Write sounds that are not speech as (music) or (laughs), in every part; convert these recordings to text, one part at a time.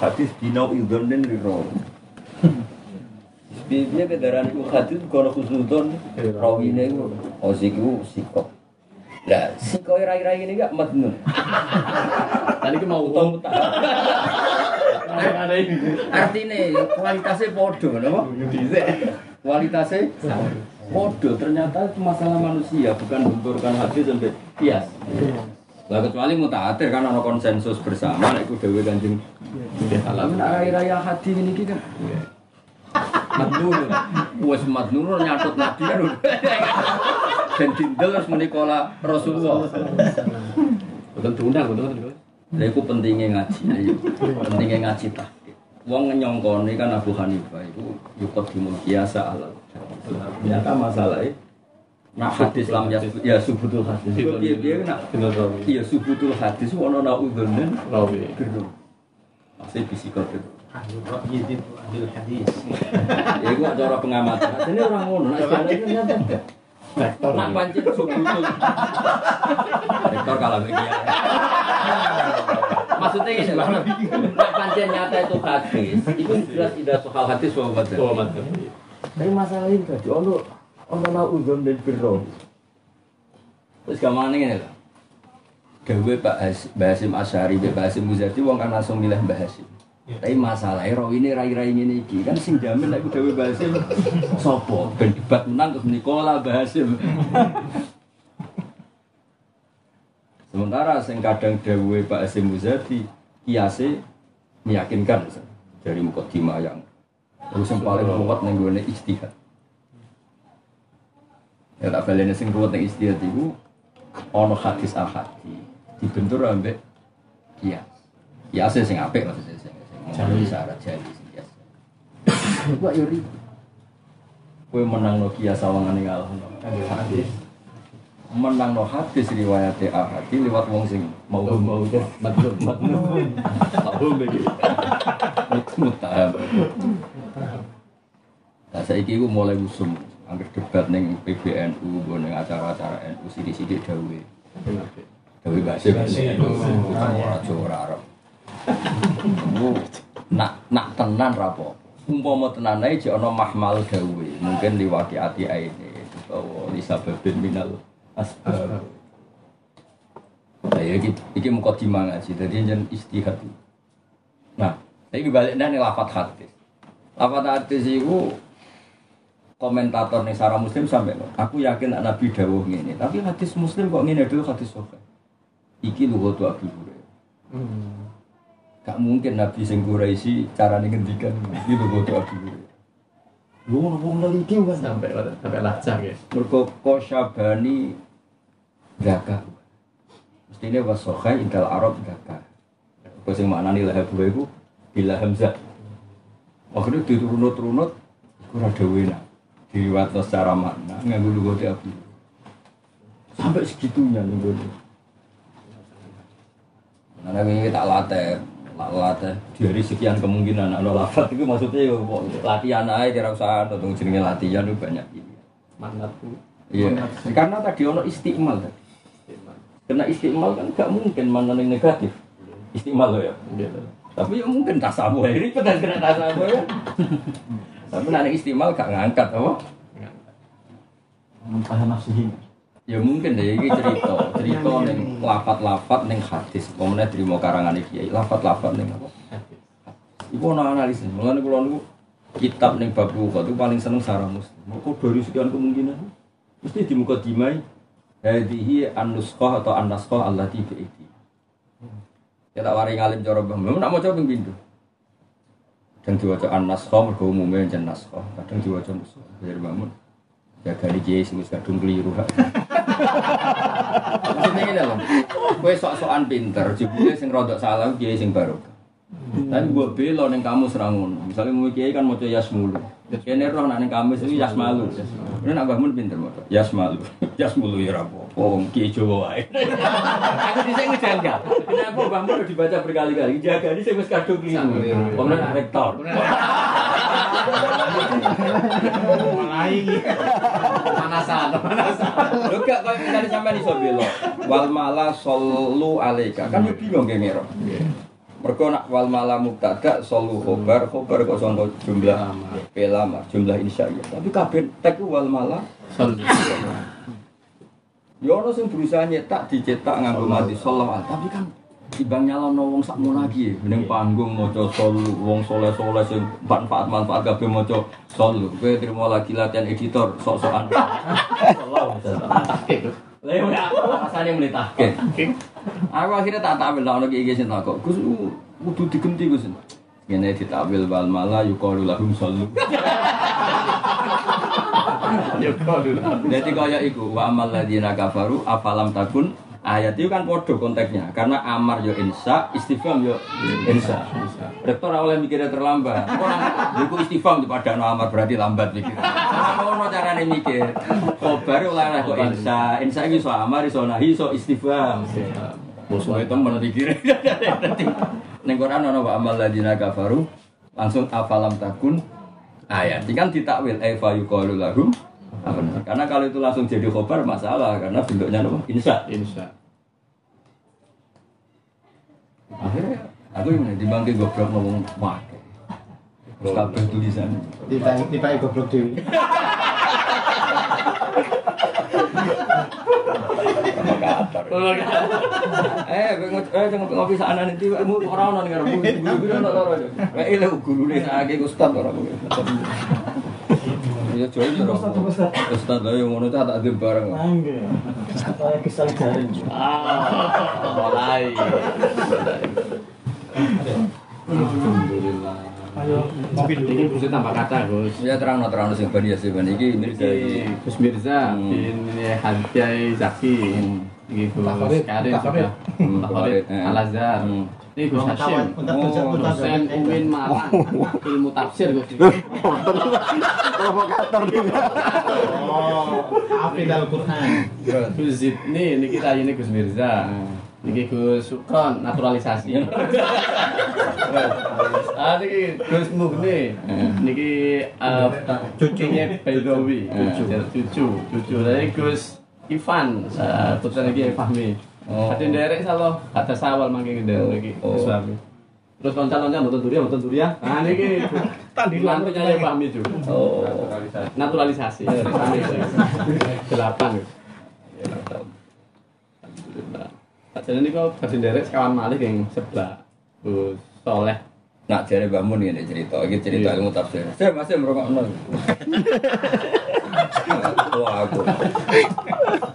hadis dinau idhonin riro. Biasanya kendaraan itu hadis kalau khusnudon rawine itu oh siku sikok. Lah sikok rai-rai ini gak madnun. Tadi ki mau. Ada ini. Artinya kualitasnya podo, kenapa? Bisa. Kualitasnya podo. Ternyata itu masalah manusia, bukan benturkan hadis sampai kias. Lah kecuali mutaatir kan ada konsensus bersama, nek iku dewe kanjeng. Alam raya hadis ini kan. Madnun. Wes madnun nyatut nabi kan. Dan tindel harus menikola Rasulullah. Betul diundang, betul betul. Lha iku pentingnya ngaji, ayo. Pentingnya ngaji tahqiq. Wong nyongkone kan Abu Hanifah itu yukot dimul biasa alal. Ternyata masalahnya nak hadis lam ya ya subutul hadis. Itu dia nak iya subutul hadis ono na udhunen Rawi. gerung. Masih bisikot itu. Ahlul hadis. (laughs) Ya iku cara pengamatan. Jadi orang ngono nak itu nyata. Rektor. Nak pancen subutul. Rektor kalah begini. Maksudnya gini, nak pancen nyata itu hadis, itu jelas tidak soal hadis. Oh, mantap. Tapi masalah ini tadi, ono ono na udon dan biro. Terus gimana ini lah? Gawe Pak Hasim Asyari, Mbah Hasim Muzadi, wong kan langsung milih Mbah Hasim. Tapi masalahnya roh ini rai-rai ini iki kan sing jamin aku Dewi Mbah Hasim (laughs) sopo ben debat menang terus Nikola Mbah Hasim. (laughs) Sementara sing kadang Dewi Pak Hasim Muzadi kiase meyakinkan dari mukadimah yang terus yang paling kuat ning gone ijtihad. Ya tak balene sing kuat ning ijtihad iku ana hadis ahadi dibentur ambek kias. Kias sing apik maksudnya sing sing syarat jali sing kias. Kok yo ribet. Kowe menang no kias sawangane ngalahno. Hadis. Menang no hadis riwayat ahadi lewat wong sing mau mau Betul. Betul. Tahu begini. itu mutaham. Nah, saya iku mulai usum, angker debat neng PBNU, neng acara-acara NU, sidik-sidik dawe. Dawe bahasa NU, utang ora ora Arab. Nak nak tenan rapo. Umpama tenan ae jek ana mahmal dawe, mungkin liwati ati aine utawa li sababin minal asbab. Nah, ya iki iki mukadimah ngaji, dadi jen istihad. Nah, ini balik nih lafat hadis. Lafat hadis itu komentator nih Sarah Muslim sampai loh. Aku yakin anak Nabi dawuh ini. Tapi hadis Muslim kok ini dulu hadis Sahih. Iki lu tuh Abi Hurairah. Gak mungkin Nabi sing Quraisy cara ngendikan iki lu tuh Abi Hurairah. Lu ngomong neliti kan. Sampai sampai lacak ya. Mergo kosyabani zaka. Mestinya was Sahih intal Arab zaka. Kau sing maknani lahab iku bila hamzah. Akhirnya diturunut-turunut, iku rada wena. Diriwat secara makna, nganggo lugu di api. Sampai segitunya nih gue. Nah, ini tak latih, tak latih. Dari sekian kemungkinan ada lafat itu maksudnya ya, kok latihan aja kira usah atau jenenge latihan itu banyak ini. Tuh. Iya, karena tadi ono istiqmal tadi. Karena istiqmal kan gak mungkin mana yang negatif. Istiqmal loh ya. Gitu. Tapi ya mungkin tasabuh ini kan kena tasabuh ya. (laughs) Tapi nanti istimal gak ngangkat apa? Mentah nafsihi. Ya mungkin deh ini cerita, (laughs) cerita neng lafat-lafat neng hadis. Kemudian terima karangan kiai, lafat-lafat neng apa? Ibu ana analisis, mulane kula niku kitab ning bab ruqyah itu paling seneng sarah muslim. Kok dari sekian kemungkinan mesti di muka dimai hadhihi an-nuskhah atau an-naskhah allati bi aidi. Ya tak waring alim cara bang, nak maca ping pindho. Kadang diwaca an-naskhah mergo umume jan naskhah, kadang diwaca nuskhah. Dari bangun ya gari kiai sing wis kadung keliru. Ngene lho. Kowe sok-sokan pinter, jebule sing rodok salah kiai sing barokah. Tapi gue belo neng kamu serangun. Misalnya mau kiai kan mau yasmulu. Kene roh nak neng kamu itu yasmalu. Ini nak bangun pinter mau yasmalu. Yasmulu ya rapo. Oh, kiai Jawa wae. Aku di sini jaga. Kenapa bangun dibaca berkali-kali? Jaga di sini kadung keliru. Kemudian rektor. Mulai. Panasan, panasan. Lho gak kaya misalnya sampean iso belo. Wal mala sallu alaika. Kan bingung ge ngero. Mergo nak wal malam mubtada solu khobar, khobar kok sangka jumlah pelama, jumlah insya'iyah. Tapi kabeh tek wal malam. Ya ono sing berusaha nyetak dicetak nganggo mati sholawat, tapi kan timbang nyalono wong sak lagi ning panggung maca solu wong soleh-soleh sing manfaat-manfaat kabeh maca solu. Kowe terima lagi latihan editor sok-sokan. (laughs) (laughs) Lah ya rasane muni tahke. Aku akhirnya tak takwil lah ono iki sing takok. Gus kudu digenti Gus. Ngene ditakwil wal mala yuqalu lahum dulu. Jadi (laughs) kaya iku wa amal ladzina kafaru afalam takun ayat itu kan podo konteksnya. Karena amar yo insya istifham yo insya. Rektor oleh mikirnya terlambat. Orang iku istifham di pada amar berarti lambat mikir ono carane mikir? Oleh oleh kok insya? Insya iki so amar iso nahi iso istifham musuhnya temen mikir ning Quran ono wa amal ladzina kafaru langsung afalam takun. Ayat. Ini kan ditakwil eva yuqalu lahum apa namanya? Karena kalau itu langsung jadi khobar masalah karena bentuknya apa? Insya. Insya. Akhirnya aku yang dibangkit goblok ngomong wah. Terus kabeh tulisan. Tiba goblok dewi. Eh, eh jangan ngopi sana nanti kamu orang orang ngarep guru-guru ora ora. Kayak ile gurune saiki ustaz ora kowe. Ya coy ora. Ustaz lah yang ngono tak tak bareng. Angge. Saya kesal garing. Ah, mulai. Alhamdulillah. Ayo. Ini tambah kata Gus. Ya terang terang sing ben ya sih ben iki Mirza Gus Mirza, Hmm. ini Hadjai Zaki, Hmm. Tafarid, Karim Hmm, eh. Al Azhar, Hmm. Ini Gus Hashim, Untuk kerja untuk dosen Uin Malang, (laughs) ilmu tafsir Gus. provokator juga. Oh, hafid Al-Qur'an. Gus Zidni, ini kita ini Gus Mirza, ini Gus Sukron, naturalisasi. (laughs) Ah, ini Gus Mugni, ini cucunya Bedawi, cucu, cucu, cucu dari Gus Ivan, eh, putra lagi Fahmi. Oh. Ada derek salo, ada sawal mangke derek lagi Oh. Gus Fahmi. Terus loncat-loncat nonton durian, nonton durian. Nah, ini mantunya yang Fahmi juga. Oh. Naturalisasi. Fahmi. Delapan. Alhamdulillah. Jadi ini kok kasih derek sekawan malih yang sebelah. Gus Soleh. Nak jare Mbah Mun ngene cerita, iki cerita ilmu tafsir. Saya masih merokokno. Wah aku.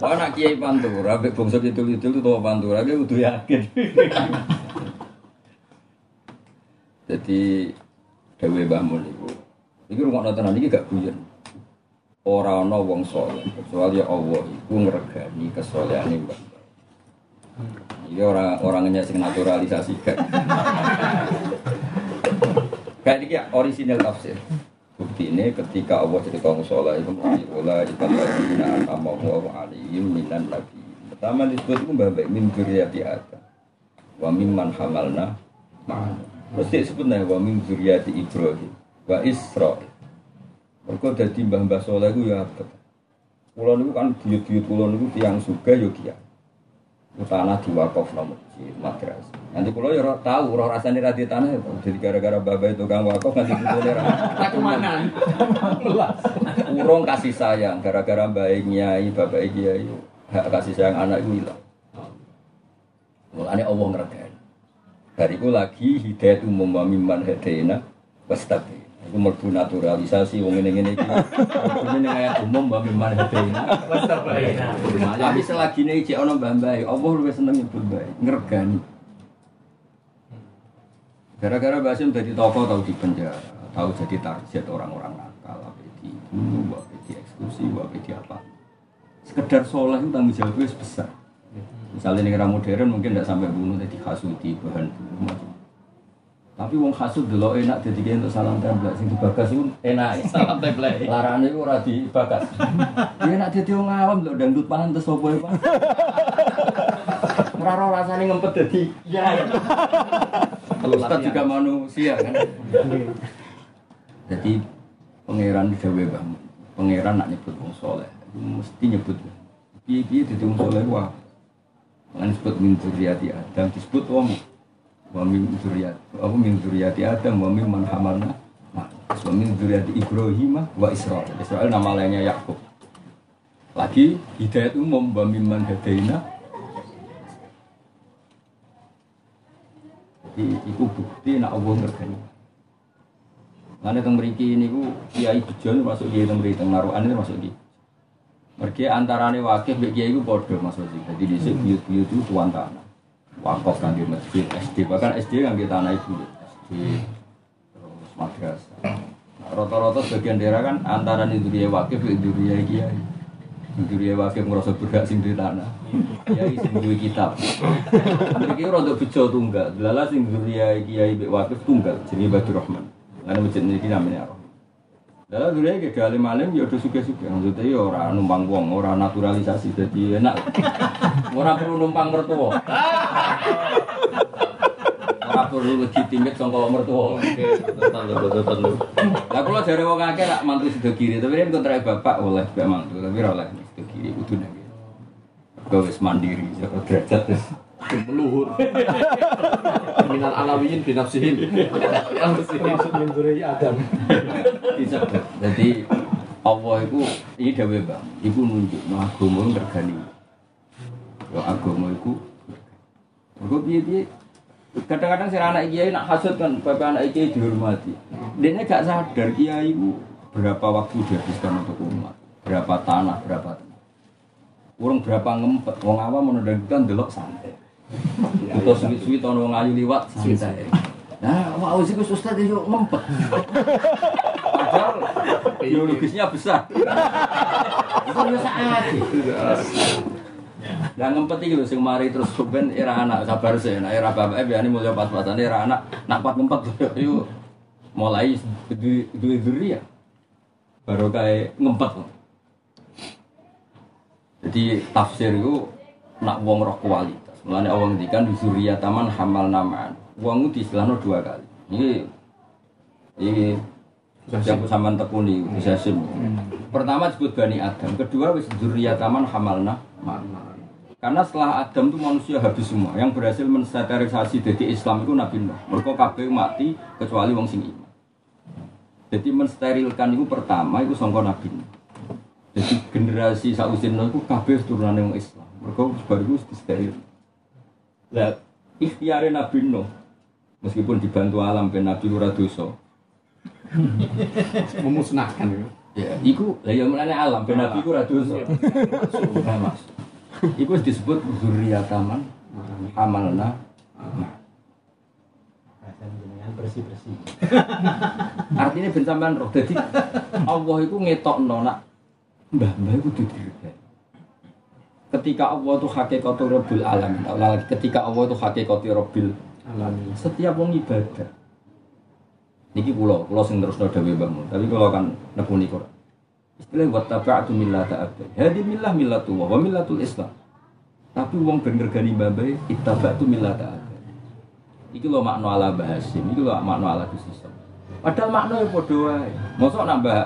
Wah nak kiai pantura, ambek bangsa itu itu tuh tua pantura, aku kudu yakin. Jadi Dewi Mbah Mun iku. Iki rungokno tenan iki gak guyon. Ora ana wong saleh kecuali Allah iku ngregani kesolehane Mbah. Iki ora orang sing naturalisasi gak. Kayak ini ya, original tafsir. Bukti ini ketika Allah cerita soleh itu ikan lagi nama wa alim minan nabi. Pertama disebut itu mbak min dzurriyyati Adam. Wa mimman hamalna ma'ana. Mesti nih wa min dzurriyyati Ibrahim wa Israil. Mereka jadi mbah-mbah soleh itu ya apa? Kulon itu kan buyut-buyut kulon itu tiang suga yo kiai. tanah diwakaf nomor masjid. Nanti kalau ya tahu roh rasanya rati tanah itu. Jadi gara-gara bapak itu kang wakaf nanti ra. Aku mana? Urung kasih sayang gara-gara baiknya bapak kiai hak kasih sayang anak itu hilang. Mulane Allah ngerti. Dari itu lagi hidayat umum wa mimman hadaina wastabi. Itu merbu naturalisasi wong ngene-ngene iki. Ini ayat umum wa mimman hadaina Tapi selagi ini cek ono mbah-mbah, Allah lebih seneng nyebut baik, ngergani. Gara-gara Basim jadi tokoh tahu di penjara, tahu jadi target orang-orang nakal, apa dibunuh, apa dieksekusi, apa di apa. Sekedar soleh itu tanggung jawabnya besar. Misalnya di era modern mungkin tidak sampai bunuh, jadi hasuti, bahan bunuh macam. Tapi wong hasud dulu enak jadi dia untuk salam tembak, sing dibagas itu enak. (laughs) Salam template. Larane itu ora dibakas. Dia nak dadi wong awam lho dangdut pantes opo ya, Pak. Ora ora rasane ngempet dadi ya. (laughs) Ustaz juga manusia kan. Jadi pangeran dawe Mbah. Pangeran nak nyebut wong soleh, mesti nyebut. Piye-piye dadi wong soleh wah. Kan disebut min dzurriyyati Adam disebut wong wa min dzurriyyat apa min dzurriyyati Adam wa min man hamalna nah, wa min dzurriyyati Ibrahim wa Israil Israil nama lainnya Yakub lagi hidayat umum wa mimman hadaina Jadi itu bukti nak Allah ngergani Karena teng mriki niku kiai bejo niku masuk kiai teng mriki teng narukan itu masuk kiai. Mergi antarane wakil mbek kiai iku padha Mas Rozi. Jadi dhisik buyut-buyut itu tuan tanah. Wakaf kangge masjid SD bahkan SD kangge tanah ibu. SD terus madrasah. Nah, Rata-rata sebagian daerah kan antara duriya wakil mbek duriya kiai. Duriya wakil ngerasa berhak sing di tanah. Kiai sing duwe kitab. Mriki rada bejo tunggal. Lala sing duriya kiai mbek tunggal jenenge Badur Rahman. Karena masjid ini namanya. Dalam dulu ya kayak alim alim ya udah suka suka. Maksudnya ya orang numpang wong, orang naturalisasi jadi enak. Orang perlu numpang mertua. Orang perlu legitimate sama mertua. Lah kalau dari wong akeh rak mantu sedo kiri, tapi dia kontrak bapak oleh bapak mantu, tapi ora oleh kiri nek. Kau wis mandiri, jaga derajat wis. meluhur minal alawiyin binafsihin yang mesti Maksud menduri Adam. Bisa. Jadi Allah itu ini dawe bang, iku nunjuk no agama itu regani. Yo agama itu Mergo piye-piye kadang-kadang si anak kiai nak hasut kan bapak anak kiai dihormati. Dia gak sadar kiai itu berapa waktu dihabiskan untuk umat, berapa tanah, berapa tanah. Urung berapa ngempet, wong awam menundangkan delok santai. Atau suwi-suwi tahun wong ayu liwat santai. Nah, mau sih Gus Ustaz yo ngempet. Padahal biologisnya besar. Itu biasa aja. Yang ngempet iki lho sing mari terus ben era anak sabar sih, nah era bapak biasanya mulai pas-pasan era anak nak pat ngempet (laughs) yo mulai duwe duwe duri ya. Baru kayak ngempet. Jadi tafsir itu nak wong roh kualitas. Mulane Allah ngendikan zuriya taman hamal namaan. Wong itu istilahnya dua kali. Ini ini yang sampean tekuni bisa sim. Pertama disebut Bani Adam, kedua wis taman hamalna. Karena setelah Adam itu manusia habis semua. Yang berhasil mensterilisasi dari Islam itu Nabi Nuh. Mereka kabeh mati kecuali wong sing iman. Jadi mensterilkan itu pertama itu sangka Nabi Nuh. Jadi generasi sausin itu kabeh turunan wong Islam. Mereka baru itu disteril. Lah ikhtiare Nabi Nuh meskipun dibantu alam ben Nabi ora dosa. (laughs) memusnahkan itu Ya, iku lah ya mulane alam ben Nabi ora dosa. Sudah Mas. Iku disebut zuriyataman amalna. Bersih-bersih. Artinya ben sampean roh. Dadi Allah iku ngetokno nak mbah-mbah kudu diregani. Ketika Allah itu hakikat Rabbil Alamin, lagi ketika Allah itu hakikat Rabbil alami setiap wong ibadah. Niki kula, kula sing terus dawe bangun, tapi kula kan nepuni Quran. Istilah wa taba'tu millata abdi. Hadi millah millatu wa millatul Islam. Tapi wong ben ngergani babai ittaba'tu millata abdi. Iki lho makna ala bahasim, iki lho makna ala kusisam. Padahal makna ya padha. Mosok nambah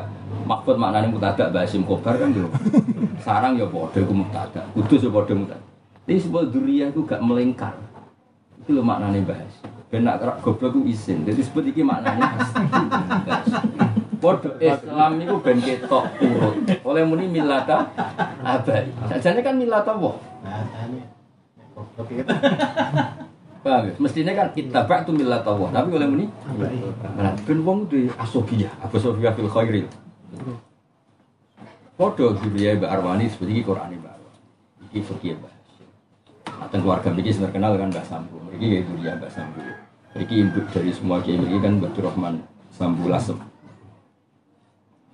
Mahfud maknane mutadak bahasim khobar kan yo. (laughs) Sarang ya padha iku mutadak, kudus ya padha mutadak. Ini sebuah duriyah itu gak melingkar. Itu lho maknane bahas. Ben nak goblok ku isin. Jadi sebut iki maknane pasti. Podo Islam niku ben ketok urut. Oleh muni millata abai. Sajane kan millata wah. Ini itu. Paham ya? Mestinya kan ittaba'tu millata wah. Tapi oleh muni Nah, ben wong duwe asobiyah, apa sobiyah fil khairil. Podo duriyah Mbak Arwani seperti iki Qur'ane Mbak Arwani. Iki fikih Mbak dan keluarga Miki sebenarnya kenal kan Mbak Sambu. Miki ya duriyah Mbak Sambu. Miki induk dari semua kiai Miki kan Mbak Rahman Sambu Lasem.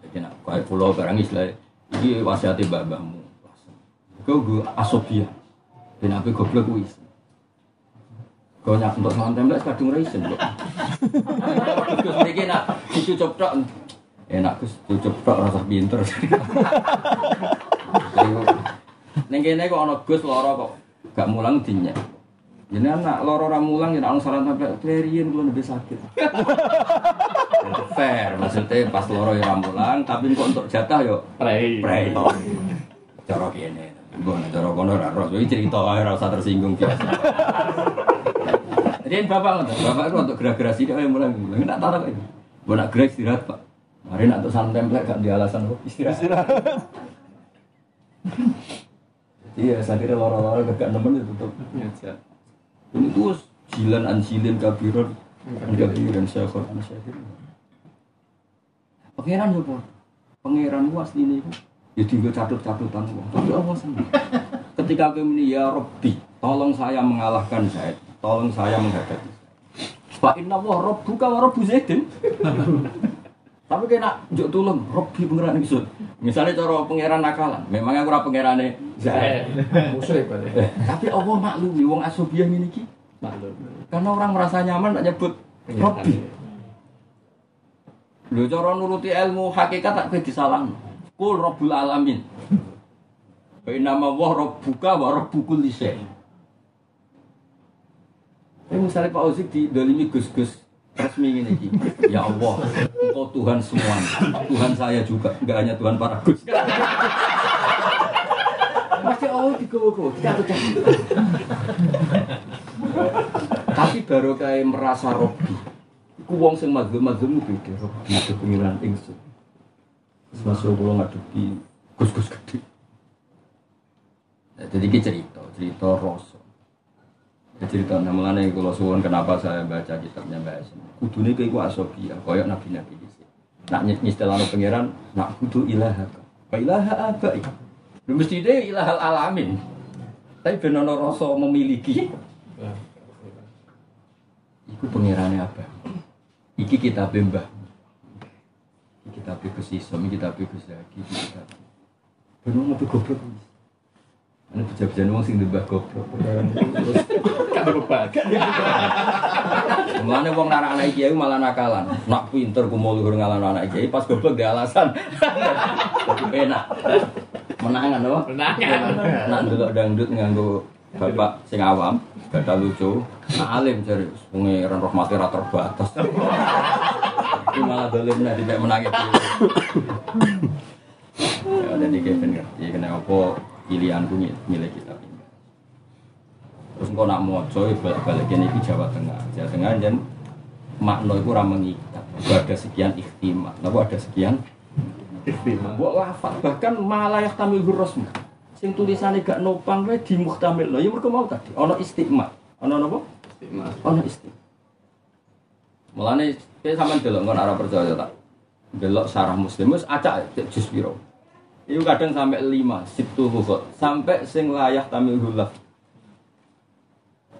Jadi nak kaya pulau barang istilah iki wasiate Mbak Mbahmu. Kau gue asobiyah. Dan apa goblok kuwi. Kau nyak untuk nonton tembak kadung reisen kok. Gus (laughs) mriki nak dicucup tok. Enak Gus cucup tok rasa pinter. (laughs) Ning kene kok ana Gus lara kok gak mulang dinyek. Jadi anak loro ora mulang ya ana saran sampai klerian kulo lebih sakit. (laughs) Fair, maksudnya pas loro ya mulang, tapi kok untuk jatah yo Prei. prei. Cara kene. Gue cara kono ora ros, iki cerita ae ora usah tersinggung biasa. Rian bapak bapak itu untuk gerak-gerak sih dia mulai mulai nak taruh ini. Mau nak gerak istirahat pak. Mari nak salam template gak di alasan kok istirahat. Iya, saya kira loro-loro gak nemen itu tutup. Ngajak. Ini tuh jilan anjilin kabiron kabiron syakhor syakhir. Pangeran yo po. Pangeran ku asli ini ya tinggal catut-catutan wong. Tapi Allah senang. Ketika aku ini ya Robbi, tolong saya mengalahkan Zaid, tolong saya menghadapi. Pak Inna Allah Robbuka wa Zaidin. (laughs) Tapi kena juk tulung Robbi pangeran isun. Misalnya cara pangeran nakalan, memang aku ora pangerane Zaid. (laughs) Ya, Tapi Allah maklumi wong asobiah ini ki. Maklum. Karena orang merasa nyaman tak nyebut Robbi. Lho cara nuruti ilmu hakikat tak kowe disalahno. Kul Rabbul Alamin. Wa nama wa rabbuka wa rabbu kulli syai. Ini misalnya Pak Ozik di dolimi gus-gus resmi ini iki. Ya Allah, Engkau Tuhan semua. Tuhan saya juga, enggak hanya Tuhan para gus. Masih Allah digowo-gowo, dicatut-catut. Tapi baru kayak merasa Robbi. Iku wong sing mazlum-mazlum beda. Robbi itu pengiran ingsun. Masuk kula ngadepi gus-gus gede. Nah, jadi ini cerita, cerita Rasul. Ya, cerita namanya kalau suwon kenapa saya baca kitabnya Mbak Asim. Kudune kayak gue asobia, koyok nabi-nabi di sini. Nak nyistelano pangeran, nak kudu ilaha. Wa ilaha abai. Lu mesti dia ilahal alamin. Tapi benono rasa memiliki. Iku pangerannya apa? Iki kita mbah. Iki kita Isom, iki kita Zaki, iki kita. Bener ngopi goblok. Ini bejak-bejakan wong sing mbah goblok. Gak beban. Mulane wong nara anak kiai malah nakalan. Nak pinter kumo luhur ngalan anak kiai pas goblok di alasan. Tapi enak. Menangan apa? Menangan. Nak ndelok dangdut nganggo bapak sing awam, gak ada lucu. Nak alim jare pangeran rahmate ra terbatas. Ini malah dolim nah tidak menangis Ya jadi Kevin ngerti kena apa pilihanku milih kita pindah. Terus engkau nak moco balik-balik ini di Jawa Tengah. Jawa Tengah dan makna itu ramah mengikat. Ada sekian ikhtimah. Lalu ada sekian Ikhtimah. Buat lafal bahkan malah yang tamil hurus Sing tulisannya gak nopang wae di muhtamil lo. Ya mereka mau tadi. Ono istiqma. Ono apa? Ikhtimah. Ono istiqma. Mulane kowe sampean delok ngon arah percaya tak. Delok sarah muslim wis acak cek jus piro. Itu kadang sampai lima, situ kok sampai sing layak tamil hulaf.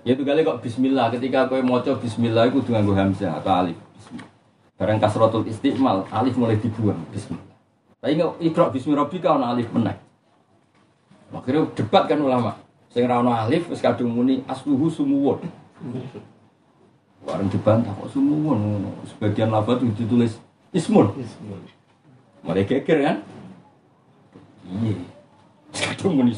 Ya itu kali kok bismillah ketika kowe maca bismillah iku kudu nganggo hamzah atau alif. Bismillah. Barang kasratul istiqmal, alif mulai dibuang bismillah. Tapi nggak ikra bismi rabbika ana alif meneh. Akhirnya debat kan ulama. Sing ra ono alif wis kadung muni asluhu sumuwun. Warung dibantah kok sumuwun ngono. Sebagian lafaz itu ditulis ismun. Mereka geger kan? Iya. Kadung muni.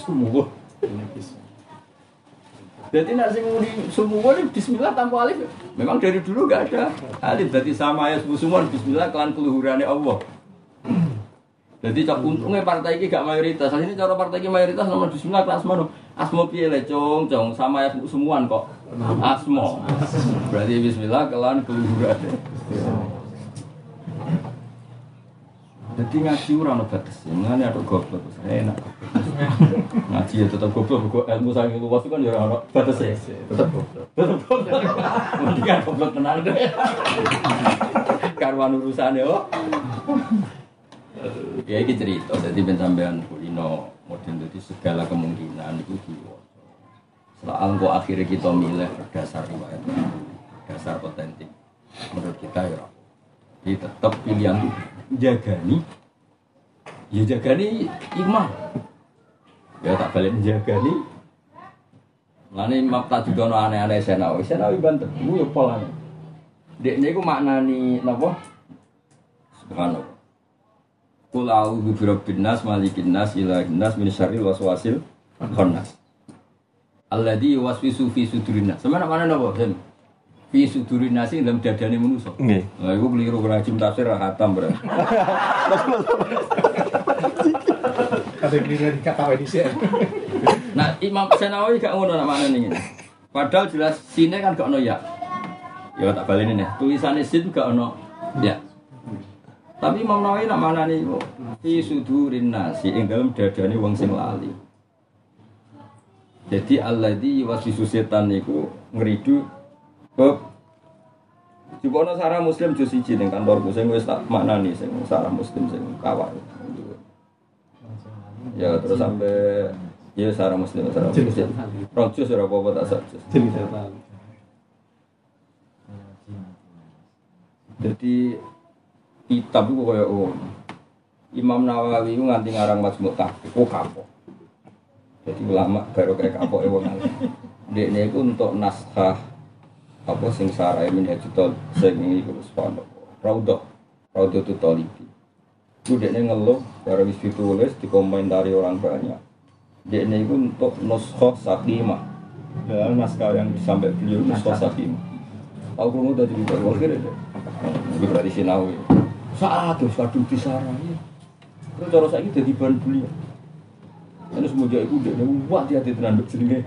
Jadi nak sing muni sumuwun ini bismillah tanpa alif. Memang dari dulu gak ada alif. Jadi sama ya sumuwun bismillah kelan keluhurannya Allah. Jadi cak untungnya partai ini gak mayoritas. Ini cara partai ini mayoritas nomor Bismillah kelas mana? Asmo piye le cong cong sama ya semuan kok. Asmo. Berarti Bismillah kelan keluhuran. Jadi ngaji ora ono batas. Ngene ada goblok enak. Ngaji ya tetap goblok kok ilmu saking luas kan ya ora ono batas ya. Tetap goblok. Tetap goblok. Mending kan goblok tenan deh. Karwan urusane oh. Ya ini cerita, jadi ben sampean kulino modern jadi segala kemungkinan itu diwaca. Setelah engkau akhirnya kita milih berdasar riwayat dasar otentik menurut kita ya. Jadi tetap pilihan itu jagani, ya jagani iman. Ya tak balik jagani. Lani mak tak juga aneh-aneh senawi, senawi bantet, gue ya polanya. Deknya itu maknani napa? Subhanallah. Kul a'udzu birabbin nas malikin nas ilahin nas min syarril waswasil khannas. Alladzi yuwaswisu fi sudurin nas. Sampeyan mana napa? Sem. Fi sudurin nas ing dalam dadane manusa. Nggih. Lah iku keliru kena jim tafsir ra khatam, Bro. Kata kira dikata wae dhisik. Nah, Imam Senawi gak ngono nak mana nih. Padahal jelas sini kan gak ono ya. Ya tak balik ini nih. Tulisannya sin gak ono. Ya. Tapi Imam Nawawi nak mana nih? Fi sudurin nasi ing dalam dadane wong sing lali. Jadi alladzi wasisu setan niku ngridu bab Jukono sarah muslim juz siji ning kantorku sing wis tak maknani sing sarah muslim sing kawal. Ya terus sampai ya sarah muslim sarah muslim. Rong juz ora apa-apa tak sak. Jadi kitab itu kaya oh. Imam Nawawi itu nganti ngarang Majmu' Tahqiq, oh kapok. Jadi ulama baru kayak kapok ya wong. Dekne iku untuk naskah apa sing sarai minhajul sing iku wis pondok. Raudhah, Raudhah tu Talibi. Itu dekne ngeluh baru wis ditulis dikomentari orang banyak. Dekne itu untuk nuskah sakimah. Dalam naskah yang sampai beliau nuskah sakimah. Tahu kamu tadi di wakil itu? Ini berarti sinawi. Saat terus kadung disarai. Terus cara saya jadi bahan beliau. Terus semenjak itu dia wah dia hati tenan jenenge.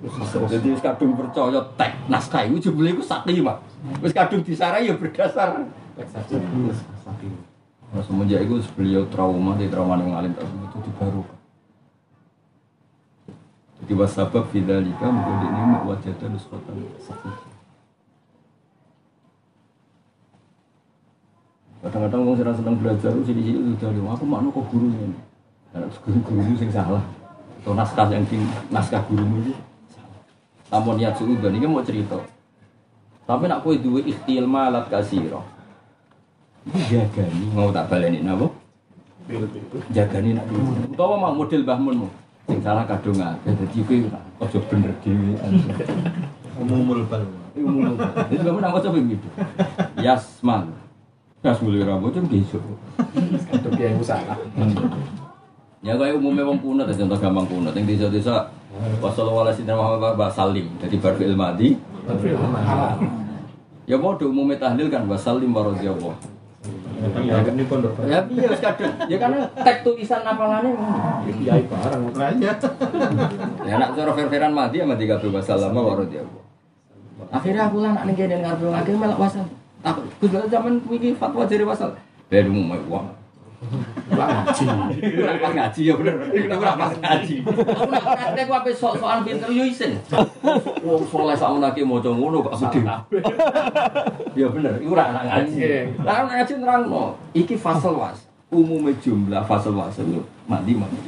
Jadi kadung percaya tek naskah itu jebule iku sakimah. Wis kadung disarai ya berdasar. Nah, semenjak itu beliau trauma, di trauma yang alim itu dibaru. Jadi wasabab fidzalika mungkin ini wajah nusratan sakit. Kadang-kadang orang sedang senang belajar, sini sini udah dari aku makna kok gurunya ini. Karena guru guru sing salah. Atau naskah yang naskah gurumu itu salah. Tamu niat suudon ini mau cerita. Tapi nak kue duwe ikhtial malat kasiro. Ini jagani mau tak baleni nabo? Jagani nak dulu. Utawa mau model bahmunmu. Sing salah kadung akeh dadi kowe aja bener dhewe. Umumul bal. Umum. Itu kamu nama coba gitu. Yasman. Yasmul rambut kan besok. Untuk yang usaha. Ya kayak umumnya wong kuno, ada contoh gampang kuno. Yang desa-desa Wassalamualaikum warahmatullahi wabarakatuh. Jadi baru ilmadi. Ya mau umumnya tahlil kan wasalim waradiyallah. Ya kan. Ya iya kadung. Ya karena tek tulisan apalane. Kiai barang. Makanya. Ya nak cara ver-veran mati ya mati kabeh wasalam waradiyallah. Akhirnya aku lah nak ning kene ngarep ngake melok wasal. Takut Gus zaman iki fatwa dari wasal. Dari umum wong. Lah ngaji. Ora pas ngaji ya bener. Ora pas ngaji. Aku nak praktek ku ape sok-sokan pinter yo isin. Wong soleh sak menake maca ngono kok dhewe. Ya bener, iku ora anak ngaji. Lah anak ngaji nerangno, iki fasal was. Umumnya jumlah fasal was itu mandi mandi.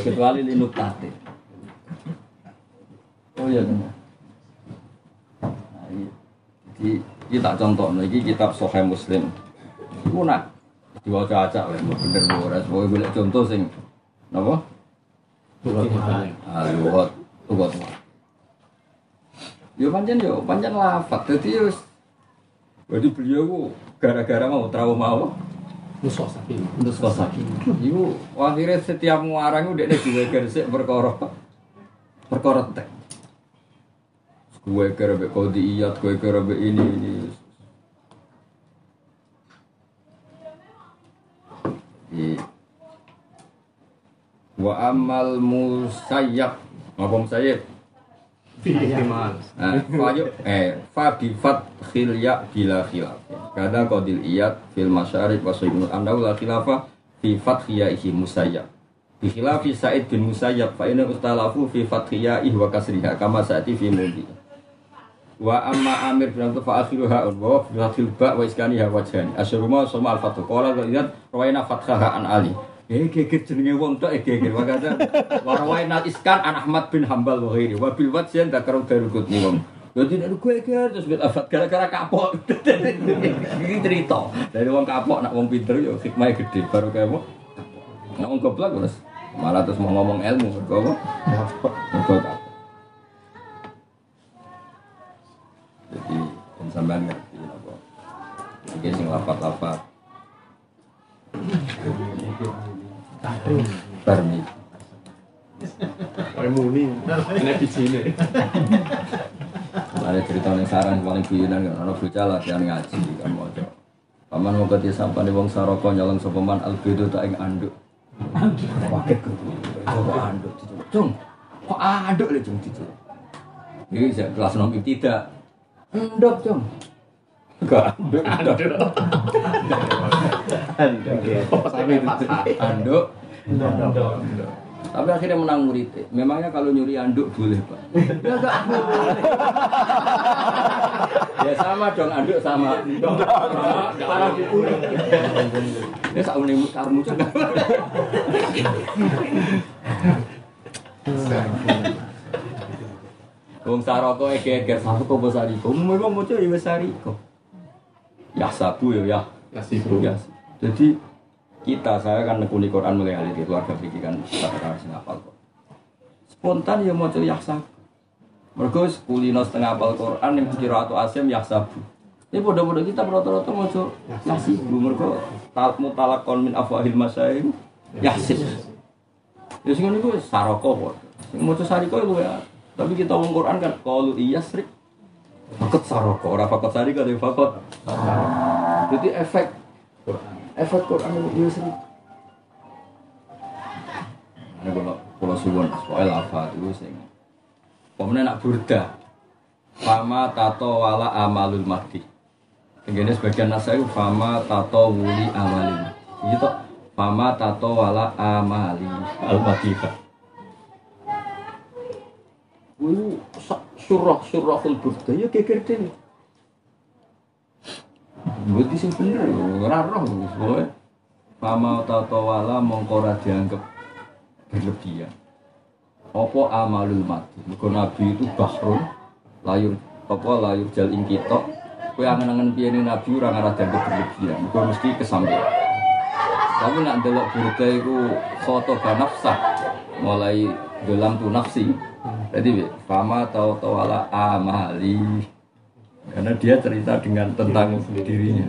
Kecuali linuk tate. Oh iya bener. Nah, iya. Jadi kita contoh, lagi kitab Sahih Muslim. Iku nak diwaca acak lah, bener ora. Pokoke golek contoh sing napa? Ah, luwat, luwat. Yo pancen yo, pancen lafat. Dadi yo Jadi beliau gara-gara mau trauma apa? Nusok sapi. Iku akhirnya setiap nguarang udah ada dua gersik perkara perkara tek. Gue kira be kodi iyat, gue kira be ini ini. Iya. Wa amal musayyab, apa musayyab? Ihtimal. Fayu, eh, fa bi fathil ya bila khilaf. Kada qadil iyat fil masyarib wa sayyidul annahu la khilafa fi fathi yaihi musayyab. Bi khilafi Sa'id bin Musayyab fa inna ustalafu fi fathi yaih wa kasriha kama sa'ati fi mudi. Wa amma Amir bin Abdul fa akhiruha wa fi fathil ba wa iskaniha wajhani. Asyuruma sama al-fathu. Qala ghairat rawaina fathaha an Ali. Eh geger jenenge wong tok eh geger makanya warwaina iskan an Ahmad bin Hambal wa ghairi wa bil wajhan dakaru darukut ni wong. Jadi nek gue geger terus bet afat gara-gara kapok. Ini cerita dari wong kapok nak wong pinter yo hikmahnya gede baru kayak apa? Nak wong goblok terus malah terus mau ngomong ilmu mergo apa? Kapok. Sampean ngerti apa? Iki sing lapat-lapat Permi. Kayak muni. Ini bijine. Ada cerita yang sarang paling guyonan kan, ada bocah latihan ngaji kan mau Paman mau ketis sampai di wong saroko nyolong sopeman albedo tak ing anduk. Pakai ke, kok anduk cung, kok anduk le cung itu. Ini kelas nomor tidak. Endok, Cung. Enggak, anduk. Sampai patah. Anduk. Tapi akhirnya menang murid. Memangnya kalau nyuri anduk boleh, Pak? Ya enggak boleh. ya sama dong, anduk sama. Para dipuri. Ya sak unemu karmu juga. Wong saroko eger-eger saroko bos sariko. Memang mau ya wis sariko. Ya sabu ya ya. Ya. Ya. Jadi kita saya kan nekuni Quran mulai hari di keluarga fikih kan kata sing hafal kok. Spontan ya mau ya sabu. Mergo kulino setengah hafal Quran yang kira atau asim ya sabu. Ini bodoh-bodoh kita rata-rata mau yasibu mergo tal mutalakon min afwahil masyayikh yasin. Ya sing niku wis saroko kok. Sing maca sariko itu ya. Tapi kita wong Quran kan qalu iyasrik Fakot saroko, ora fakot sari kan fakot Jadi efek efek Quran iya sering. Ini kalau kalau suwon soal apa itu sing. Pemenang nak burda. Fama tato wala amalul mati. Tenggene sebagian itu fama tato wuli amalin. Itu fama tato wala amali al mati. Ini surah surahul burda ya geger dene. Berarti sing bener, ora roh soalnya. Fama tato wala mongko ora dianggap berlebihan. Apa amalul mati? Mergo nabi itu bahrun layur apa layur jal ing kita. Kowe angen-angen nabi ora ngarah dianggap berlebihan. Mergo mesti kesampaian. Tapi nak delok burda iku foto nafsah mulai dalam tu nafsi. Jadi fama tau wala amali karena dia cerita dengan tentang dirinya.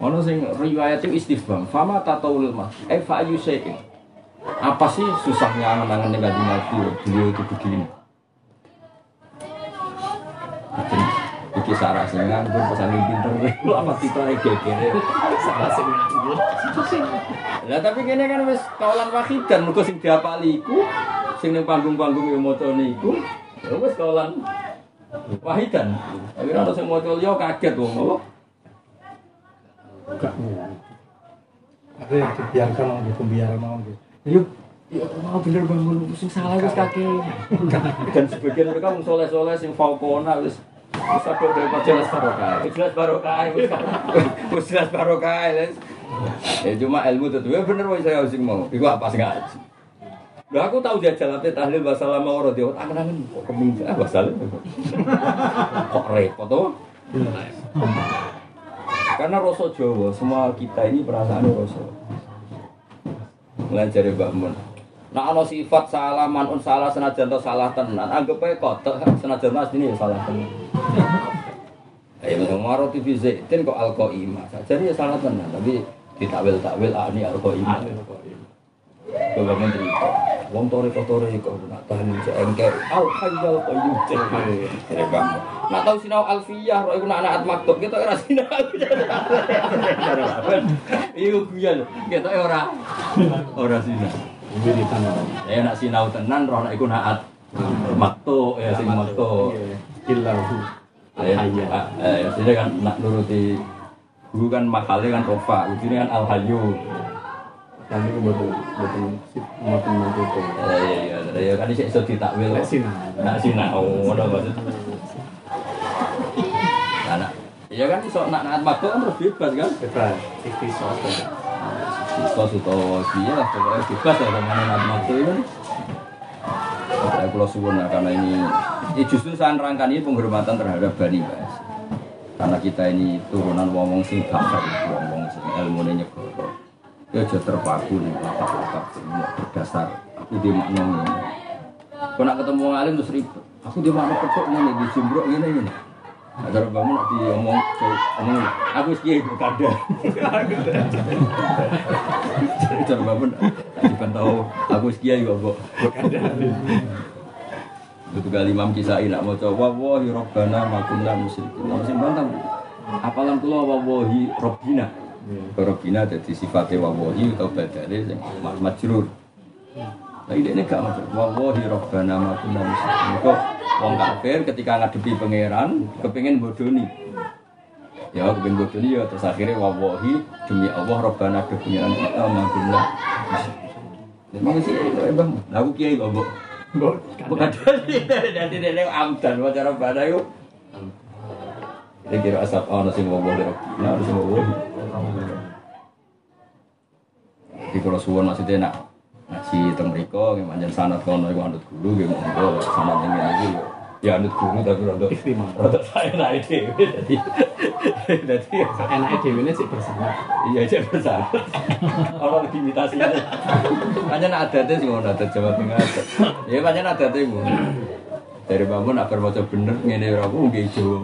Ono sing riwayat itu istifham, fama tataulul mas, eh fa ayu syai'in. Apa sih susahnya angan-angan dengan Nabi beliau itu begini? Iki, sarah sing nganggur pesan pinter lu apa kita geger Salah sing nganggur. Lah tapi kene kan wis kaulan wahidan mergo sing diapali iku sing ning panggung-panggung yo maca niku ya wis kaulan wahidan. Tapi ora sing maca liya kaget wong apa? Ada yang dibiarkan orang di pembiaran orang gitu. Yo Ya mau bener bangun sing salah wis kakek. Dan sebagian mereka wong soleh-soleh sing faukona wis wis ada dari jelas barokah. Jelas barokah wis (laughs) wis jelas barokah. Ya cuma ilmu itu ya bener wis saya sing mau. Iku apa sing. Lah aku tahu dia jalan tahlil bahasa lama orang dia angen-angen kok keminggu ah bahasa kok repot tuh. Karena rasa Jawa semua kita ini perasaan rasa. Mulai dari Mbak Mun. Nah ana sifat salah manun salah senajan to salah tenan. Anggap ae kotek senajan asline ya salah tenan. Ya memang maro TV Zaitin kok alqaimah. Jadi ya salah tenan, tapi ditakwil-takwil ah ini alqaimah. Coba men cerita. Wong tore tore kok nak tahan engke al hayyul qayyum cek. Ya Bang. Nak tahu sinau alfiyah ro iku nak anak maktub kita ora sinau. Iya guyon. Kita ora ora sinau. Ya nak sinau tenan roh nak iku naat maktu ya sing maktu. Illahu. Ya, Hayya. eh, ya kan nak nuruti guru kan makalnya kan rofa, ujungnya kan al Kami itu betul sip maupun nanti itu. Ya ya ya, ya kan iso iso ditakwil. Nek sinau. Nak sinau ngono maksud. Nah, nak ya kan iso nak naat maktu kan terus bebas kan. Bebas. Ikhtisas. Iso utawa piye lah pokoknya bebas lah sama naat maktu itu. Saya pulau suwun karena ini, ini justru saya nerangkan ini penghormatan terhadap Bani Bas. Karena kita ini turunan wong-wong sing bakar, wong-wong sing ilmu ini nyegoro. Ya aja terpaku nih, lapak-lapak semua berdasar. Aku di makna. Kau nak ketemu wong alim terus ribet. Aku di makna pekok ini, di jumbrok ini ini. Agar bangun nak diomong, omong, aku sih berkada. Jadi cara bangun, tak dipantau, aku sekian juga kok. Itu kali Imam Kisai nak mau coba wahi robbana makunna musyrikin. Lalu sing bantah. Apalan kula wahi robbina. Ke robbina jadi sifatnya wahi atau ma- majrur. Nah ini ini gak macam wahi robbana makunna musyrikin. Kok Wong kafir ketika ngadepi pangeran kepengin bodoni. Ya kepengin bodoni ya terus akhirnya wawahi demi Allah robbana pangeran kita manggunlah. Memang sih itu emang aku kiai kok, Mbok. Bukan dari dari dari amdan wajar robbana itu. Ini kira asap ana sing wawahi robbana ana sing. Di kalau suwon maksudnya nak ngaji teng mriko nggih pancen sanad kono iku anut guru nggih monggo sanad ning ngene iki. Ya anut guru tapi Istimewa. Rada (laughs) saya naik dhewe dadi (laughs) dadi Enaknya dewi ini sih bersama. iya aja bersama. Ono limitasinya. Pancen adate sing ngono adat Jawa Tengah. Ya pancen adate ngono. Dari bangun nak maca bener ngene ora aku nggih Jawa.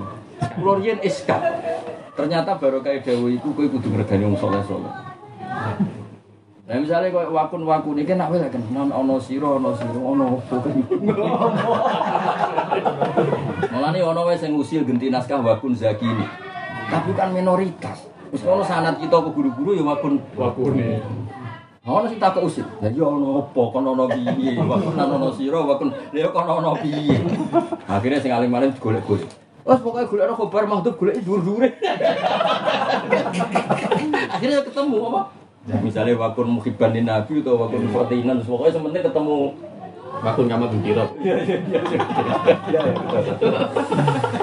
Riyen iskak. Ternyata baru kayak Dawa iku kowe kudu ngregani wong saleh-saleh. Nah misalnya kau wakun wakun ini kan apa kan non ono siro ono siro ono opo kan. Malah nih ono wes yang usil genti naskah wakun zaki ini. Tapi kan minoritas. Terus kalau sanat kita ke guru-guru ya wakun Waku nih. Ono sing tak usil. Ya ya ono opo kon ono piye? Wakun ono siro wakun ya kon ono piye? Akhirnya sing alim-alim golek-golek. Wes pokoknya golek ono khobar mahdhub golek dhuwur-dhuwure. Akhirnya ketemu apa? Misalnya wakun muhibban di nabi atau wakun fatinan, pokoknya sementing ketemu Waku kamar bukiro.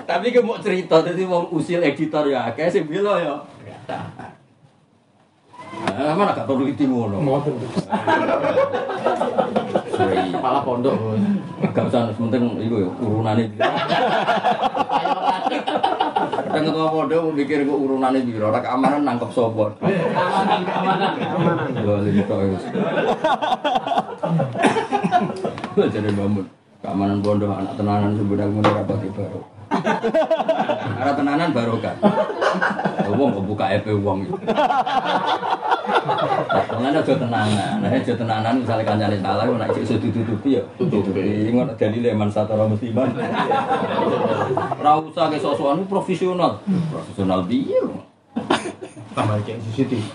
Tapi ke mau cerita, jadi mau usil editor ya, kayak sih bila ya. Nah, mana gak perlu itu ngono. Ngoten. Kepala pondok. Gak usah, sementing itu ya urunannya. Kadang ketua pondok mikir kok urunannya biro, orang keamanan nangkep sopor. Keamanan, keamanan, keamanan. Ini tok ya. Jadi bangun. Keamanan pondok anak tenanan sebenarnya mau rapat di baru. Arah tenanan baru kan. Wong kok buka EP wong. Tenanan aja tenanan. Nah, aja tenanan misalnya kancane salah kok nek iso ditutupi ya. Tutupi. Ngono dalile man satara musliman. Ora usah ke sosokan profesional. Profesional piye? Tambah kayak CCTV.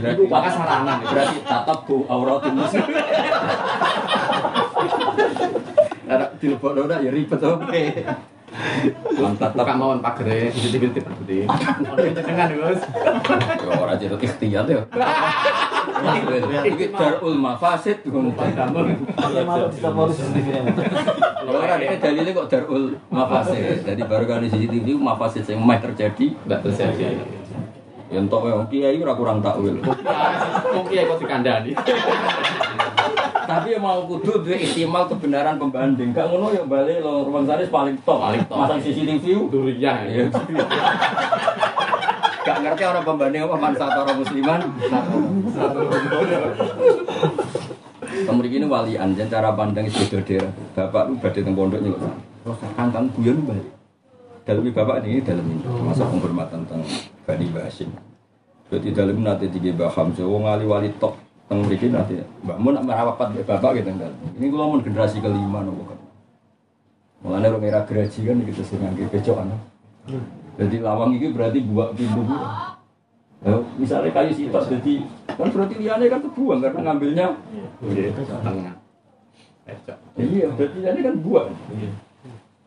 Berarti Bakal sarana. berarti tatap bu auratul muslim. Ada telepon udah ya ribet oke. (laughs) Mantap Buka mawon pagere, putih. Ono dengan bos. Ya ora jadi ikhtiar ya. Iki darul mafasid ngomong Iya orang ini dalilnya kok darul mafasid. Jadi baru kali CCTV mafasid yang meh terjadi. Enggak terjadi. Ya entok ya kiai ora kurang takwil. Mungkin ya kok dikandani. Tapi yang mau kudu duwe ihtimal kebenaran pembanding. Gak ngono ya balik lo Ruang Saris paling top. Paling top. Masang CCTV. Durian. Ya. Gak ngerti orang pembanding apa manfaat orang musliman. Kamu ini walian, dan cara pandang itu beda daerah. Bapak lu badai teng pondok nyelok. Terus kangkang guyon balik. Dalam bapak ini dalam ini termasuk penghormatan tentang Bani Basim. Jadi dalam nanti tiga baham, so wong wali wali top teng mriki nanti. Mbak Mun nak merapat mbek bapak gitu kan. Ini kalau mau generasi kelima nopo kan. Mulane orang era geraji kan kita sing ngangge becokan. Jadi lawang ini berarti buat pintu buah. Ya, misalnya kayu sitok jadi kan berarti liane kan kebuang karena ngambilnya Iya, tengah. Ecok. iya berarti liane kan buang.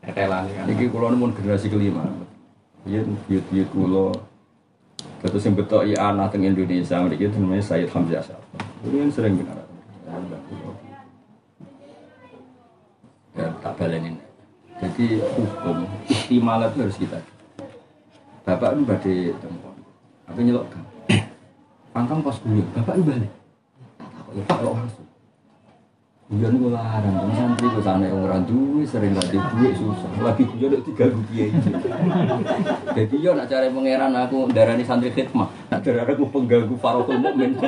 Etelan kan. Iki kulo nemun generasi kelima. Iya buyut kulo. Terus yang betul iya anak teng Indonesia mereka itu namanya Sayyid Hamzah Syah. Ini yang sering benar. Ya tak balenin. Jadi hukum istimalah itu harus kita. Bapak itu badai tempat. Apa nyelok kan? Pangkang pas guyon, bapak itu balik. Tak ya Pak kok Guyon gue larang, kan santri gue sana orang duwe sering gak duit susah. Lagi guyon udah tiga rupiah. Jadi yo nak cari pangeran aku darani santri khidmah, nak darani aku pengganggu farokul mukmin.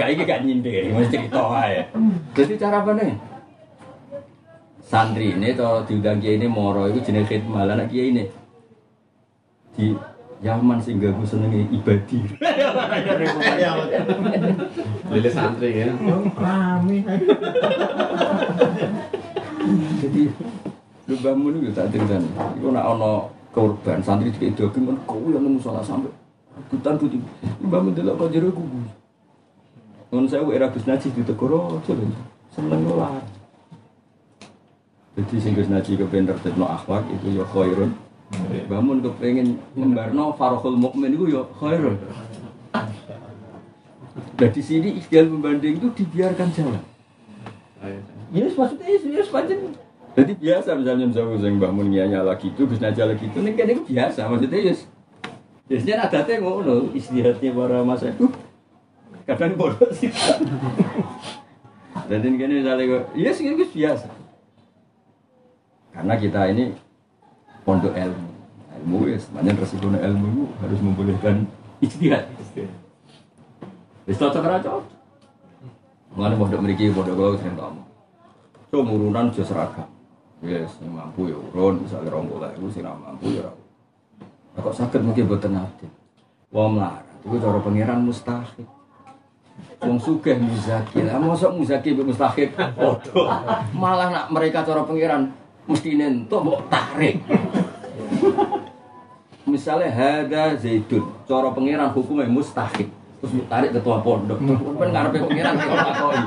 Iki gak nyindir, mesti cerita aja. Jadi cara apa nih? Santri ini kalau diundang kiai ini moro itu jenis khidmah, lah anak kiai ini di Yaman sing ganggu senengi ibadi. Lili santri ya. Jadi lu bangun itu tak ceritanya. Itu nak ono korban santri di daging kan kau yang nemu salah sampai hutan putih. Lu bangun delok kau jero kubu. Ngon saya era Gus Najib di Tegoro, coba seneng lah. Jadi sing Gus Naji kepen tertibno akhlak itu ya khairun. Bangun kepengen ngembarno farohul mukmin itu ya khairun. Nah di sini ikhtiar pembanding itu dibiarkan jalan. Ya maksudnya ya pancen jadi biasa misalnya misalnya saya Mbak Mun nyala gitu, Gus Naji lagi gitu, ini kan itu biasa maksudnya ya. Biasanya ada teh ngono istirahatnya para masa itu kadang bodoh sih. Jadi ini misalnya kok, iya sih itu biasa. Karena kita ini pondok ilmu, ilmu ya semuanya resiko ilmu itu harus membolehkan istirahat. Wis cocok ora cocok. Mulane pondok mriki pondok kula sering tamu. So murunan aja seragam. Yes, sing mampu ya urun, misalnya rong bola itu sing ra mampu ya ora. Kok sakit mungkin boten ate. Wong melarat itu cara pangeran mustahil. Wong sugih muzaki. Lah mosok muzaki mbek mustahil padha. Malah nak mereka cara pangeran mesti nentuk mbok tarik. Misalnya hada zaidun, cara pangeran hukumnya mustahil. Terus tarik ketua pondok. Kan ngarepe pangeran kok takoi.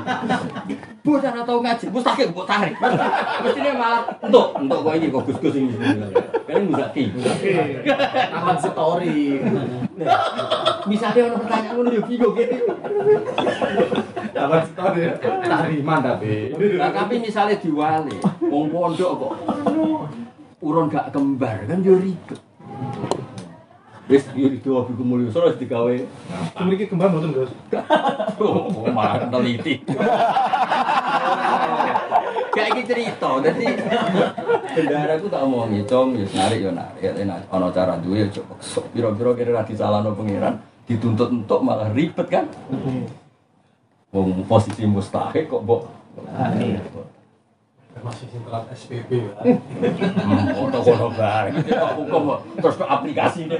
Bu ora tau ngaji, mustahil mbok tarik. Mestine malah entuk, entuk kok iki kok Gus-gus iki. Kan muzaki. Aman story. Misalnya ono pertanyaan ngono yo bingung gitu. Aman story. Tariman tapi. Nah, tapi misalnya diwali, wong pondok kok urun gak kembar kan yo ribet. Wis yo itu abi kumulyo sore digawe. Memiliki kembang mboten, Gus. Oh, malah teliti. Kayak iki cerita, dadi bendara ku tak omongi, Cong, ya narik yo narik, ya enak ana cara duwe yo coba sok pira-pira kira ra disalahno pangeran, dituntut untuk malah ribet kan. Wong posisi mustahil kok mbok Masih sintelan SPP ya. Foto kono bareng. Hukum terus ke aplikasi deh.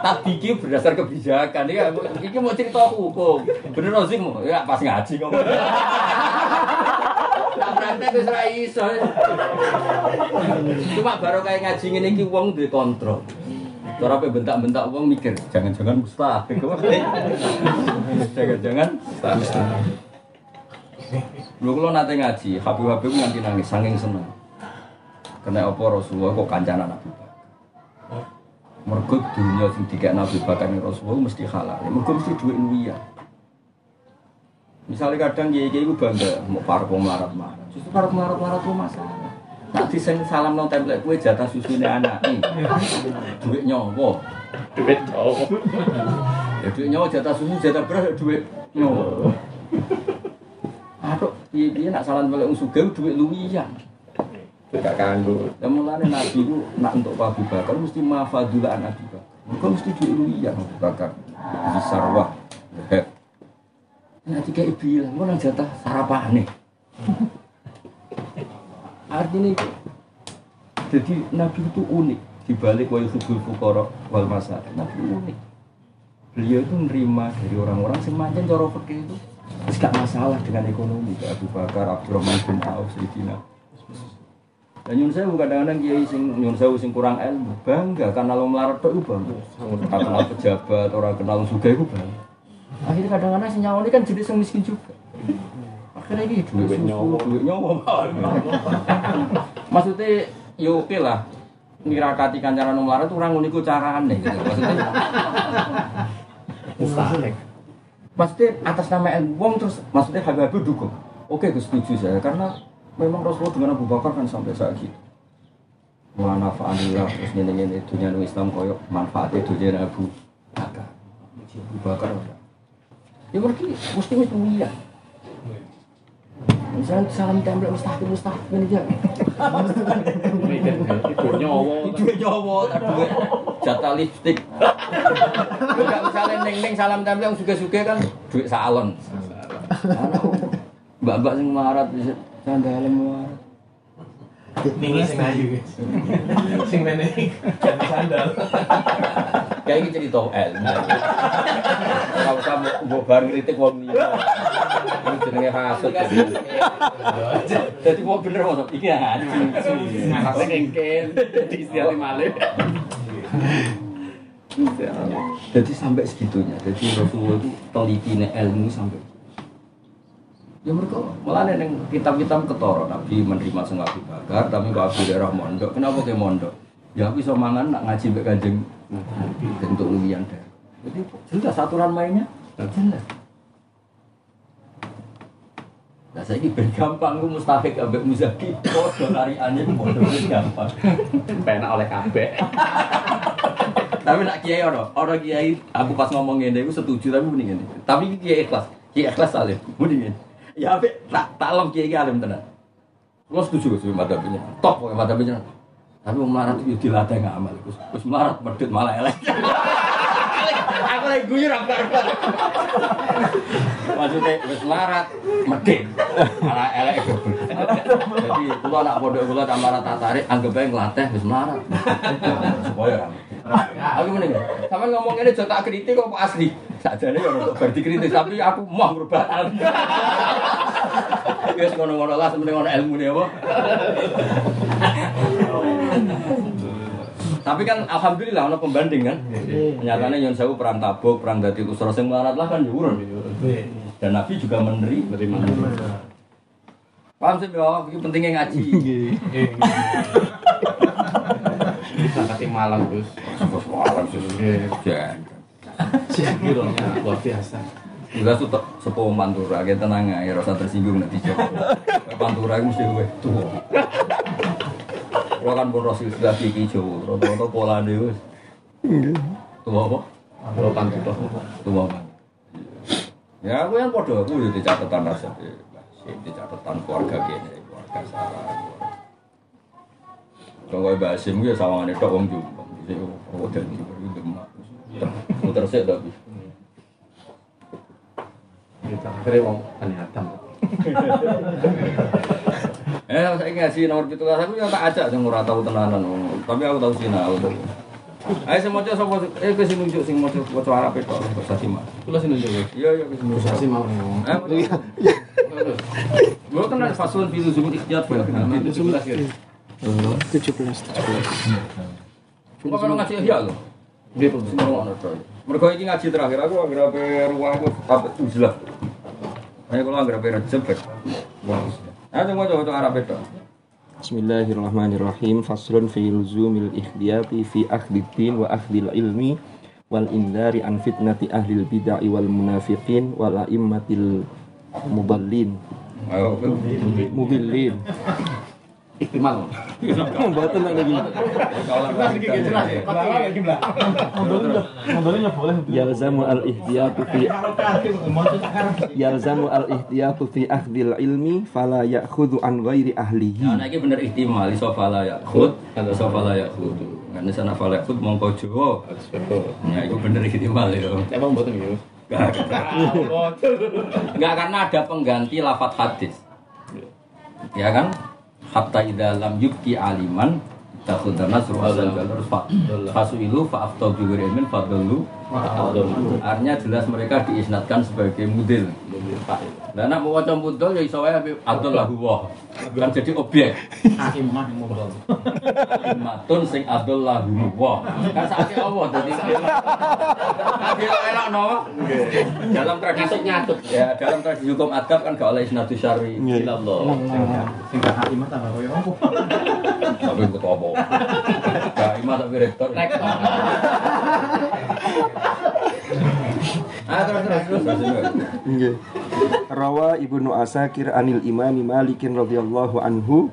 Tak bikin berdasar kebijakan ya. Iki mau cerita hukum. Bener sih mau ya pas ngaji ngomong. Tak praktek wis ra iso. Cuma baru kayak ngaji ngene iki wong duwe kontrol. Cara pe bentak-bentak wong mikir, jangan-jangan mustahil. (laughs) Jangan-jangan mustahil. Lho kula nate ngaji, Habib-habib nganti nangis saking seneng. Kena apa Rasulullah kok kancanan Nabi Bakar. Dunia sing dikek Nabi ning Rasulullah mesti halal. Mergo mesti duit luwian. Misalnya kadang kiai kiai gue bangga mau para pemelarat melarat. Justru para pemelarat melarat itu masalah. Nanti sing salam nong template kue jatah susunya anak nih. Duit nyawa. Duit cowok. Ya duit nyawa jatah susu jatah beras ya duit nyawa. Aduh, iya iya nak salam balik wong sugih duit luwian. Gak kanggo. Ya mulane Nabi ku nak untuk Abu Bakar mesti mafadula an Abu Bakar. Mereka mesti duit luwian Abu Bakar. Di sarwah. Nah, tiga ibu bilang, mau nang jatah sarapan nih. Artinya itu, jadi Nabi itu unik. Di balik wa yuhibbul fuqara wal masakin. Nabi unik. Beliau itu menerima dari orang-orang semakin cara fikih itu gak masalah dengan ekonomi kayak Abu Bakar, Abdurrahman bin Auf, Sayyidina. Dan nyun sewu kadang-kadang kiai sing nyun sewu sing kurang ilmu bangga karena lo melarat tuh bangga. Kenal pejabat, orang kenal suga itu bangga. Akhirnya kadang-kadang si nyawa ini kan jadi yang miskin juga. Duit nyawa. duit nyawa. (laughs) Maksudnya ya oke lah. Nirakati kancaran melarat tuh orang uniku cara aneh gitu. Maksudnya Mustahil. Maksudnya atas nama wong terus maksudnya Habib dukung. Oke, gue setuju saya karena memang Rasulullah dengan Abu Bakar kan sampai saat gitu. Mula nafa'anillah terus ngene-ngene dunia nu Islam koyo manfaatnya dunia Abu Bakar. Abu Bakar. Ya mesti mesti itu iya. Misalnya salam template mustahil mustahil ini dia. Mikir itu. Duit nyawa, tak duit jatah lipstick. Enggak misalnya neng-neng salam template yang suka-suka kan duit salon. Anak mbak-mbak sing marat bisa sandalem marat. Ini sing ayu, guys. Sing meneh ganti sandal. Kayak ini cerita ilmu. Kalau kamu mau bareng kritik wong liya. Ini jenenge hasud. Jadi mau bener mau iki ngaji. Anaknya kengken. Di istiadat malih. Jadi sampai segitunya. Jadi Rasulullah itu teliti ilmu sampai Ya mereka malah neng kitab-kitab ketoro Nabi menerima sing Abu Bakar, tapi kok Abu Hurairah mondok. Kenapa kayak mondok? Ya aku iso mangan nak ngaji mbek Kanjeng bentuk luwian deh. Jadi jelas aturan mainnya jelas. Nah saya ini ben gampang, aku mustahik ambek muzaki, itu podo wis gampang. Penak oleh kabeh. Tapi nak kiai ono, orang kiai aku pas ngomong ngene aku setuju tapi mending ngene. Tapi kiai ikhlas, kiai ikhlas alim, mending ngene. Ya ape tak tak lom kiai alim tenan. Gua setuju sih madhabnya. Top pokoknya madhabnya. Tapi mau melarat itu dilatih nggak amal. Terus terus melarat medit malah elek. aku lagi guyu ra Maksudnya wis melarat medit malah elek. Jadi kula anak pondok kula tak melarat tak tarik anggap ae nglatih wis melarat. Supaya. Aku mending sampean ngomong ini jek tak kritik kok asli. Sakjane ya ora bar dikritik tapi aku mau merubah alim. Ya ngono-ngono lah sementing ono ilmune apa. Tapi kan alhamdulillah ono pembanding kan. Nyatanya Yon Sewu perang Tabuk, perang Dati Usra sing melarat lah kan diurun. Dan Nabi juga meneri menerima. Paham sih ya, ini pentingnya ngaji. (laughs) (laughs) Bisa kasih malam Gus. Malam sih. Jangan. Gironya luar biasa. Jelas tuh sepuh pantura, kayak tenang ya, rasa tersinggung nanti coba. Pantura itu mesti gue tuh. Kalau kan pun rasul sudah kiki jowo, rata-rata pola deus. Tuh apa? Kalau pantura. Tuh apa? Ya aku yang podo, aku jadi catatan rasa di catatan keluarga gini, keluarga sarah. Kalau gue bahasim gue sawangan itu om jumbang, jadi aku dan juga itu demak. Muter sih tapi. Kita akhirnya mau aneh adam. (laughs) Eh, saya ngaji nomor itu aku yang tak ajak sing ora tahu tenanan. Tapi aku tahu sinau. Ayo sing maca sapa eh ke sing nunjuk sing maca maca Arab itu bahasa Sima. Kula sing nunjuk. Iya iya ke sing nunjuk. Kasih mau. Eh, Gua kan ada fasun fil zum ikhtiyar fil sebelas ya. Tujuh belas tujuh belas kalau ngaji ihya lho. Dia pun. Semua. Mergo iki ngaji terakhir aku anggere ape ruang aku apa uzlah. Ayo kalau anggere ape rejeb. Ayo coba coba Arab itu. Bismillahirrahmanirrahim Faslun fi luzumil ikhdiyati fi akhdid wa akhdil ilmi wal indari an fitnati ahlil bid'ah wal munafiqin wal a'immatil mudallin Ayo. Iktimal. Mboten lagi Yalzamu al ihtiyatu fi Yalzamu al ihtiyatu fi akhdil ilmi fala ya'khudhu an ghairi ahlihi Nah, ini bener ihtimal, iso fala ya khud, iso fala ya khud. Kan sana fala ya khud mongko Jawa. Ya itu bener ihtimal ya. Emang mboten gitu. Enggak karena ada pengganti lafat hadis. Ya kan? Hatta idza lam yubki aliman takhudana surah terus fa fasuilu fa aftal bi ghairi ilmin fadallu. Artinya jelas mereka diisnatkan sebagai mudil Lah nak mau waca mudul ya iso wae Abdullah huwa. Kan jadi objek. Aimah mudol. Matun sing Abdullah huwa. Kan sakit Allah dadi Tapi elok no. Dalam tradisi nyatut ya, dalam tradisi hukum adab kan gak oleh isnadu syar'i ilallah. Sing gak hakimah tambah koyo opo. Tapi ketua apa? Gak imam tapi rektor. Rektor. Ah terus terus terus. Nggih. Rawa Ibnu Asakir anil Imam Malikin radhiyallahu anhu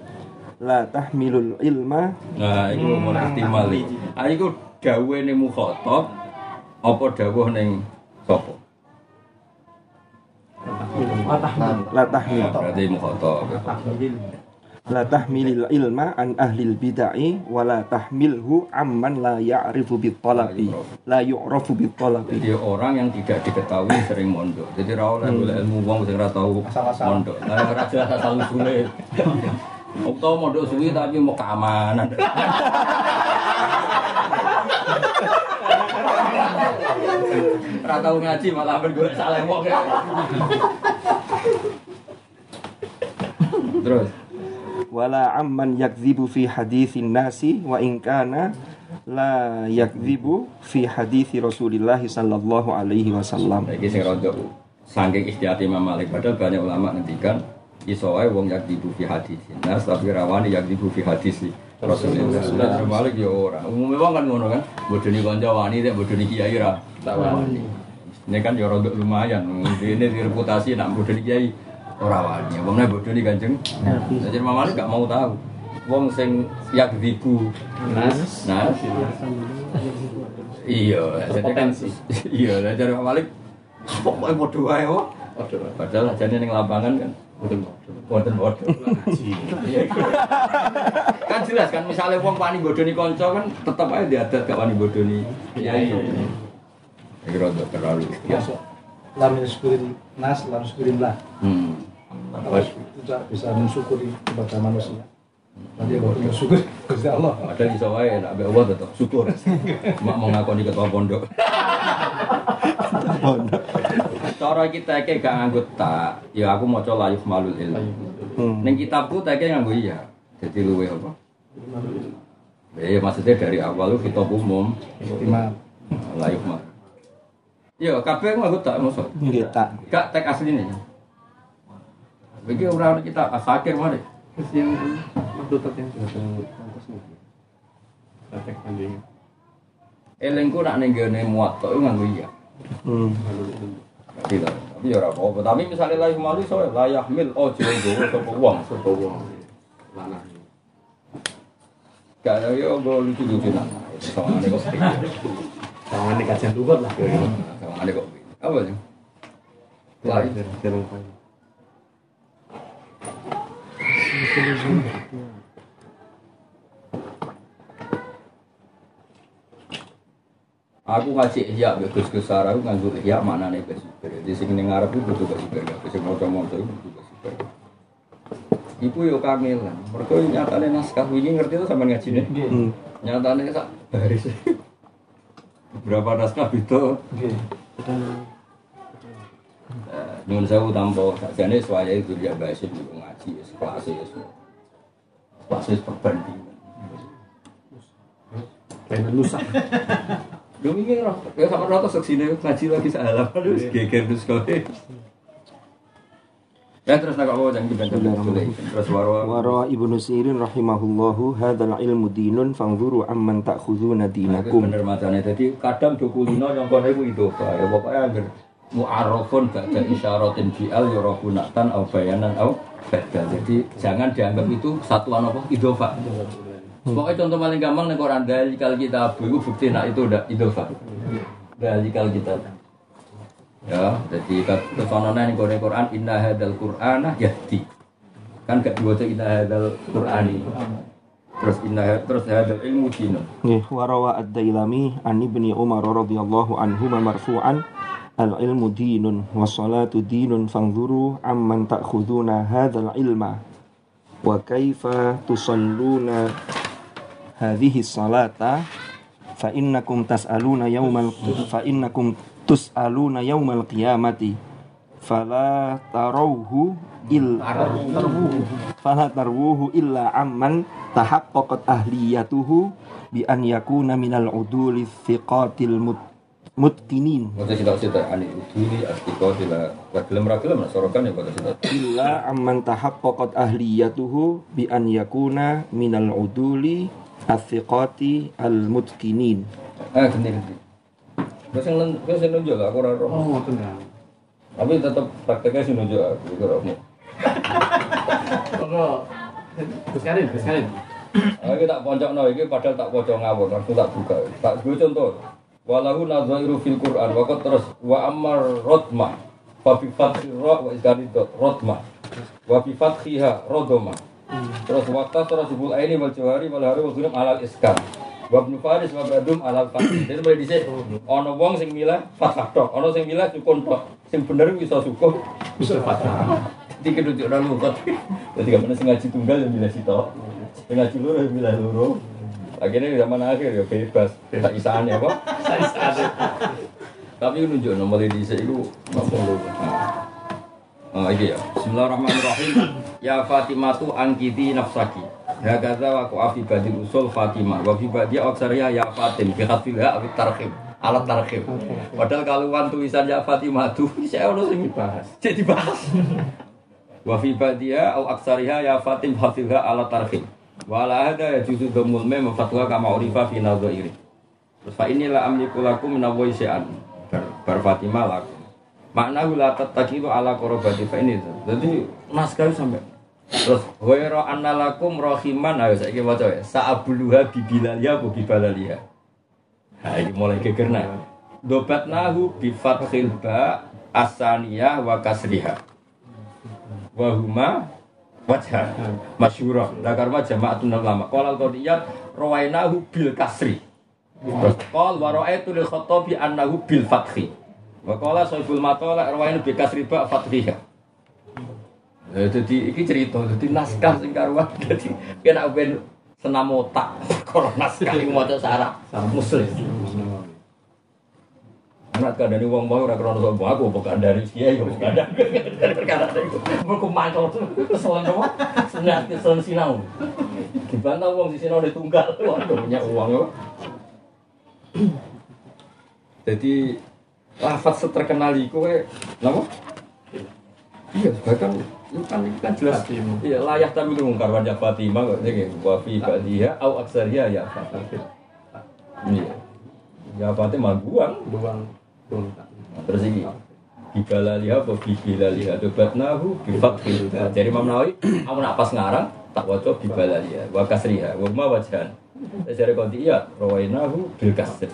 la tahmilul ilma Nah, itu mulai ihtimal. Ah iku gawe ning mukhatab apa dawuh ning sapa? la tahmil Berarti mukhatab. La tahmilil ilma an ahlil bid'ah wa la tahmilhu amman la ya'rifu bit talabi la yu'rafu bit talabi Jadi orang yang tidak diketahui sering mondok. Jadi ra oleh golek ilmu wong sing ora tau mondok. Ora jelas asal usule. Utawa (laughs) mondok suwi tapi mau keamanan. (laughs) Ora tau ngaji malah ben golek salah wong. ya. (laughs) Terus wala amman yakdzibu fi haditsin nasi wa in kana la yakdzibu fi hadithi Rasulillah sallallahu alaihi wasallam iki sing rondo Saking ikhtiyati Imam Malik padahal banyak ulama ngendikan iso wae wong yak dibu fi hadis. Nas tapi rawani yak dibu fi hadis Rasulullah. Imam Malik ya ora. Umumnya wong kan ngono kan, bodoni kanca wani nek bodoni kiai ra tak wani. Ini kan ya rodok lumayan. Ini reputasi nak bodoni kiai ora wani. Wong nek bodoni Kanjeng. Jadi Imam Malik gak mau tahu. Wong sing yak dibu Nas. Nas Iya, jadi kan iya, jadi Malik pokoknya bodoh aja kok. Padahal jadi ning lapangan kan wonten bodoh. Iya. kan jelas kan misalnya wong wani bodoni kanca kan tetep aja diadat gak wani bodoni kiai. Iki rada terlalu. Ya. Masuk lam syukurin nas, lam syukurin lah. Hmm. Kalau tidak bisa mensyukuri kepada manusia. Nanti kalau mensyukuri (laughs) Gusti Allah. Padahal iso wae nek ambek Allah tetep syukur. Mak mau ngakoni ketua pondok. Cara kita kayak gak nganggo tak, ya aku mau coba layuf malul ilmu. Hmm. Neng kitabku tak kayak nganggo iya. Jadi luwe apa? Ya maksudnya dari awal lu kitab umum Imam. layuf mal. Ya kabeh nganggo tak maksud. Nggih tak. Gak tek asline. Iki ora ana kita asakir mana? Terus yang waktu yang sudah nih. Banding. Elengku nak ning gene muwatta iku nganggo iya. Hmm. Tidak, tapi ya ora apa-apa. Tapi misalnya layuf malu soalnya layah mil oh jauh jauh sapa wong. Sopo wong lanang. Gak ada ya gue lucu lucu nah. Sama ane kok. (laughs) Kajian lugat lah kok. Apa sih? Lari. Aku ngaji ihya mbek Gus Gus Sarah aku nganggo ihya maknane Gus Super. Di sing ning ngarep iku kudu Gus Super. Sing maca-maca iku kudu Gus Super. Iku yo kangelan. Mergo nyatane naskah wingi ngerti to sampean ngajine. Hmm. Nyatane sak baris. (laughs) Berapa naskah itu? Oke. Nyun sewu tanpa sakjane swaya itu dia basis itu ngaji wis kelas wis. Kelas wis perbandingan. Kayaknya lusa. Lu mikir roh, ya sama roh terus sini ngaji lagi salah, aduh geger terus kau. Ya terus nak apa jangan dibantu terus waro. Wara Ibnu Sirin rahimahullahu hadzal ilmu dinun fangzuru amman ta'khuduna Nah, dinakum. bener macamnya. Jadi kadang dokulino yang kono itu itu ya pokoknya agar mu'arrafun ba'da isyaratin fi'al yuraku naktan au bayanan au badal. Jadi jangan dianggap itu satuan apa idofa. Pokoknya contoh paling gampang nih Quran dari kal kita itu bukti nak itu udah idofa. Dari kal kita ya jadi kesononan nih Quran Quran inna hadal Qur'ana yahdi kan gak dibaca inna hadal Qur'ani terus inna terus hadal ilmu dinun Nggih, warawa ad-Dailami an Ibni Umar radhiyallahu anhu marfu'an al-ilmu dinun was-salatu dinun fangzuru amman ta'khuduna hadzal ilma wa kaifa tusalluna hadhihi salata fa innakum tas'aluna yaumal fa innakum tus'aluna yaumal qiyamati fala tarawhu il fala tarwuhu illa amman tahaqqaqat ahliyatuhu bi an yakuna minal uduli thiqatil mut mutqinin Mau cita cita ani uduli astiko tila gelem ra gelem sorokan ya pada cita. illa amman tahaqqaqat ahliyatuhu bi an yakuna minal uduli athiqati al mutqinin Ah gini gini. Gue sing nun- gue sing nunjuk aku ora roh. Oh, ngoten ya. Tapi tetap prakteknya sing nunjuk aku iku roh. Pokok Gus Karin, Gus Karin. Aku tak poncokno iki padahal tak pocok ngawur langsung tak buka. Tak gue contoh. Walahu nadzairu fil Qur'an. Wa qad terus wa ammar rotma. Fa bi fathi ra wa iskari dot rotma. Wa bi fathiha rodoma. Terus waktu terus sebul aini wal jawari wal hari wal gunum alal iskar wa ibnu faris wa badum alal fathi. Jadi mulai dhisik ana wong sing milah fathah tok. Ana sing milah sukun tok. Sing bener bisa sukun Bisa Fatah. jadi keduduk ora lugat jadi gak sing ngaji tunggal yang milah sitok. Sing ngaji loro yang milah loro akhirnya zaman akhir ya bebas tak isaan ya sadar. tapi nunjuk nomor di dhisik iku apa lho Ah, iki ya. Bismillahirrahmanirrahim. Ya Fatimatu angkiti nafsaki. Hakadha wa ku afi badil usul Fatimah wa fi badi aksariya ya Fatim bi fi tarhim. alat tarhib. Padahal kaluan tulisan ya Fatimah tuh (laughs) saya ono sing Dibahas. jadi bahas. (laughs) Wa fi badiya au aksariha ya Fatim hafizha ala tarhib. Wa ala hada ya juzu domul mem fatwa kama urifa fi. Terus fa inilah amliku lakum min syai'an. Bar, bar Fatimah lakum. Makna la tattaqilu ala qarabati fa ini. Jadi naskah sampai Terus wa anna lakum rahiman ayo saiki waca ya. Sa'abuluha bibilaliya bu bibalaliya. Nah, ini mulai gegerna. Dobatnahu bi fathil ba asaniyah wa kasriha. Wa huma wajah masyhurah. Lah karma jama'atun ulama. Qala al-qadiyat rawainahu bil kasri. Terus qal wa ra'aitu lil khattabi annahu bil fathi. Wa qala sahibul matala rawainahu bi kasri ba fathiha. Eh, jadi ini cerita, jadi naskah sing karuan, (laughs) jadi kena ben senam otak, (laughs) kalau naskah ini mau sarah muslim. Anak kadang wong mau ora krono sapa aku bukan dari kiai yo bukan dari perkara itu. Aku mantau tuh kesalahan apa? Senat kesalahan sinau. Dibantah wong di sinau di tunggal, waduh punya uang yo. Jadi lafaz seterkenal iku kowe napa? Iya, bahkan itu kan itu kan jelas. Fatimah. Iya, layak tapi lu mungkar wajah Fatimah kok iki wa fi badiha au aksariha ya Fatimah. Iya. Ya Fatimah buang Buang. Terus ini Bibalaliha apa bibilaliha? Dobatnahu bifathil Jadi Imam Nawawi (clears throat) Aku nak pas ngarang Tak waca bibalaliha Wa kasriha Wa ma wajahan Jadi konti iya Rawainahu bil kasri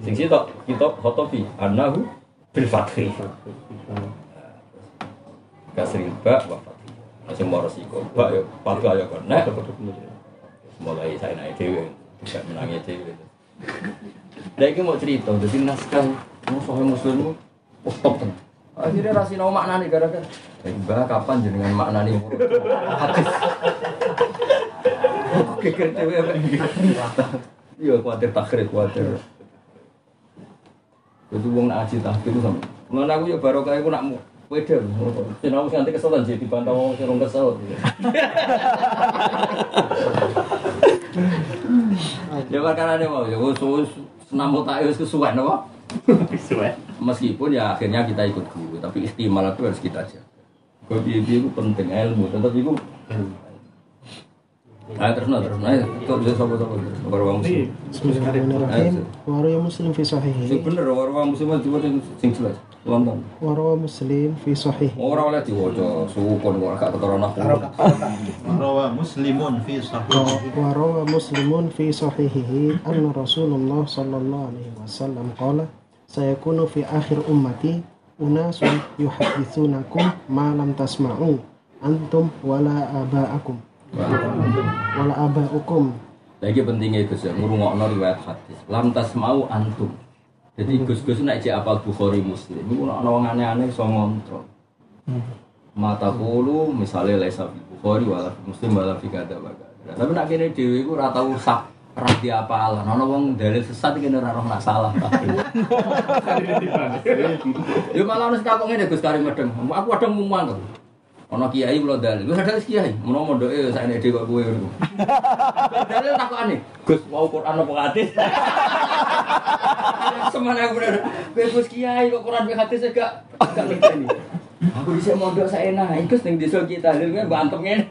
Sing sitok Kitab khotobi Annahu bil fathi Kasri ba wa fathi Masih mau resiko Ba ya Fatwa ya kena Mulai saya naik dewe Tidak menangnya dewe. Nah ini mau cerita Jadi naskah Mau soal muslimmu? Oh top ten Akhirnya rasi nau maknani gara-gara. Eh mbak kapan jenengan maknani? Hadis. Oke dewe Iya khawatir takrif khawatir Itu wong nak aji tahfidz itu sama. Mana aku ya baru kayak aku. Nak mu Weda, sinau nanti keselan jadi dibantah sing rong kesel. Ya perkara ini mau, ya khusus senam otak itu kesuwen apa? Meskipun ya akhirnya kita ikut guru, tapi istimal itu harus kita aja. Kau itu penting ilmu, tetap itu. Ayo terus no, terus no, ayo, kau bisa sopo-sopo, sopo orang muslim. Bismillahirrahmanirrahim. Warawa Muslim fi sahihi. bener, orang muslim itu sing sing London. Warawa Muslim fi sahihi. Orang oleh diwaca sukun kok gak ketara aku. Rawa muslimun fi sahih Warawa Muslimun fi sahihihi anna Rasulullah sallallahu alaihi wasallam qala sayakunu fi akhir ummati unasun yuhadditsunakum ma lam tasma'u antum wala aba'akum wala aba'ukum Lagi pentingnya Gus ya, ngurungokno riwayat hadis. Lam tasmau antum. Jadi Gus-Gus nek cek apal Bukhari Muslim, iku ana wong aneh-aneh iso ngontrol. Mata kulu misalnya laisa fi Bukhari wala fi Muslim wala fi kada wa kada. Tapi nak kene dhewe iku ora tau sak ora diapalan. Ana wong dalil sesat kene ora roh nak salah. (laughs) Ya malah ono takok ngene Gus Karim medeng. Aku kadang mumuan kok. Ono kiai kula dalil. Wis ada kiai, menawa mondoke sakne dhewe kok kowe ngono. (laughs) Dalil takokane, Gus mau Quran apa hadis? (laughs) Semana aku bener. Gus kiai kok Quran apa hadis gak gak ngerti. Aku bisa mondok saya enak, ikut ning desa kita dalil kowe bantem ngene.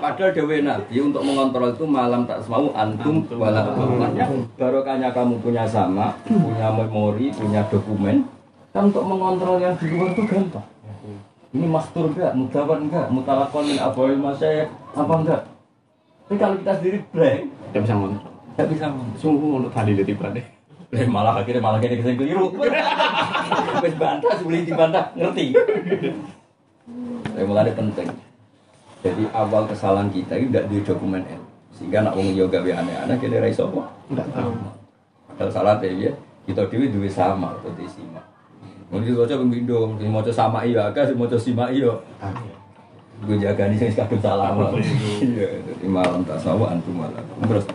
Padahal dewe Nabi untuk mengontrol itu malam tak semau antum wala barokahnya kamu punya sama, punya memori, punya dokumen. Kan untuk mengontrol yang di luar itu gampang. Ini mastur enggak, mudawan enggak, mutalakon min abawi masyayikh apa enggak? Tapi kalau kita sendiri blank, Tidak bisa ngontrol. Enggak bisa ngomong. Sungguh untuk tadi di tiba deh. Eh, malah akhirnya malah kene kesing keliru. (laughs) Wis bantah sebelum dibantah ngerti. Saya mulai penting. Jadi awal kesalahan kita itu tidak di dokumen N. Sehingga nak wong yoga gawe aneh-aneh kene ra iso apa. Tidak tahu. Kalau salah teh ya, kita dhewe duwe sama atau. Mungkin itu aja pembindo, sing maca sama iya agak, sing maca simak iya. Gue jaga nih sing kadung salah. Iya, jadi malam tak sawa antum malam. Terus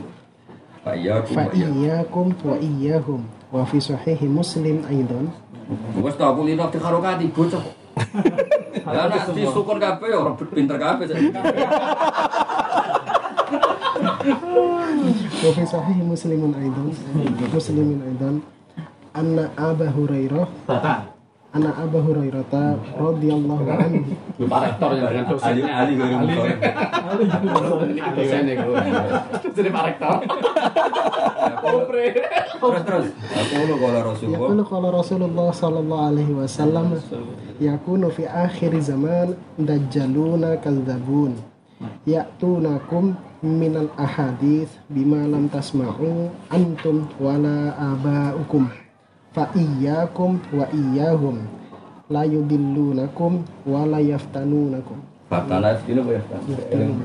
Pak iya, aku Fa Pak iya. iyyakum wa iyyahum wa fi sahihi Muslim aidan Wes tak aku lino di karokati bocah. Ya nak di syukur kabeh ya pinter kabeh. (laughs) وفي صحيح مسلم أيضا مسلم أيضا أن أبا هريرة أن anak Abu Hurairah radhiyallahu anhu. Lupa rektor ya, jangan Ali ya. Ali gue Ali. Ali dosen ya gue. Jadi Pak Rektor. Terus terus. Yaqulu qala Rasulullah. Yaqulu qala Rasulullah sallallahu alaihi wasallam yakunu fi akhir zaman dajjaluna kadzabun. Ya'tunakum minal ahadith bima lam tasma'u antum wala aba'ukum fa iyyakum wa iyyahum la yudillunakum wa la yaftanunakum fatana yaftinu wa yaftanu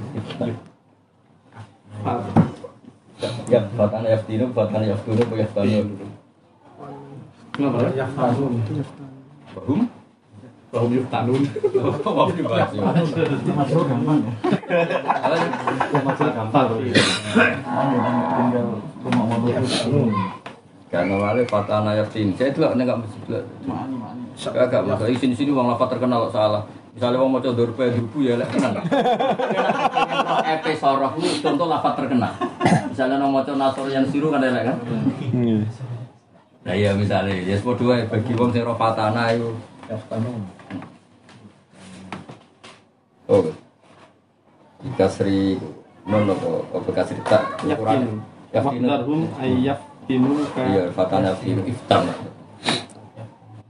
ya fatana yaftinu fatana yaftunu wa yaftanu Yaftanun. Bahum? Bahum Yaftanun. Bahum Yaftanun. Masuk gampang ya. Masuk gampang. Tinggal rumah mobil Yaftanun. Karena wale Fatana Yaftin. Saya itu enggak mesti mani. Agak masalah di sini sini uang lafat terkenal kok salah. Misalnya uang mau coba dorpe dubu ya lek kenal. (laughs) EP soroh itu contoh lafat terkenal. Misalnya mau coba nasor yang siru kan lek kan. Nah iya misalnya ya semua dua bagi uang sing roh Fatana itu. Oh. Jika Sri Nono kok kasri tak Yakin. Yakin. Makdarhum ayyafinu ka. Iya, fatana fi iftar.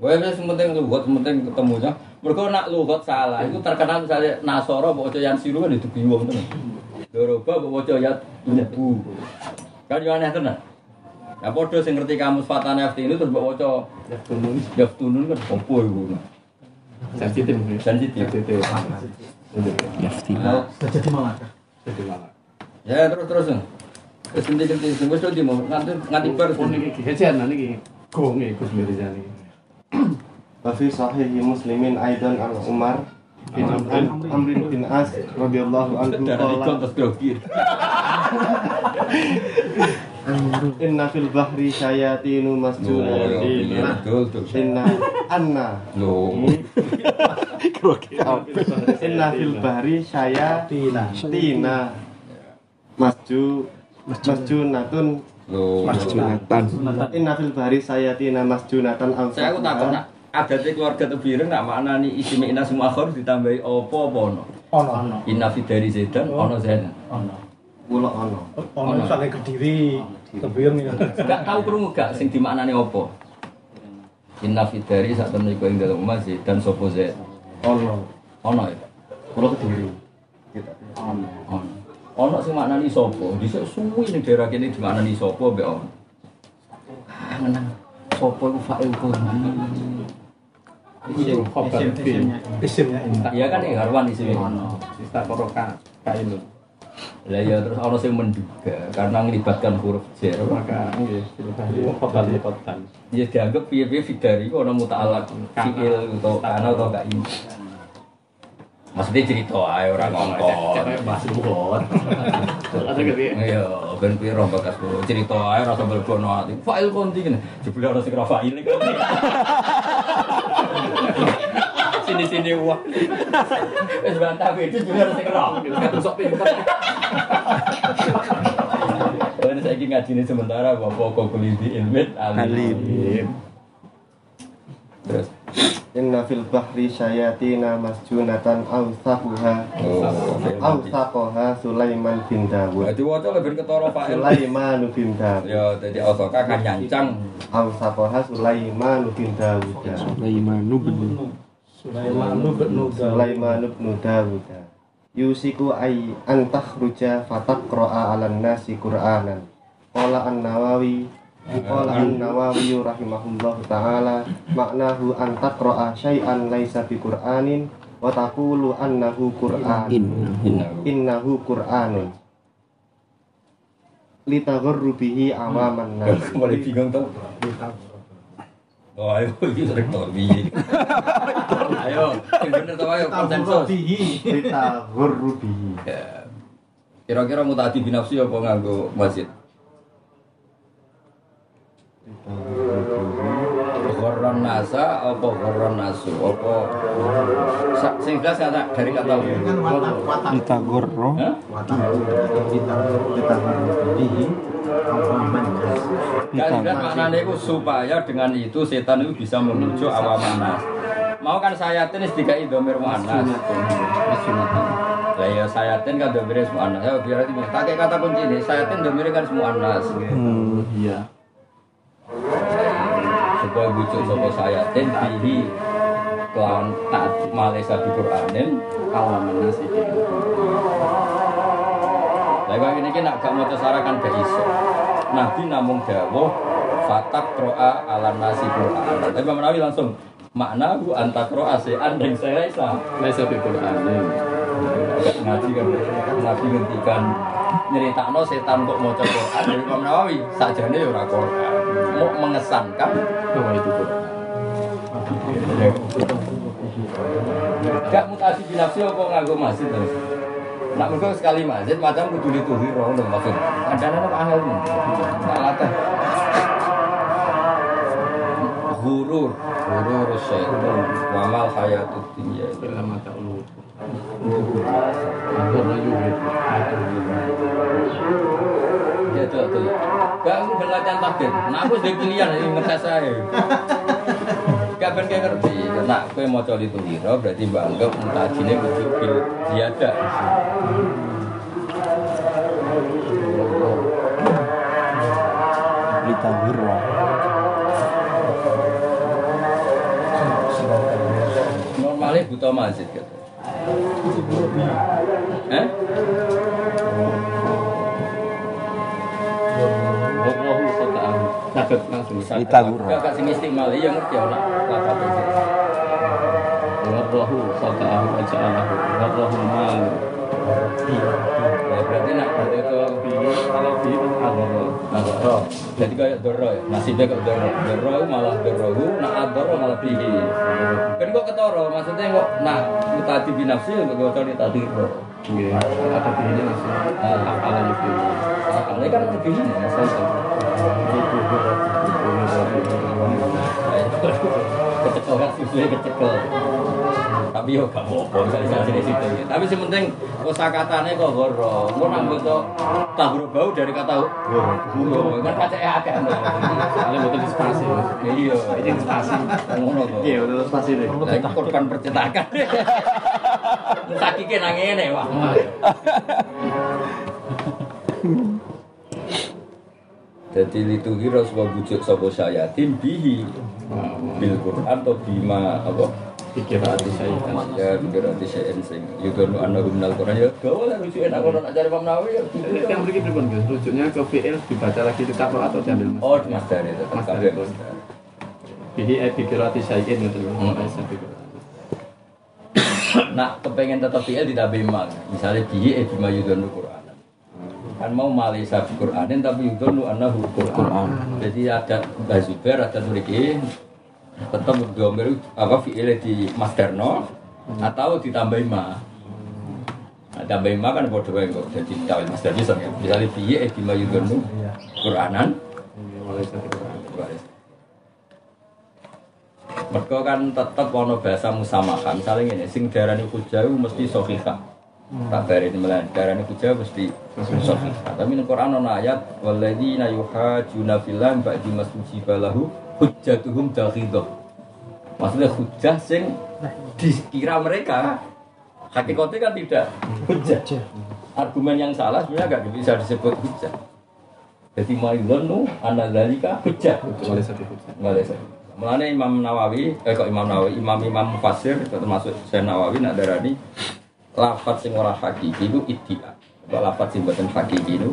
Wah, itu penting lugat, penting ketemunya. Mereka nak lugat salah, itu terkenal misalnya Nasoro, bawa yang siru kan itu bingung tuh. Doroba, bawa ya lubu. Kan juga aneh tenan. Ya podo sing ngerti kamu fatana fi ini terus bawa Yaftunun. Yaftunun kan opo itu. Sensitif. ya. Sensitif. Sensitif. Nah, Jadi malakah. Jadi malah. Ya terus terus. Wis genti-genti sing wis di mau nganti nganti bar niki hejanan niki. Gonge Gus Mirza niki. Wafi sahih muslimin aidan al Umar bin Amr bin As radhiyallahu anhu Inna fil bahri syayatinu masjuna Inna anna Inna fil bahri syayatina Masju masjunatun Loh. Junatan. inna fil bahri syayatina masjunatan aw Saya aku takut nak ada di keluarga tebireng nak makna nih isi ina semua akhir ditambahi opo apa ono. Ono. Inna fi dari Zaidan ono Zaidan. kula ono Ono misalnya kediri, tebir nih. Gak tahu krungu gak sing dimaknani opo. Inna fi dari saat temen iku ing dalam umat Zaidan sopo Zaid. ono Ono ya. kula kediri Ono. Ono sing maknani sopo. Dhisik suwi ning daerah kene dimaknani sopo mbek ono. Ah, menang. Sopo iku fa'il. Iya, bin. Isimnya ini. Iya kan ya Harwan isimnya. Ono. Sista koroka kainun. Lah ya terus ono sing menduga karena melibatkan huruf jar. Maka nggih, lipotan. Ya dianggap piye-piye fidari ono muta'alaq fi'il atau kana atau gak ini. Maksudnya cerita ae ora ngongkon. Masih buat. Ada gede. Iya, ben piro bekas ku cerita ae ora sambil bono ati. Fa'il konti kene. Jebule ora sing fa'il konti. Sini-sini uang. (laughs) Wis bantah kowe itu jebule ora sing. Kata sok pinter. Ini saya ngaji ini sementara bapak kok kuliti alim. Alim. Terus, inna fil bahri syayatina masjunatan aw sahuha oh, aw saqaha Sulaiman bin Dawud. Jadi wajah lebih ketara fa'il. Sulaiman bin Dawud. Ya, jadi osoka kan nyancang. aw saqaha Sulaiman bin Dawud. Sulaimanu bin Sulaiman bin. Sulaiman bin Dawud. Yusiku ay antah ruja fataqra'a 'alan nasi Qur'anan. Qala an-Nawawi qala an-Nawawi rahimahullahu taala maknahu an taqra'a syai'an laisa bi Qur'anin wa taqulu annahu Qur'an Innahu Qur'anun litagharru bihi awaman nas Kembali bingung tuh. Oh, ayo, ini sering torbi. Ayo, yang bener tuh ayo, konsensus. litagharru bihi Ya. Kira-kira mau tadi binafsi apa nganggo masjid? Goron nasa apa goron nasu apa Sa- sing jelas kata dari kata litagharru bihi Kandidat maknanya itu supaya dengan itu setan itu bisa menuju awam anas. Mau kan sayatin istiqai domir mu'anas. Lah ya sayatin kan domir mu'anas. Ya biar itu pakai kata kunci ini. Sayatin domir kan semua anas. Hmm. Iya. Supaya bujuk sopo sayatin bihi kelawan taat Malaysia di Quranin Kalau menasih Lah kok ini nak gak mau sarakan gak iso. Nabi namung dawuh fatak roa ala nasi Quran. Tapi Imam Nawawi langsung makna bu antak roa se andeng saya isa. Laisa bi Qur'anin. Gak ngaji kan Nabi ngendikan nyeritakno setan kok mau Quran dari Imam Nawawi sajane ya ora Quran. Mau mengesankan Bahwa itu Qur'an. gak mutasi binafsi apa nganggo masjid terus. Nak mereka sekali masjid macam kudu dituhi roh lho maksud. Kadang-kadang kok angel teh. Gurur, gurur syaitan, wamal hayatud dunya. Bila mata Ya tuh. Gak aku berlatihan takdir. Nah aku sudah pilihan ini ngetes saya. Gak ben kayak ngerti. Nah, mau itu berarti mentajine kudu bil. Litahurra. Normalnya buta masjid gitu. Eh? Wallahu sata'ahu. Sakit langsung. Litahurra. Gak sing istimal ya ngerti ora lapat itu. Wallahu sata'ahu wa ja'alahu. Wallahu mal. Ya berarti nak berarti itu Kalau di itu agama. Adoro. Jadi kayak doro ya, nasibnya kayak doro. Doro malah doro, nak adoro malah bihi. Kan kok ketoro, maksudnya kok nak tadi binafsi ya kok ketoro tadi ro. Iya. Ada bihinya masih. Apa lagi Ini kan lebih ini masalah. Kecekel kan susunya kecekel. Tapi yo gak apa-apa sini situ. Tapi sing penting kosakatane kok goro. Engko nang kok tahur bau dari kata goro. Kan kacake akeh. Soalnya betul spasi. Iya, di spasi. ngono kok. Iya, betul spasi. Lah iki korban percetakan. (laughs) Sakike nang ngene wah. Jadi itu kira sebuah bujuk sapa syayatin bihi bil Quran atau bima apa Pikir hati saya ya kira di syain sing yudhanu annahu minal Quran ya gak boleh rujukin aku nak cari Imam Nawawi ya Yang beri pripun guys? Rujuknya ke VL dibaca lagi di tabel atau diambil mas? oh mas dari tetap Mas dari. mas dari Bihi e pikir hati saya ini gitu. Hmm. Nak kepengen tetap fi'il tidak bimang misalnya bihi eh bima yudhanu Quran kan mau malisa Quranin tapi yudhanu annahu Quran jadi ada Mbak Zubair ada Nuriki tetap domir apa fi'il di Masderno atau ditambah ma. Nah, tambah ma kan bodoh wae kok jadi tawil Masder bisa ya misalnya bihi eh bima yudhanu Quranan. Qur'an. Mereka kan tetap ono bahasa musamaha. Misalnya ini, sing darani hujah itu mesti sohika. Tak bari ini melan darani hujah mesti sohika. Tapi di Quran ono ayat waladina yuhajuna fillah ba'di masujiba lahu hujjatuhum dakhidah. Maksudnya hujah sing dikira mereka hakikatnya kan tidak hujah. Argumen yang salah sebenarnya gak bisa disebut hujah. Jadi hujah. Laisa bi Qur'an. Malaysia. Mulanya Imam Nawawi, eh kok Imam Nawawi, Imam Imam Mufasir termasuk Syekh Nawawi nak darani lafat sing ora hakiki itu iddia. Kok lafat sing boten hakiki itu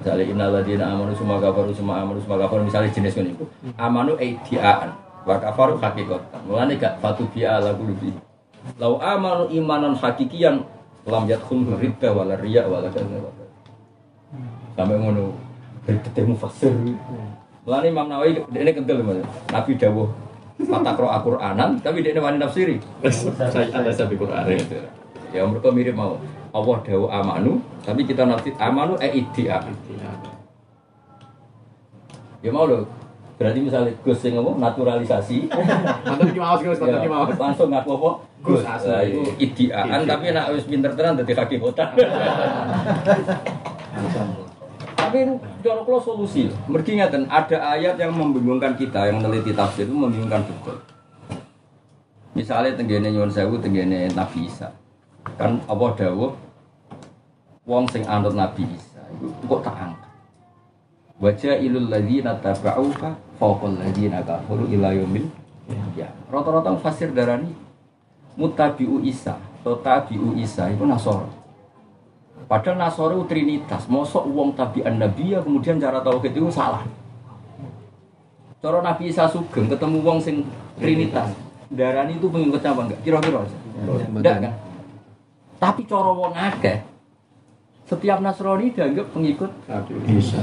misalnya innalladzina amanu summa kafaru summa amanu summa kafaru misalnya jenis iku. Amanu iddiaan wa kafaru hakikatan. Mulane gak fatu bi'a la qulubi. Lau amanu imanan hakikian lam yadkhul ridda wala riya wala wala. Sampai ngono berketemu fasir. Mulane Imam Nawawi ini kental. Nabi dawuh fatakro Al-Qur'anan tapi dia wani nafsiri. Saya laisa bi Qur'an. Ya mereka mirip mau. Allah dawuh amanu tapi kita nafsir amanu e iddia. Ya mau loh. Berarti misalnya Gus sing ngomong naturalisasi, (laughs) maos Gus, ya, maos. langsung ngaku apa? Gus, asli. Iddia. tapi nak wis pinter tenan dadi kaki kota. (laughs) Tapi cara kula solusi. Mergi ngeten, ada ayat yang membingungkan kita yang meneliti tafsir itu membingungkan betul. Misalnya tenggene nyuwun sewu tenggene Nabi Isa. Kan apa dawuh wong sing anut Nabi Isa iku kok tak angkat. Wajah ilul ladzina tabauka fawqal ladzina kafaru ila yaumil ya. Rata-rata fasir darani mutabiu Isa, tabiu Isa itu Nasoro. Padahal Nasoro itu trinitas, mosok uang tabian Nabi ya kemudian cara tauhid itu salah. Cara Nabi Isa Sugeng ketemu wong sing trinitas. Darani itu pengikutnya apa enggak? Kira-kira aja. Enggak kan? Tapi cara wong akeh setiap Nasrani dianggap pengikut Bisa.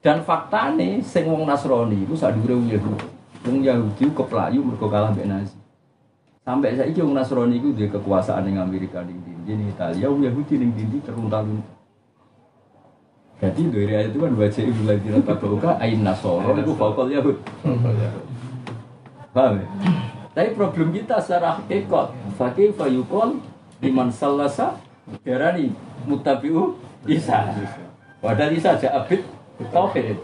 dan fakta nih sing wong Nasrani itu sadure wong Yahudi. Wong Yahudi keplayu mergo kalah mbek Nazi. Sampai saiki wong Nasrani itu dia kekuasaan ning Amerika ning ndi ning Italia, wong Yahudi ning ndi teruntal-untal. Jadi dari ayat itu kan baca ibu lagi nata bauka ain nasoro itu fakol Yahud. Paham ya? Tapi problem kita secara hakikat, fakih fayukol iman salasa darani mutabiu Isa. Padahal Isa aja abid tauhid.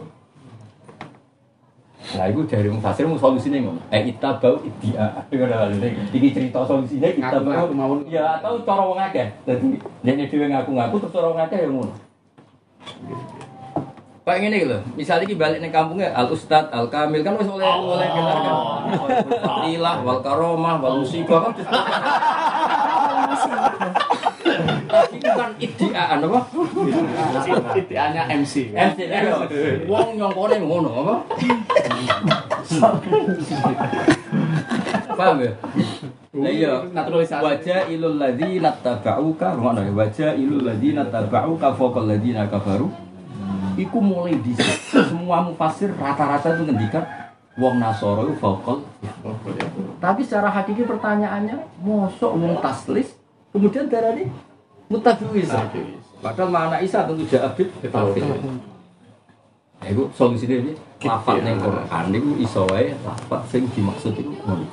Nah, itu dari mufasir mau solusinya ngono. Eh, kita bau idia. Ini cerita solusinya kita bau. Ya, atau cara wong akeh. Dadi nek dhewe ngaku-ngaku terus cara wong akeh ya ngono. Kayak ngene iki lho, misalnya iki balik ning kampungnya Al Ustad, Al Kamil kan wis oleh oleh gelar kan. Ilah wal karomah wal musibah (laughs) kan. Tapi itu kan idiaan apa? Titiannya MC. MC kan. Wong nyongkone ngono apa? Paham ya? Iya, Naturalisasi. wajah ilul ladzina tabauka, ngono ya, wajah ilul ladzina tabauka fawqal ladzina kafaru. Iku mulai di semua mufasir rata-rata itu ngendikan wong Nasoro itu fawqal. Tapi secara hakiki pertanyaannya, mosok wong taslis kemudian darah ini mutabiu Isa. Padahal mana Isa tentu jabit Tauhid. Ya itu solusinya ini lafat yang Quran itu iso wae lafat sing dimaksud itu ngono.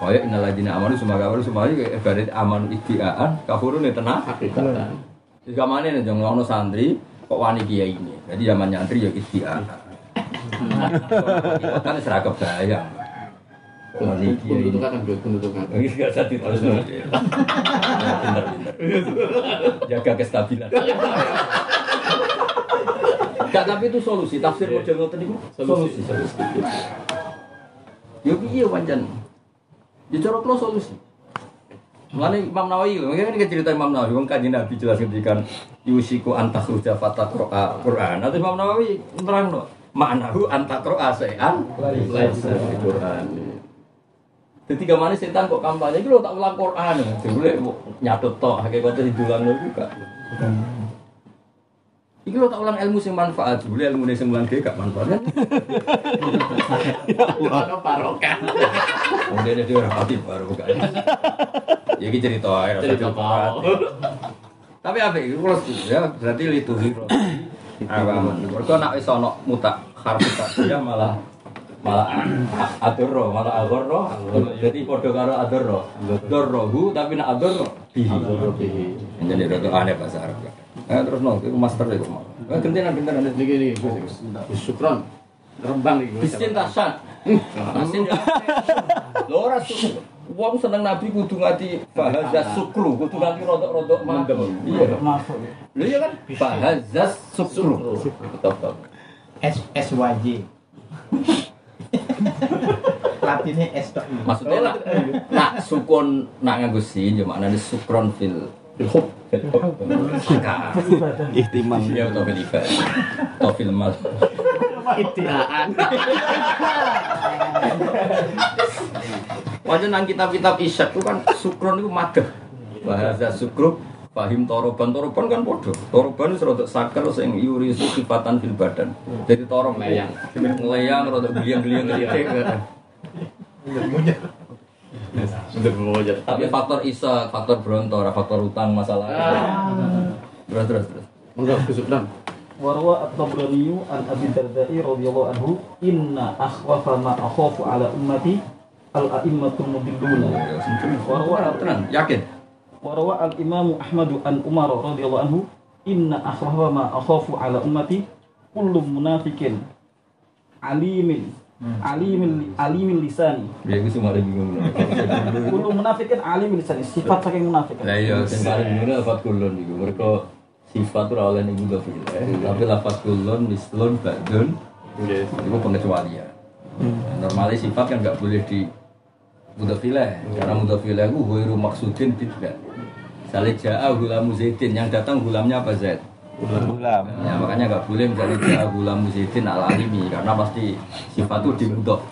Kaya innalladzina amanu semua kafaru iki ibarat amanu istiaan kafurun ya tenang. Hakikatan. Nih jangan ono santri kok wani kiai ini. Jadi zaman nyantri ya istiaan. Kan seragam bayang. Wani kiai ini. Pendudukan kan pendudukan. Ini gak usah diterus Pinter, pinter. Jaga kestabilan. Gak, tapi itu solusi. Tafsir model ngoten itu solusi. Solusi. Yo piye pancen? Ya cara solusi. Mulane Imam Nawawi, mungkin kan cerita Imam Nawawi, wong kanjeng Nabi jelas ketika yusiku antakhruja fataqra Quran. Nanti Imam Nawawi nerangno, maknahu Laisa di Quran. Jadi ke mana setan kok kampanye itu lo tak ulang Quran ya. Jadi nyatut tok hakikatnya didulang lo juga. Iki lo tak ulang ilmu sing manfaat, boleh ilmu sing ulang gak manfaat (laughs) kan? Ono barokah. Oh dia dia orang hati baru bukan. Ya iki cerita ae rasa Cerita kau. Tapi apa iki setuju ya berarti itu hero. Awaman. Mergo nek wis ana mutak harus tak ya malah malah a- (clears throat) adorro malah adorro jadi podo karo adorro dorrohu tapi nak adorro bihi jadi itu aneh bahasa Arab eh terus no itu master itu mau eh gentenan gentenan Niki niki. Syukron. Rembang niki. Miskin tasan. Asin ya. Lho ora wong seneng Nabi kudu ngati bahasa sukru, kudu ngati rodok-rodok mantep. Iya. Lho iya kan? Bahasa sukru. Betul. S SYJ. (laughs) Latinnya S tok. Maksudnya nak, nak sukun nak nganggo sin yo maknane sukron fil fil hub fil hub. Maka Ihtimam. ya atau fil ibadah atau fil mal. Itiaan. Wajan nang kitab-kitab isyak itu kan sukron itu madah. Bahasa sukru Fahim toroban toroban kan podo. Toroban itu rodok sakar sing yuri sifatan fil badan. Jadi torob Melayang. melayang rodok geliang-geliang geliang. Sudah berwajah. Tapi faktor isa, faktor brontor, faktor utang masalah. Terus terus terus. Enggak kesulitan. وروى الطبراني عن ابي الدرداء رضي الله عنه ان اخوف ما اخاف على امتي الائمه المضلون وروى Tenang, yakin. وروى الامام احمد عن عمر رضي الله عنه inna akhwafa ma akhafu ala ummati kullu munafikin alimin alimin alimin lisani. Ya iku semua lagi bingung. kullu munafikin alimin lisani. Sifat saking munafik Lah iya sing paling bingung lafat kulon iku. Mereka sifat ora oleh ning mudhof ilaih, tapi lafat kulon mislun ba'dun itu pengecualian. Normalnya sifat kan nggak boleh di mudhof ilaih, karena mudhof ilaih itu huiru maksudin tidak. Misalnya ja'a hulamu zaidin, yang datang hulamnya apa zaid? Ulam. Ya, makanya nggak boleh misalnya ja'a hulamu zaidin al alimi, karena pasti sifat itu di mudhof.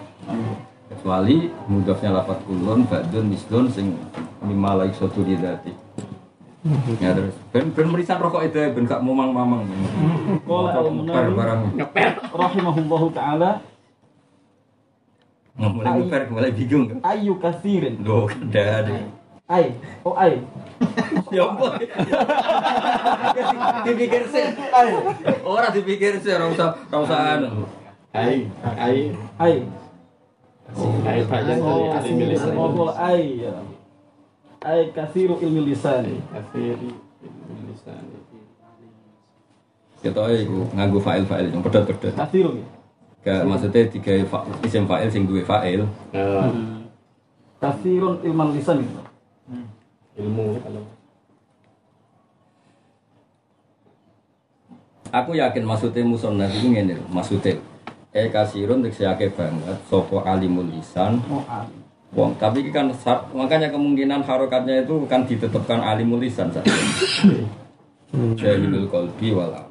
Kecuali mudhofnya lafat kulon, ba'dun, mislun, sing lima laik sotu di dati. Ya terus, ben ben merisan rokok itu, ben gak momang-mamang. Qala al-Munawi barang rahimahullahu taala mulai ngeper, mulai bingung. ayu kathirin Loh, ada ay oh ay (laughs) Ya ampun. (laughs) Dipikir sih. Orang dipikir sih, orang usah, orang usah anu. Ai, ai, ay ai bagian dari oh alim lisan. oh qala ay ya. ay kathiru ilmi lisani Kafiri lisan. Kita itu nganggu file-file yang pedot-pedot. kathiru ya Gak maksudnya tiga fa- isim file sing duwe file. Oh, kathirun ilman lisan itu ilmu kalau. Aku yakin maksudnya musonah itu ngene lho, maksudnya eh kasirun diksi akeh banget. Sopo alimul lisan. Oh alim. Wong, tapi ini kan makanya kemungkinan harokatnya itu kan ditetapkan alimul lisan saja. Jahilul kolbi wala.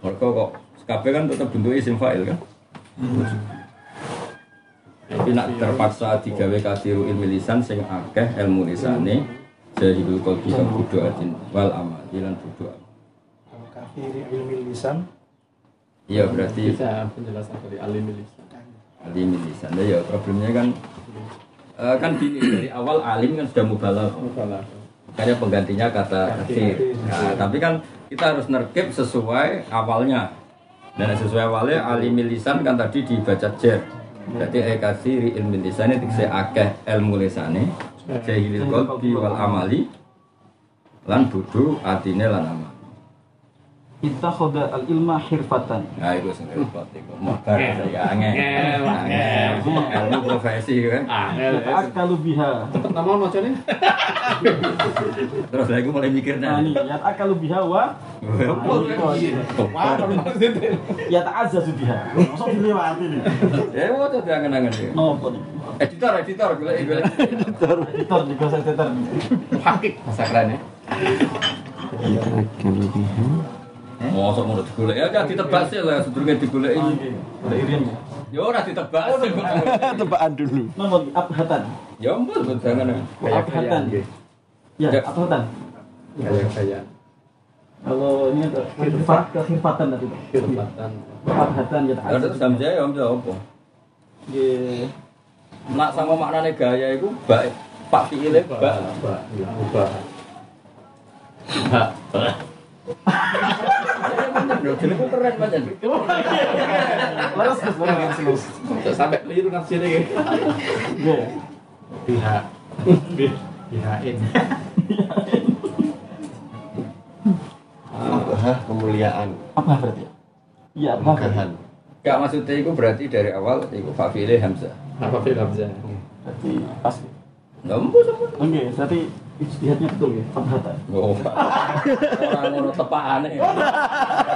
Mereka kok kabeh kan tetap bentuk isim fa'il kan. Tapi nak terpaksa digawe kasiru ilmi lisan sing akeh ilmu lisane jahilul kolbi kan kudu atin wal amali lan amal. Kalau kafiri ilmi lisan, Iya berarti bisa penjelasan dari alim lisan. alim lisan. Ya problemnya kan eh, kan gini dari awal alim kan sudah mubalaghah. Kalau Makanya penggantinya kata kasir. Nah, tapi kan kita harus nerkip sesuai awalnya. Dan sesuai awalnya alimil lisan kan tadi dibaca jer. Berarti e kasiri ilmi lisan itu akeh ilmu lisane. Jahilil qalbi wal amali lan budu atine lan amal. Ittakhadha al ilma hirfatan Nah, itu sing repot iku. Mabar saya angel. Angel. Ilmu profesi kan. yata'akkalu biha cepet nama. Terus mulai mikir nah yata'akkalu biha wa yata'azzazu biha masa dilewati nih Ya mau tuh angen-angen ya. nopo nih Editor, editor, golek. editor juga saya editor Hakik bahasa keren ya. Biha. Oh, sok mau digolek ya, jadi ditebak sih lah, sedurunge digolek iki. ada irian ya Ya ora ditebak sih. (laughs) Tebakan dulu. nomor abhatan Ya ampun, jangan. abhatan ya Ya. abhatan Gaya-gaya. kalau ini ada khirfat kehirfatan tadi Pak. Kirmatan. abhatan ya Ada samjaya ya om apa? Nggih. Nak sama maknane gaya itu baik. Pak fiile bak. Lho, (laughs) jenengku keren pancen. Laras Gus, laras Gus. Kok sampai keliru nafsirnya ya. Pihak. Abah kemuliaan. Apa berarti? Iya, apa? Kemegahan. Gak maksudnya itu berarti dari awal itu Pak fiile Hamzah. Apa film Hamzah? Berarti pas. Enggak mau sama. Oke, berarti ijtihadnya betul ya, abhatan. Oh. Orang ngono tepakane.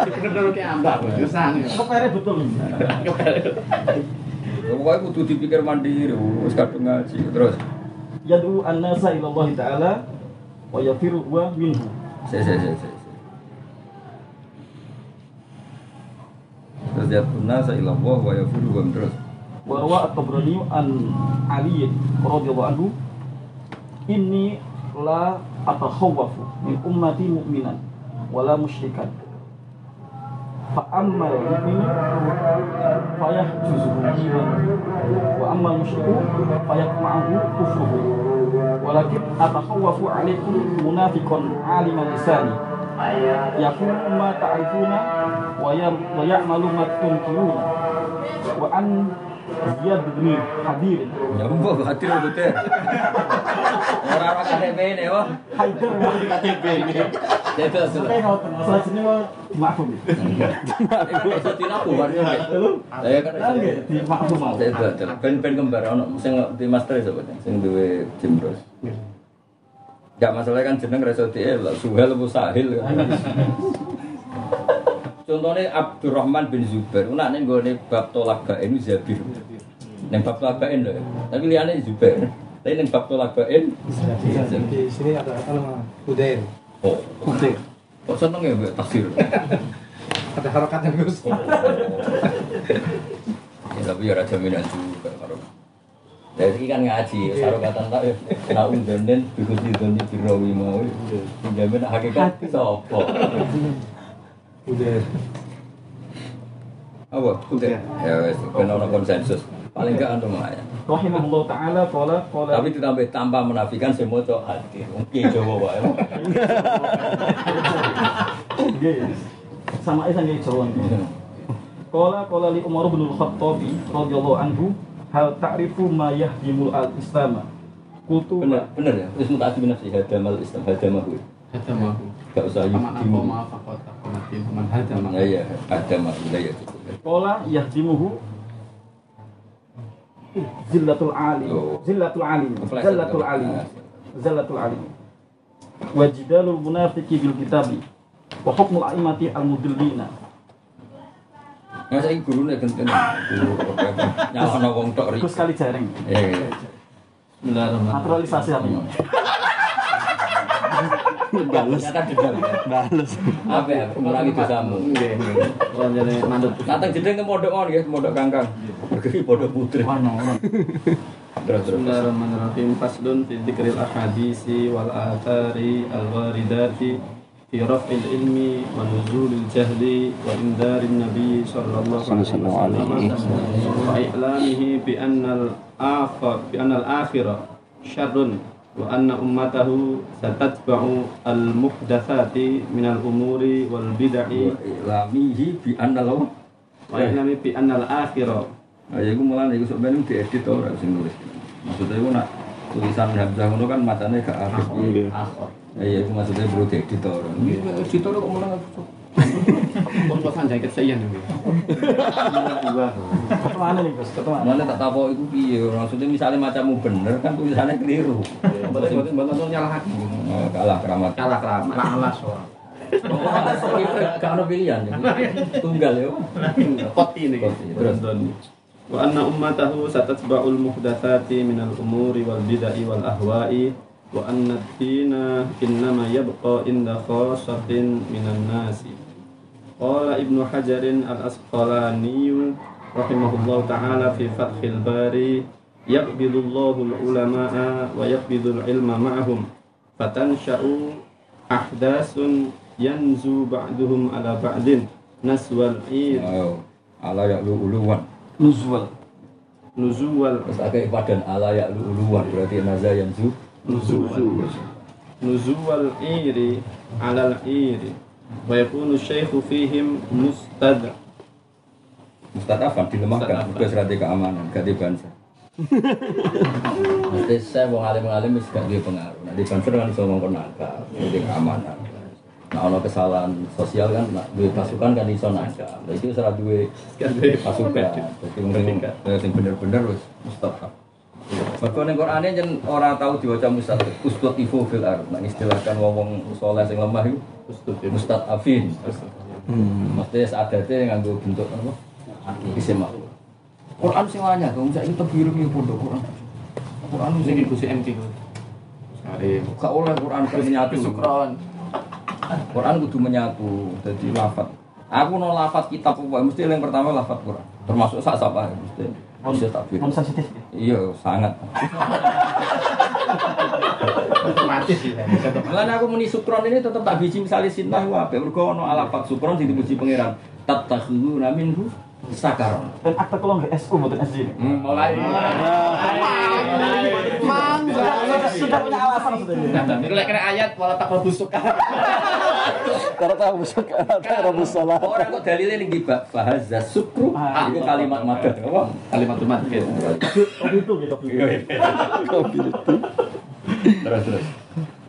Bener-bener kayak ambak, Jurusan. Kok kere betul ini? Ya, Pokoknya kudu dipikir mandiri, wis kadung ngaji terus. Yad'u an-nasa ila Allah taala wa yafiru wa minhu. Saya, saya, saya, saya. Terus ya punna sa ilallah wa yafiru wa terus. Wa rawa at-Tabrani an Ali radhiyallahu anhu inni la atakhawwafu min ummati mu'minan wala musyrikan. Fa amma al-mu'min fa yahjuzuhu iman wa amma al-musyriku fa yaqma'uhu kufruhu. Walakin atakhawwafu alaikum munafiqan aliman lisani yaqulu ma ta'rifuna wa yam- wa ya'malu ma tunkiruna wa an Ziyad bin Hadir Ya mbok hadir betul. Ora ora KTP ini, wah. Haidar mah di KTP ini. Itu sudah. Kayak ngoten, masalah jenenge kok dimaklum. Bubar ya. Saya kan Kan nggih, dimaklum mau. saya belajar. Ben-ben kembar ono sing di master sapa sing duwe Jimros. Gak masalah kan jeneng reso dielok, Suhel apa Sahil. Contohnya Abdurrahman bin Zubair, nak nih gue bab tolak bain Zabir. Neng bab tolak bain loh, tapi liane Zubair. Tapi neng bab tolak bain, Di sini ada apa? Udair. oh, kok seneng ya gue tafsir. (laughs) Ada harokatnya Gus. Ya, tapi ya raja minan juga karo. Jadi kan ngaji, karo kata tak ya. Nak undanen bikus di dunia birawi mau. Jamin hakikat sopo. Udair. Apa? Udah. Ya wes, konsensus. Paling enggak antum aja. Rahimahullah taala qala qala Tapi ditambah tanpa menafikan mau cok hati. Mungkin coba wae. Nggih. Sama aja nggih Jawa. Qala qala li Umar bin Al-Khattab radhiyallahu anhu hal ta'rifu ma yahdimul al-islam Kutu Bener, bener ya. Wis mutasi binafsi hadamal Islam hadamahu. Hadamahu. Gak usah yudimu. apa maaf aku tak mati paman hadamah. Iya, hadamahu ya cukup. Qala yahdimuhu zillatul alim Oh. zillatul alim Flash. zillatul alim zillatul alim wa jidalul munafiqi bil kitabi wa hukmul aimati al mudillina Nggak saya guru nih genten. Guru nyala wong tok. Gus kali jaring Iya. Bismillahirrahmanirrahim. naturalisasi artinya Bales. Jedal. Bales. Apa ya? Mengurangi dosamu. Nggih, nggih. Kula jane mandut. Natang jedeng ke pondok on ya, pondok kangkang. Pergi pondok putri. Terus terus. Bismillahirrahmanirrahim. Faslun fi dzikril ahadisi wal athari al waridati fi raf'il ilmi wa nuzulil jahli wa indarin nabi sallallahu alaihi wasallam wa i'lamihi bi anna al akhir bi anna al akhirah syarrun wa anna ummatahu satatba'u al muhdatsati min al umuri wal bid'ah Lamihi bi anna law. wa i'lami bi anna al akhirah Nah, ya iku mulane iku sok ben diedit ora sing nulis. Maksudnya iku nak tulisan Hamzah ngono kan macane gak. Nggih. Ya iku maksudnya bro diedit ora. Iki editor kok mulane Untuk sanjang kesayan ini. Ketuaan nih Gus ketuaan Mana tak tahu itu piye maksudnya misalnya macammu bener kan tulisannya keliru. Nyalah hati. Oh, kalah keramat. Kalah keramat. Kalah soal. Gak ada pilihan. ya. Tunggal ya. Koti ini. Koti, terus. Wa anna ummatahu satatba'ul muhdatsati minal umuri wal bid'ah wal ahwa'i wa anna ad-dina innama yabqa inda khassatin minan nasi. Qala Ibnu Hajarin al-Asqalani rahimahullahu taala fi Fathil Bari yaqbidullahu al-ulama'a wa yaqbidul ilma ma'ahum fatansha'u ahdasun yanzu ba'duhum ala ba'din naswal id. Ala ya lu uluwan. nuzul nuzuwal Terus padan ala ya lu uluwan berarti naza yang zu. nuzuwal nuzuwal iri alal iri yakunu syekhu fihim mustad Mustadafan dilemahkan Mustadafan. tugas rati keamanan ganti bansa. (laughs) Mesti saya mau alim-alim wis gak dia pengaruh. Nanti bansa kan iso ngomong nakal, jadi keamanan. Nah, ono kesalahan sosial kan, nah, duwe pasukan kan iso nakal. Nah, itu serah duwe pasukan. Jadi mungkin yang bener-bener wis mustadaf. Mergo ning Qur'ane jen ora tau diwaca mustad ustatifu fil ard. Nah, istilahkan wong soleh sing lemah iku mustadafin. Mesti sadate nganggo bentuk apa? Isim makhluk. Quran sing banyak, kamu biru ya pondok Quran. Quran ini sing ku MT Sari gak oleh Quran kudu menyatu. Sukron Quran kudu menyatu, jadi lafat. Aku no lafat kitab mesti yang pertama lafat Quran. Termasuk sak sapa mesti. Bisa takbir. Om sensitif Iya, sangat. otomatis sih Mulane aku muni sukron ini tetap tak biji misalnya sinah wae. Mergo ono alafat sukron sing dipuji pangeran. Tattakhuduna minhu Sakaron. Dan akta kalau nggak SU bukan SJ. Hmm, mulai. Mang Sudah punya alasan sudah. Nah, itu kena ayat wala takwa busuk. Karena tak busuk, karena busola. Orang kok dalilnya nih gibah bahasa sukru. Ah, ah, itu kalimat iya. mada. Kalimat teman. Oh gitu gitu. Oh gitu. Terus terus.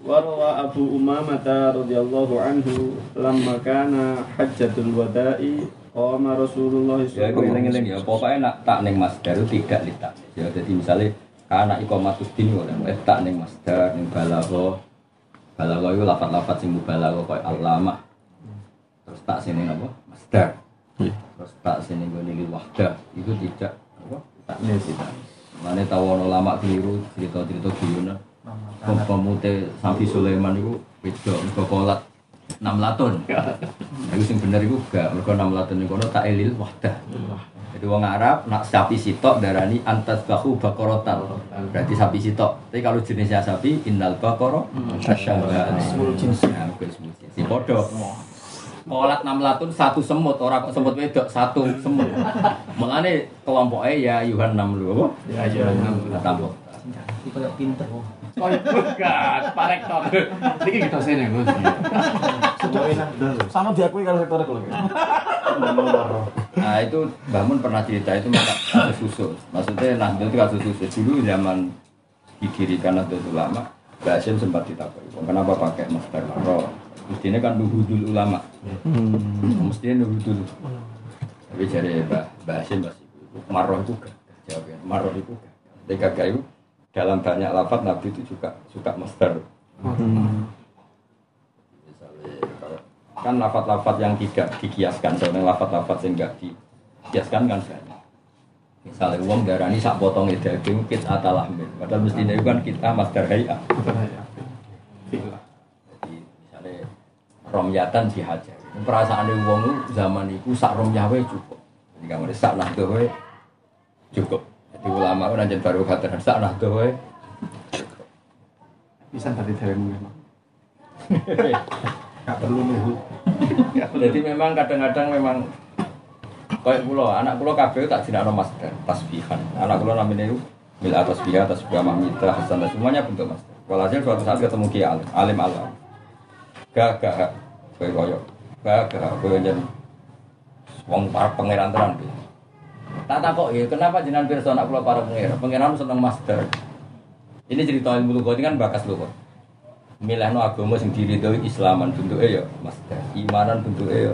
Warwa Abu Umamah radhiyallahu anhu lamma kana hajjatul wada'i Koma Rasulullah Ya itu ngiling-ngiling ya Pokoknya nak tak neng masdar tidak litak Ya jadi misalnya Karena ikomatus din ya, eh Tak neng masdar Neng balago Balago itu lafat-lafat Sing mubalago Kayak alama Terus tak sini apa? Masdar. Iya. Terus tak sini gue nilil wahdah. Itu tidak Apa? Tak iya, nilil tidak. Mana tahu lama keliru Cerita-cerita guyona Pemute Sampi Sulaiman itu Wedok Kekolat enam latun. (laughs) Itu sing bener itu gak mergo enam latun itu tak elil wahdah. Jadi wong Arab nak sapi sitok darani antas bahu bakorotan. Berarti sapi sitok. Tapi kalau jenisnya sapi innal bakoro tasyabah. Jinsi. Nah, bukan ismul jinsi. Podo. Kolat enam latun satu semut orang kok semut wedok satu semut. Mulane kelompoknya ya Yuhan enam lu? Ya Yuhan enam lu tambah. Kayak pinter. Oh enggak, Pak Rektor. Ini kita sini Gus. Sama diakui kalau sektor kalau Nah itu Bangun pernah cerita itu maka kasus susul. Maksudnya Nahdlatul itu kasus susul. Dulu zaman didirikan Nahdlatul Ulama, Mbak Hashim sempat ditakoi, "Kok kenapa pakai Masdar Marro? Mestinya kan nuhudul ulama. Mestinya nuhudul. Tapi jadi Mbak Mbak Hashim pasti Marro itu gak. Jawabnya Marro itu gak. Tapi gak itu dalam banyak lafaz Nabi itu juga suka Masdar. Misalnya kalau kan lafat-lafat yang tidak dikiaskan soalnya lafat-lafat yang enggak dikiaskan kan banyak. Misalnya uang darani sak potong daging kit atalahmin padahal mestinya itu kan kita master hayah. Jadi misalnya romyatan dihajar. Perasaan uang itu zaman itu sak romyawe cukup. Jadi kamar sak nah cukup ulama itu nanti baru kata sak nah bisa tadi dari memang. (laughs) Gak perlu nunggu. Jadi memang kadang-kadang memang kayak pulau anak pulau kabeh tak tidak ada master tasbihan. Anak pulau namanya itu mil atas biha atas biha mahmita hasan dan semuanya bentuk master. Walhasil suatu saat ketemu ki alim, alim alam. Gak gak kowe koyo. Gak gak kowe jadi wong para pangeran tenan ki. Tak takok ya, kenapa jenengan pirsa anak kula para pangeran? Pangeran seneng master. Ini cerita ilmu lugat kan bakas lugat. Milihno agama sing diridhoi Islaman bentuke ya master. Imanan bentuke ya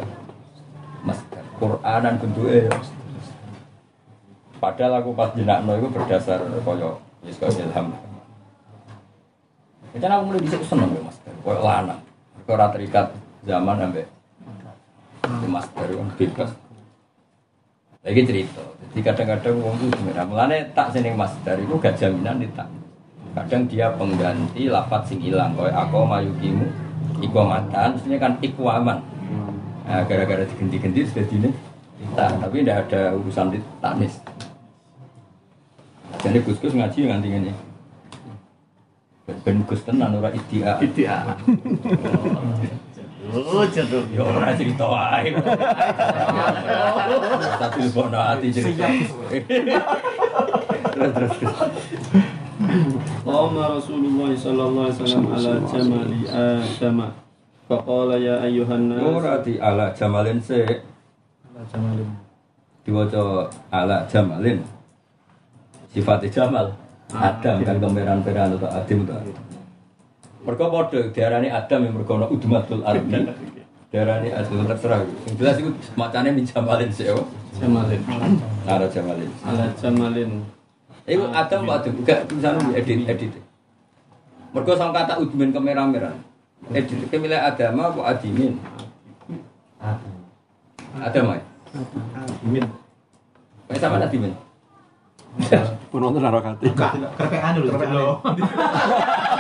master. Quranan bentuke ya Padahal aku pas jenakno itu berdasar koyo wis koyo ilham. Itu aku mulai bisa seneng ya master. Koyo lanang. Ora terikat zaman ambek di master itu bebas. Lagi cerita. Jadi kadang-kadang wong itu sebenarnya mulane tak seneng master itu gak jaminan tak. Kadang dia pengganti lafat sing hilang koyo aku mayukimu ikomatan, maksudnya kan ikwaman. Nah, gara-gara diganti-ganti sudah dini tak, tapi tidak ada urusan di tanis. Jadi Gus-Gus ngaji nganti ini. Ben Gus tenan ora idia. Idia. (laughs) Oh, jatuh. Ya ora cerita wae. Tapi bono ati cerita. Terus terus. terus. قام رسول الله صلى الله عليه وسلم على جمل آدم فقال يا أيها الناس Ora di ala jamalin se Jamalin. diwaca ala jamalin. Sifatnya jamal. Adam kan kemeran-peran atau adim itu. mereka bodoh, daerah ini Adam yang mereka udmatul ardi. (laughs) Diarani Adam terserah. Yang jelas itu macamnya minjamalin sih, oh. Jamalin. Ada Jamalin. Ada Jamalin. Iku Adam Pak Adam gak tulisan edit edit. Mereka sang kata udmin ke merah-merah Edit kemilai Adama apa Adimin? Adam ya? Adimin. Kayak sama Adimin. Iya. Penonton naruh kati. Kerpean dulu. Kerpean dulu. (laughs)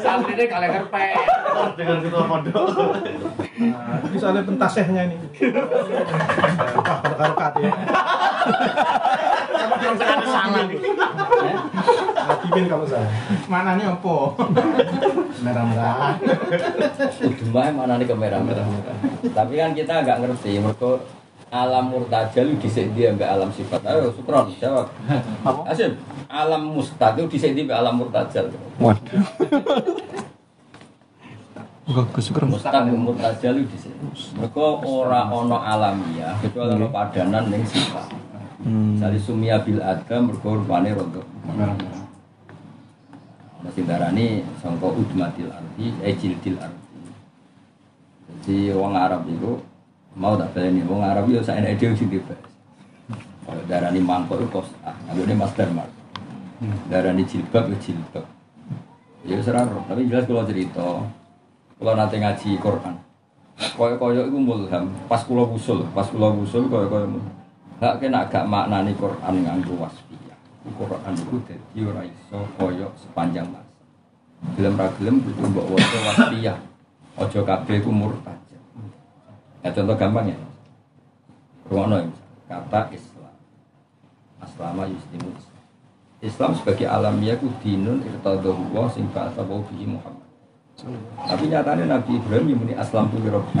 Santri ini kalian kerpek. dengan ketua pondok Nah, ini soalnya pentasehnya ini. Wah, pada karokat ya. Salah nih. Hatimin kamu saya. Mana nih opo? Merah-merah. Udmah mana nih kemerah-merah. Tapi kan kita nggak ngerti. Mergo alam murtajal dhisik dia mbak alam sifat. Ayo Sukron jawab. Asim, alam mustad itu dhisik dia mbak alam murtajal. Waduh. Bagus keren. Mustad murtajal dhisik. Mergo ora ana alamiah kecuali ana padanan ning sifat. Misalnya sumia bil adam mergo rupane rada Masih darani sangka udmatil ardi, eh jildil ardi. Jadi wong Arab itu mau tak baleni wong Arab itu saya ide sing dibahas. Kalau darani mangkok itu kos ah, ini mas Darmar. Darani jilbab ya jilbab. Ya serang, tapi jelas kalau cerita, kalau nanti ngaji Quran, koyo-koyo itu mulham, pas kulo usul, pas kulo usul koyo-koyo mulham. Gak kena gak maknani Quran nganggo wasfiyah. Quran itu dadi ora iso koyo sepanjang masa. Gelem ra gelem kudu mbok waca wasfiyah. Aja kabeh iku murtaja. Ya contoh gampang ya. Ruwono ya, kata Islam. Aslama yuslimu Islam. Islam sebagai alamiah ku dinun irtadahu wa sing ba'atha wa bihi Muhammad. Tapi nyatanya Nabi Ibrahim yang muni aslam tu rabbi.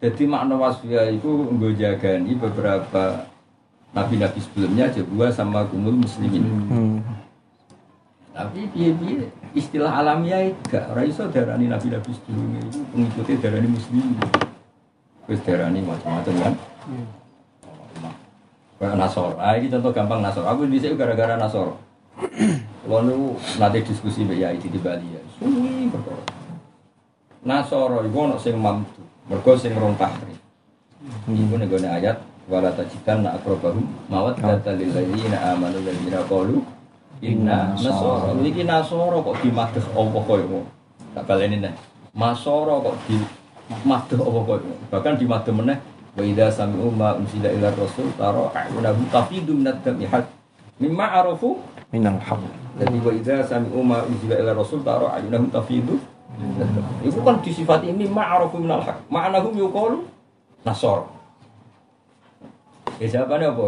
Jadi makna wasfiyah itu nggo jagani beberapa nabi-nabi sebelumnya jebua sama kumul muslimin. Tapi piye-piye istilah alamiah gak ora iso darani nabi-nabi sebelumnya itu pengikutnya darani muslimin. Wis darani macam-macam kan. Kayak Nasoro. Ah, ini contoh gampang Nasoro. Aku sini gara-gara Nasoro. Kalau nu nanti diskusi mbak Yai di Bali ya. Suwi perkara. Nasoro iku ono sing mampu. Mergo sing rong tahri. Iku nego ayat wala tajidan na akrobahum mawat kata lil ladzina amanu ladzina qalu inna nasoro. Niki Nasoro kok dimadheh apa koyo. Tak baleni nih. Masoro kok di madheh apa ngono. Bahkan dimadheh meneh wa idza sami'u ma unsila ila rasul tara a'yunahum tafidu minad dami had mimma arafu minal haq. jadi wa idza sami'u ma unsila ila rasul tara a'yunahum tafidu itu kan disifati mimma arafu minal haq. Ma'anahum yuqalu nasor ya jawabannya apa?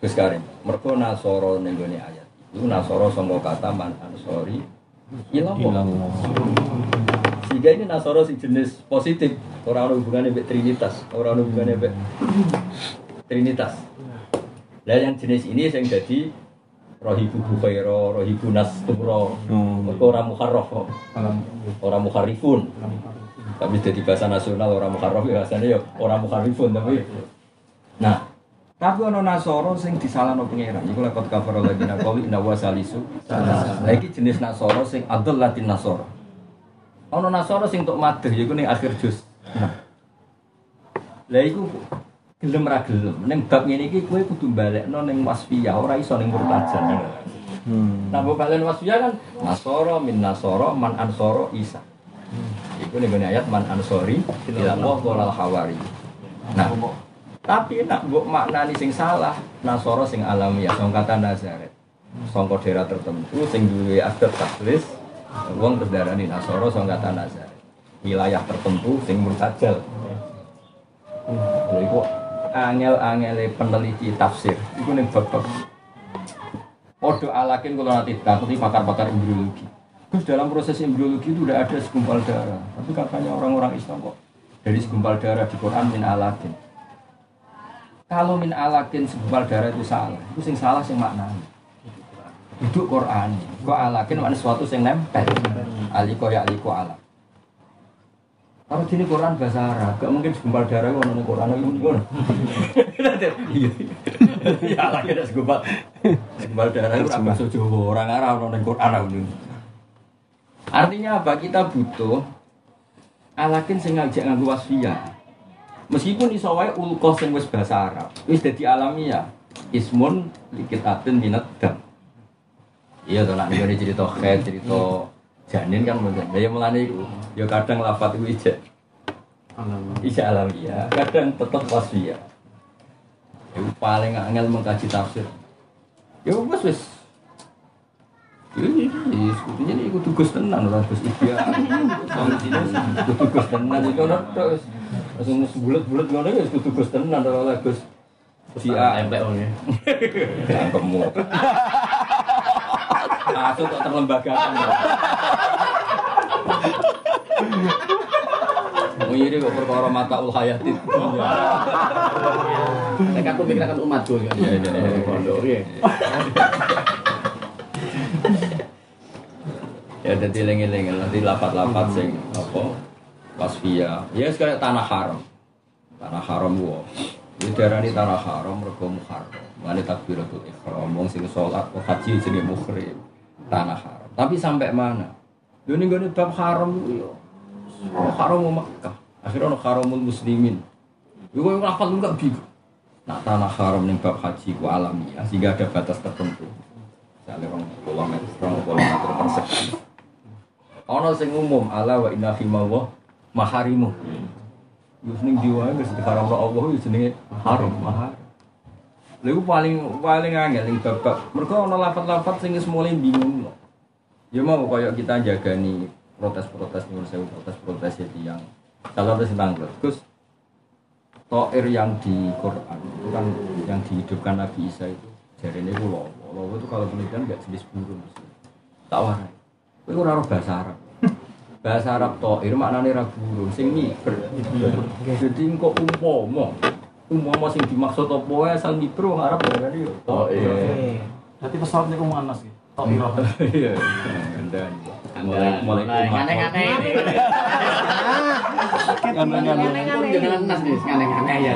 Gus Karim mergo nasoro ning gone ayat. Itu nasoro sangka kata man ansori ilallah sehingga ini nasoro si jenis positif. Orang ada hubungannya dengan trinitas. Orang ada hubungannya dengan trinitas. Lah yang jenis ini yang jadi rohibu bukhairo rohibu nasturo mereka orang mukharraf kok. orang mukharrifun. Tapi jadi bahasa nasional orang mukharraf ya rasanya ya orang mukharrifun tapi nah. Tapi ono nasoro sing disalahno pangeran. Iku lekot kafir lagi nakawi inna wa salisu. Lagi jenis nasoro sing adol latin nasoro ono nasoro sing tok madeh iku ning akhir juz lah iku gelem ra gelem. Ning bab ngene iki kowe kudu balekno ning wasfiyah ora iso ning murtajan nah mbok kalian wasfiyah kan nasoro min nasoro man ansoro isa. Iku ning ayat man ansori ila Allah wal hawari. Nah tapi nak mbok maknani sing salah nasoro sing alamiah sing kata nazaret. Sangka daerah tertentu sing duwe adat taklis wong terdarani nasoro sing kata nazaret wilayah tertentu sing murtajal Lha iku angel-angele peneliti tafsir. Iku ning bab-bab. Podo alakin kalau nanti takuti pakar-pakar embriologi. Terus dalam proses embriologi itu udah ada segumpal darah. Tapi katanya orang-orang Islam kok Dari segumpal darah di Quran min alakin. Kalau min alakin segumpal darah itu salah Itu sing salah sing maknanya Duduk Quran Kok alakin maknanya sesuatu sing nempel Aliko ya aliko alak kalau sini Quran bahasa Arab, gak mungkin segumpal darah kalau nonton Quran itu gimana? Iya, iya lagi ada segumpal, segumpal darah itu bahasa Jawa orang Arab nonton Quran itu. Artinya apa? Kita butuh alakin sing ngajak nganggo wasfiyah. Meskipun iso wae ulqah sing bahasa Arab, wis dadi alamiah. Ismun likitatin minat dam. Iya to nak ngene cerita khair, cerita janin kan mungkin. Ya mulane iku ya kadang lafat itu ijek. Ijek alamiah, kadang tetep wasfiyah. Itu paling angel mengkaji tafsir. Ya wis wis Ya ini, sebetulnya ini ikut tugas tenan, orang tugas ideal. Kalau sini ikut tugas tenan, itu orang terus langsung bulat-bulat ngono ya ikut tugas tenan, orang Gus si A. Tempe orangnya. Cangkemmu. (laughs) Aku kok terlembagakan. ya. Mengiri kok perkara mata ul hayati. Nek aku mikirkan umatku kan. Iya, iya, iya. Pondok, iya. Ya jadi lengi-lengi nanti lapat-lapat sing apa wasfia. Ya sekarang tanah haram. Tanah haram gua. Ini darani tanah haram mergo muharram. Mane takbiratul ihram wong sing salat kok haji jenenge muhrim. Tanah haram. Tapi sampai mana? Yo ning gone bab haram yo. Haram Makkah. Akhirnya ono haramul muslimin. Yo kok ngapal enggak bingung. Nah, tanah haram ning bab haji ku alamiah sehingga ada batas tertentu. Misalnya orang pulau meter, orang pulau meter persegi. Ono sing umum ala wa inna fi mawah maharimu. Yus ning jiwa wis diharam Allah yo jenenge haram mahar. Lha iku paling paling angel ning babak. Mergo ono lafat-lafat sing mulai bingung. Ya mau koyo kita jagani protes-protes nyuwun sewu protes-protes itu yang kalau terus tanggal. Gus Toir yang di Quran itu kan yang dihidupkan Nabi Isa itu jadi ini lowo. Lowo itu kalau penelitian nggak jenis burung. Tak warai. Itu ora roh bahasa Arab. Bahasa Arab toir maknanya ra burung sing miber. Jadi engko umpama umpama sing dimaksud apa wae asal miber wong Arab ya kan yo. Toir. Berarti pesawat niku manas iki. Tok. Iya. Anda mulai mulai. Aneh-aneh. Aneh-aneh. Jangan nas nih, aneh-aneh ya.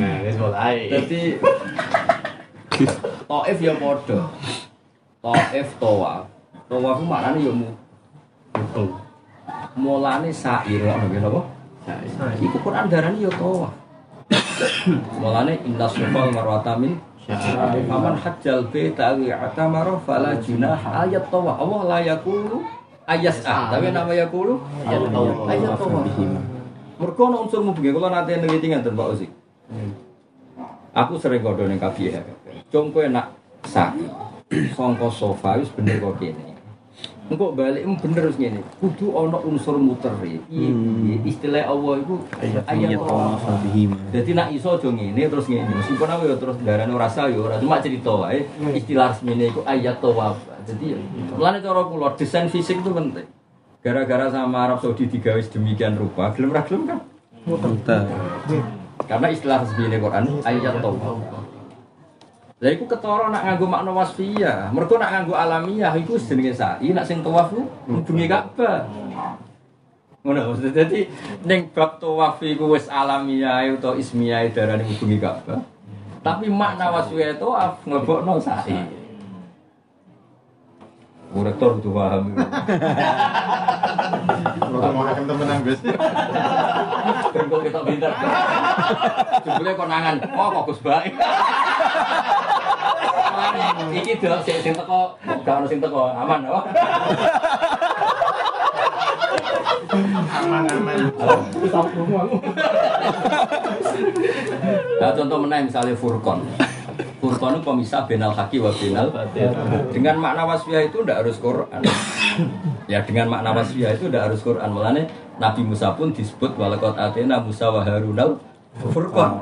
Nah, wis mulai. Jadi Taif ya podo. Taif tawaf. Tawaf ku maknane ya mu. Mutu. Mulane sair lho nggih napa? Iku Quran darani ya tawaf. Mulane inna sufal marwata min Faman hajjal baita wa atamara fala junaha ayat tawaf. Allah la yaqulu ayas'a. Tapi nama yaqulu ayat tawaf. Mergo ana unsur mubeng kula nate neliti ngenten Pak Uzik. Aku sering kodo ning kabeh. Cung kowe nak sakit. Sangka sofa wis bener kok kene. Engko balik bener wis ngene. Kudu ana unsur muter. Iya, iya. istilah Allah iku ayat Allah. Jadi nak iso aja ngene terus ngene. Meskipun aku ya terus darane ora sah ya ora cuma cerita wae. Istilah resmine iku ayat tawaf. Jadi ya mulane cara kula desain fisik itu penting. Gara-gara sama Arab Saudi digawe demikian rupa, gelem ra gelem kan? Muter. Karena istilah resmine Quran ayat tawaf. Lah iku ketara nak nganggo makna wasfiyah. Mergo nak nganggo alamiah iku jenenge sa'i, nak sing tawaf ku hubungi Ka'bah. Ngono maksudnya dadi ning bab tawaf iku wis alamiah utawa ismiyah darane hubungi Ka'bah. Tapi makna wasfiyah tawaf nglebokno sa'i. Oh, rektor butuh paham. Kalau mau hakim temenan Gus. Kok kita pinter. Jebule konangan. Oh, kok Gus baik. Iki delok sing sing teko, gak ono sing teko, aman oh. Aman-aman. Nah, contoh menaik misalnya Furqan. Furqan itu pemisah benal haki wa benal Dengan makna wasfiyah itu tidak harus Quran. ya dengan makna wasfiyah itu tidak harus Quran. Mulane Nabi Musa pun disebut walakot atena Musa wa Harunal Furqan.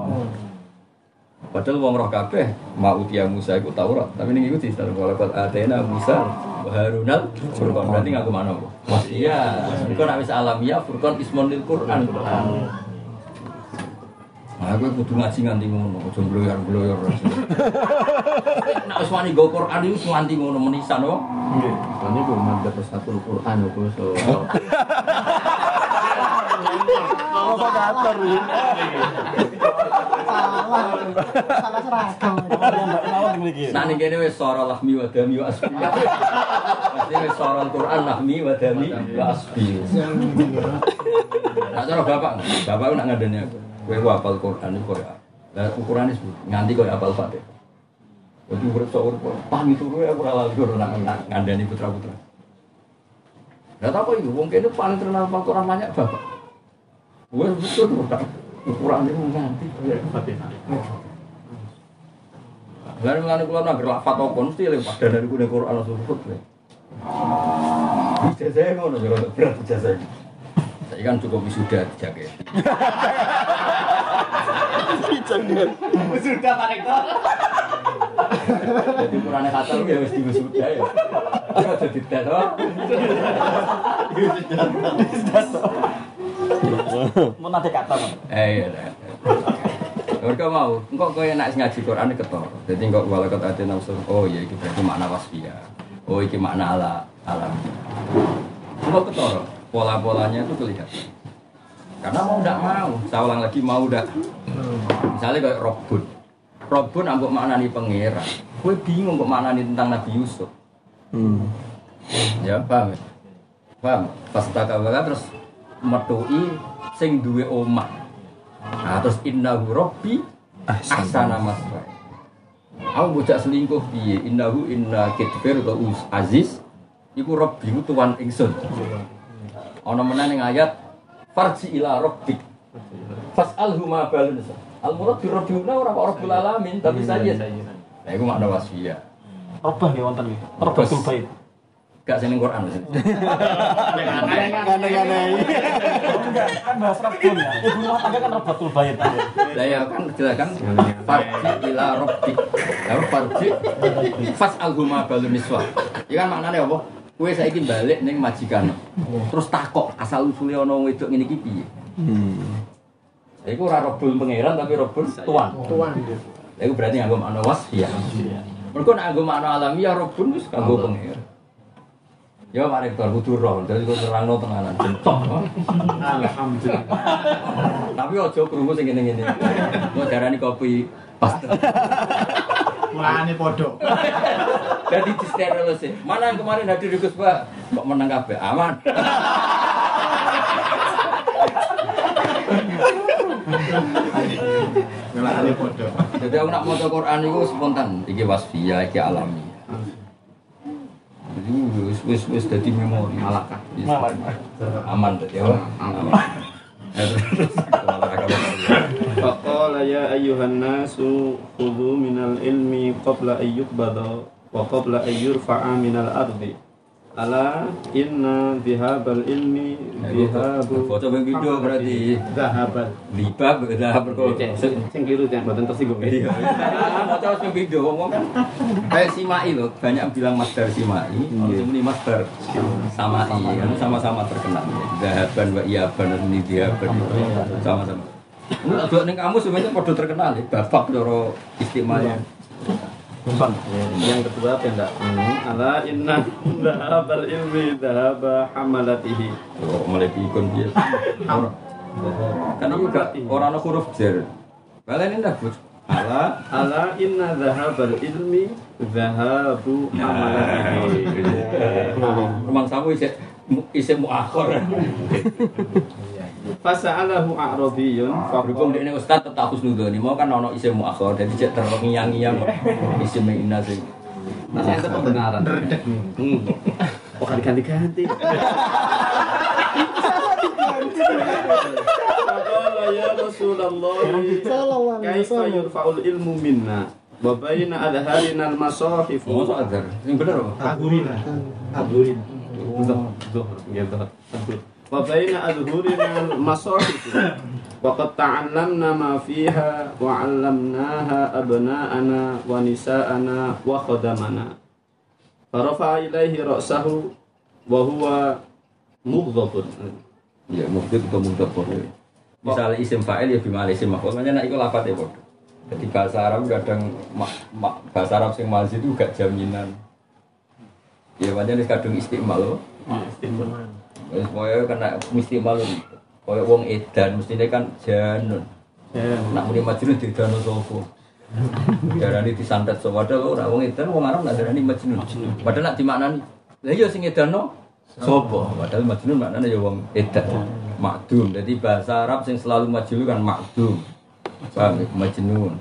Padahal wong roh kabeh mau utia Musa iku Taurat, tapi ning iku disebut walakot atena Musa Harunal Furqan. Berarti ngaku apa? Wasfiyah. Iku nek wis alamiah Furqan ismun lil Quran. Nah, aku kudu ngaji nganti ngono, aja bloyor-bloyor. (laughs) Nek wis wani nggo Quran iku nganti ngono menisan kok. Nggih. Ini ku mantep satu Quran aku so. (laughs) Apa ini? (laughs) Salah. Seragam. Nah ning kene wis sora lahmi wa dami wa asbi. Mesti wis sora Quran lahmi wa dami wa asbi. Nah cara bapak, bapak nak ngandani aku. Kowe hafal Quran iku koyo Lah ukurane nganti koyo hafal Fatihah. Jadi urip sok urip paham itu gue aku ora lalu nak ngandani putra-putra. Lah apa itu wong kene paling terkenal hafal Quran banyak bapak. Gue betul Quran. Ukuran itu nganti. Lalu mengenai keluar nggak lafat apa mesti lebih pada dari kuda Quran sebut le. Ijazah ngono jadi berat ijazah. Saya kan cukup wisuda dijaga. Sudah Pak Rektor. Jadi Quran kata lu ya mesti wisuda ya. Jadi tes oh. Mau nanti kata. Eh iya. iya. Mereka mau, engkau kau yang nak ngaji Quran ini ketor. Jadi engkau walau kata ada nafsu, oh iya itu berarti makna wasfiyah. Oh ini makna ala alam. Engkau ketor, pola-polanya itu kelihatan. Karena mau tidak mau, saya ulang lagi mau tidak. Misalnya kayak Robun, Robun ambok maknani pangeran. Gue bingung kok maknani tentang Nabi Yusuf. Hmm. Ya paham ya? Paham? Pas takabala terus metui sing duwe omah. Nah terus innahu rabbi ahsana maswaya. Aku bocah selingkuh piye? Innahu inna kitfir atau us aziz iku rabbi ku tuan ingsun. Ana meneh ning ayat farji ila rabbik. Fas'alhu ma balun. Al murad bi rabbina ora kok rabbul alamin tapi saja. Nah iku makna wasfiyah. Robah nggih wonten nggih. Robatul bait. Gak seneng Quran. Enggak, kan bahas Rabbun ya. Ibu rumah tangga kan Robatul bait. Lah ya kan jelas kan farji ila rabbik. Lalu farji fas alhuma balun niswa. Ya kan maknanya apa? Kue saiki balik ning majikan. Terus takok asal usule ana wong wedok ngene iki piye? Hmm. Iku ora robul pangeran tapi robul tuan. Tuan. Iku berarti nganggo makna wasfiyah. Mergo nek nganggo makna alamiah robul wis kanggo pangeran. Ya Pak Rektor kudu roh, dadi kok terangno tenanan. Alhamdulillah. Tapi aja krungu sing ngene-ngene. Kok darani kopi pas. Mulane podo. Jadi di steril sih. Mana yang kemarin hadir di Gus Pak? Kok menang kabeh? Aman. Mulane podo. Jadi aku nak maca Quran itu spontan, iki wasfiyah, iki alami. Jadi wis wis wis dadi memori malaka. Aman. Dadi ya Faqala ya ayyuhan nasu khudhu minal ilmi qabla ayyubada wa qabla ayyurfa'a minal ardi. Ala inna dihabal ilmi ya, dihabu Foto bang video berarti. Lipa Dihab, dahab Sing keliru jangan buatan tersinggung. Iya. (laughs) Foto harus video ngomong. Kan Kayak Simai lo, banyak bilang master Simai iya. Langsung ini sama iya, Samai, kan sama-sama. terkenal. Dahaban, wa benar ini dihaban Sama-sama. Ini ada kamu sebenarnya kode terkenal ya. Bapak doro istimewa istimewa. yang kedua pendak ala inna dhahabal ilmi dhahaba hamalatihi Oh, mulai pikun dia. Kan itu gak orang huruf jer. Kalian ini dah bos. Ala ala inna dhahabal ilmi dhahabu hamalatihi Rumah samu isi isi muakhir. (laughs) Fasa'alahu a'rabiyun Berhubung ini ustad tetap husnudoni mau kan ono isi muakhir jadi cek terngiang-ngiang isi menginna sing. Nah, itu pembenaran. Hmm. Oh, kan diganti-ganti. (laughs) Faqala ya Rasulullah Sallallahu alaihi kaifa yurfa'ul ilmu minna wa baina adharina al-masahif Mau soal ada. Yang bener apa? Zuhur, zuhur. Wa baina adhurina al-masahif wa qad ta'allamna ma fiha wa 'allamnaha abna'ana wa nisa'ana wa khadamana farafa'a ilaihi ra'sahu wa huwa mughdhabun Ya mungkin atau boleh. Misalnya isim fa'il ya bima isim maf'ul. Makanya nak iku lapat ya bodoh. Jadi bahasa Arab kadang mak, bahasa Arab sing mazi itu gak jaminan. Ya makanya ini kadang istimal loh. Wis koyo kena istimal loh. Koyo wong edan mestine kan janun. Nak muni majnun di dano sapa? Darani disantet sapa padahal ora wong edan wong Arab nak darani majnun. Padahal nak dimaknani. Lah iya sing edano sapa? Padahal majnun maknane ya wong edan. Makdum. Jadi bahasa Arab sing selalu majnun kan makdum. Paham? Majnun.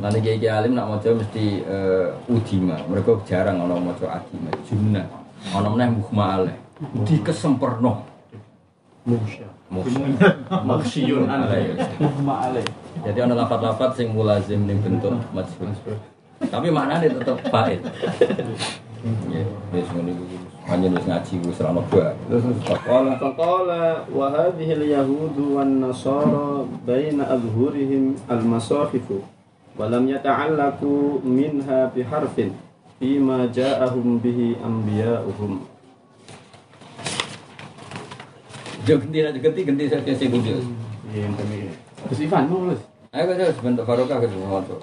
Nanti kiai alim nak maca mesti eh, udima. Mereka jarang orang maca adima. Jumna. Orang meneh muhma aleh dikesempurno Musyun alaih. Jadi ada lapat-lapat sing mulazim ning bentuk majhul Tapi maknanya tetap baik Ya. Hanya wis ngaji wis ra ono ba. Faqala. Faqala wa hadhihi al-yahudu wan nasara baina azhurihim al-masahifu wa lam yata'allaqu minha biharfin bima ja'ahum bihi anbiya'uhum. Aja ganti ganti saya kasih ganti. Terus Ivan mau lulus? Ayo kita sebentar barokah ke semua tuh.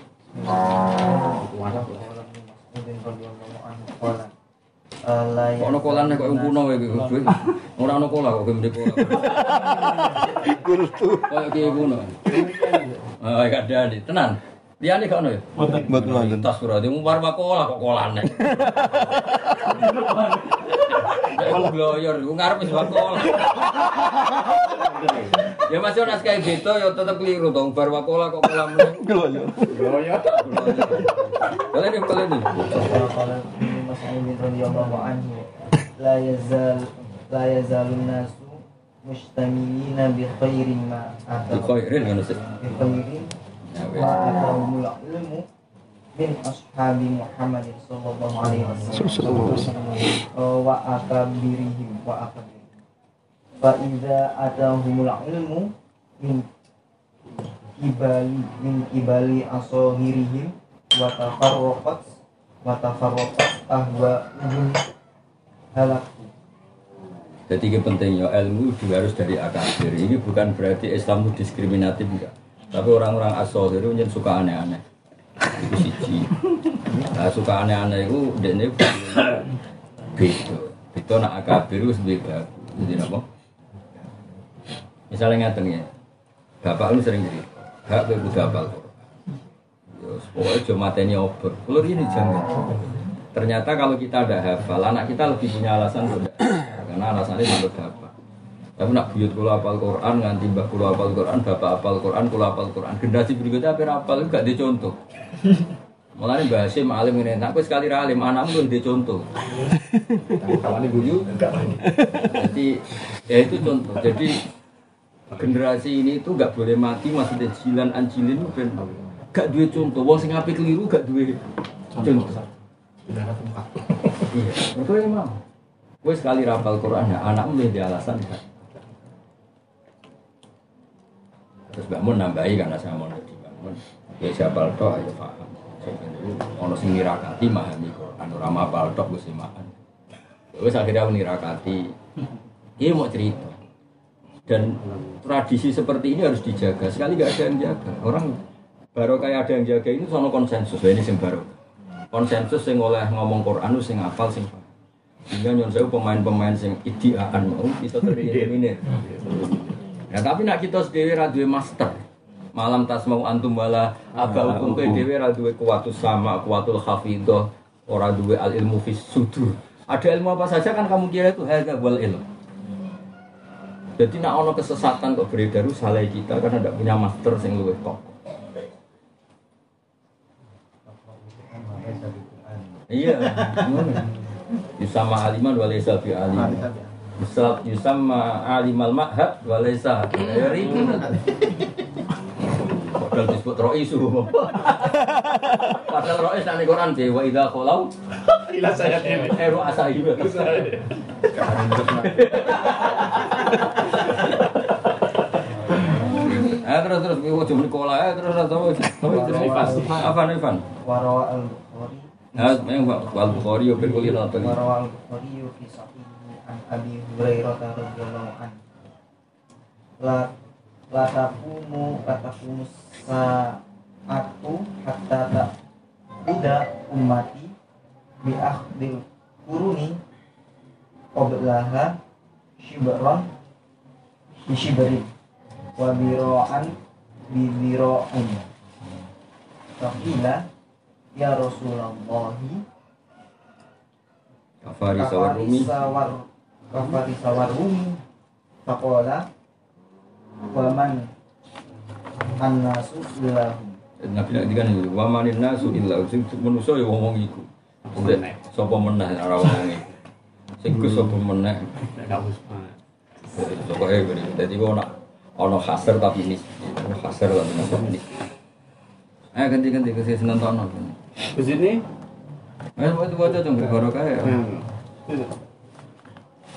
Kok ono kolan kok yang kuno iki kowe. Ora ono kola kok mrene kola. Kultu. Kok iki kuno. Ah gak ada tenan. Liyane gak ono ya? Mboten wonten. Tas ora di umbar kola kok kolane. Kalau (laughs) gloyor, gue ngarep wis kola. (laughs) Ya masih ono kayak gitu ya tetep keliru dong bar wakola kok kolam Gloyor. gloyor. Kalian nih kalian nih. mas'ud radhiyallahu anhu la yazal la yazalun nasu mustamilina bi khairin ma atau khairin ngono sih. bi khairin Wis. ma atahumul ilmu min ashabi Muhammadin sallallahu alaihi wasallam wa akabirihim wa akabirihim fa idza atahumul ilmu min kibali min kibali asohirihim wa tafarraqat wa tafarraqat ahwa'uhum halaku Jadi ini penting ya ilmu juga harus dari akabir. Ini bukan berarti Islam itu diskriminatif enggak. Tapi orang-orang asal itu yang suka aneh-aneh. Itu siji. Nah, suka aneh-aneh itu ini beda. Beda nak akabir itu bagus. Jadi apa? Misalnya ngeten ya. Bapak lu sering jadi hak gue kudu hafal. Ya, pokoknya cuma mateni obor. Kalau ini jangan. Ternyata kalau kita ada hafal, anak kita lebih punya alasan untuk hafal. karena alasannya manut bapak. Tapi nak buyut kula hafal Quran, nganti mbah kula hafal Quran, bapak hafal Quran, kula hafal Quran. Generasi berikutnya apa itu gak dicontoh. Malah (laughs) Mbah Hasim alim ini, tak sekali ra alim, anakmu pun dicontoh. (laughs) Kawan ibu yu enggak wani. Jadi ya itu contoh. Jadi generasi ini itu gak boleh mati maksudnya jilan anjilin ben gak duwe contoh. Wong sing apik keliru gak duwe contoh. Udah tempat. Iya, itu emang. Gue sekali rapal Quran ya, anakmu lebih alasan kan. Terus Mbak Mun nambahi karena saya mau Mun. Ya siapa toh ayo paham. Ono sing nirakati memahami Quran, ora mapal tok Gus Iman. Wes akhirnya aku nirakati. Ini mau cerita. Dan tradisi seperti ini harus dijaga. Sekali gak ada yang jaga. Orang baru kayak ada yang jaga ini sono konsensus. Ini sing baru. Konsensus sing oleh ngomong Quran sing hafal sing. Sehingga nyon saya pemain-pemain sing idiaan mau bisa tereliminir. Ya tapi nak kita sendiri ra duwe master. Malam tas mau antum bala aba hukum kowe dhewe ra duwe kuwatus sama, kuwatul hafidhah, ora duwe al ilmu fis sudur. Ada ilmu apa saja kan kamu kira itu hadza wal ilm. Jadi nak ono kesesatan kok beredar salah kita karena tidak punya master sing luwih kok. Iya, (laughs) ngono. Yusama aliman walaysa bi alim. Yusab yusama alimal ma'had walaysa dari Padahal disebut ro'isu (laughs) Padahal ro'is nang Quran be wa idza khalau Ila saya ini. eh ru'asa ibu Eh terus terus. Kowe ojo muni kola eh terus terus. Terus terus apa nih Van? warawa al-bukhari Ya, yang Al Bukhari yo ben kuliah nonton. warawa al-bukhari fi sahihi an abi hurairah radhiyallahu anhu. La la taqumu la taqumu sa'atu hatta tak tidak ummati bi akhdil kuruni qablaha shibran bi shibrin wa biro'an bi biro'in Faqila ya Rasulullah Kafari sawar rumi. sawar kafari sawar rumi Faqala wa man annasu ilahum Nabi nak dikan wa manin nasu illa sing manusa ya ngomong iku. Sapa meneh ora wonge. Sing ku sapa meneh. Pokoke ngene. Dadi kok ana ana khasar tapi ini khasar tapi ini. Ayo ganti ganti ke sini nonton. Di sini Ayo buat buat itu berkorok aja.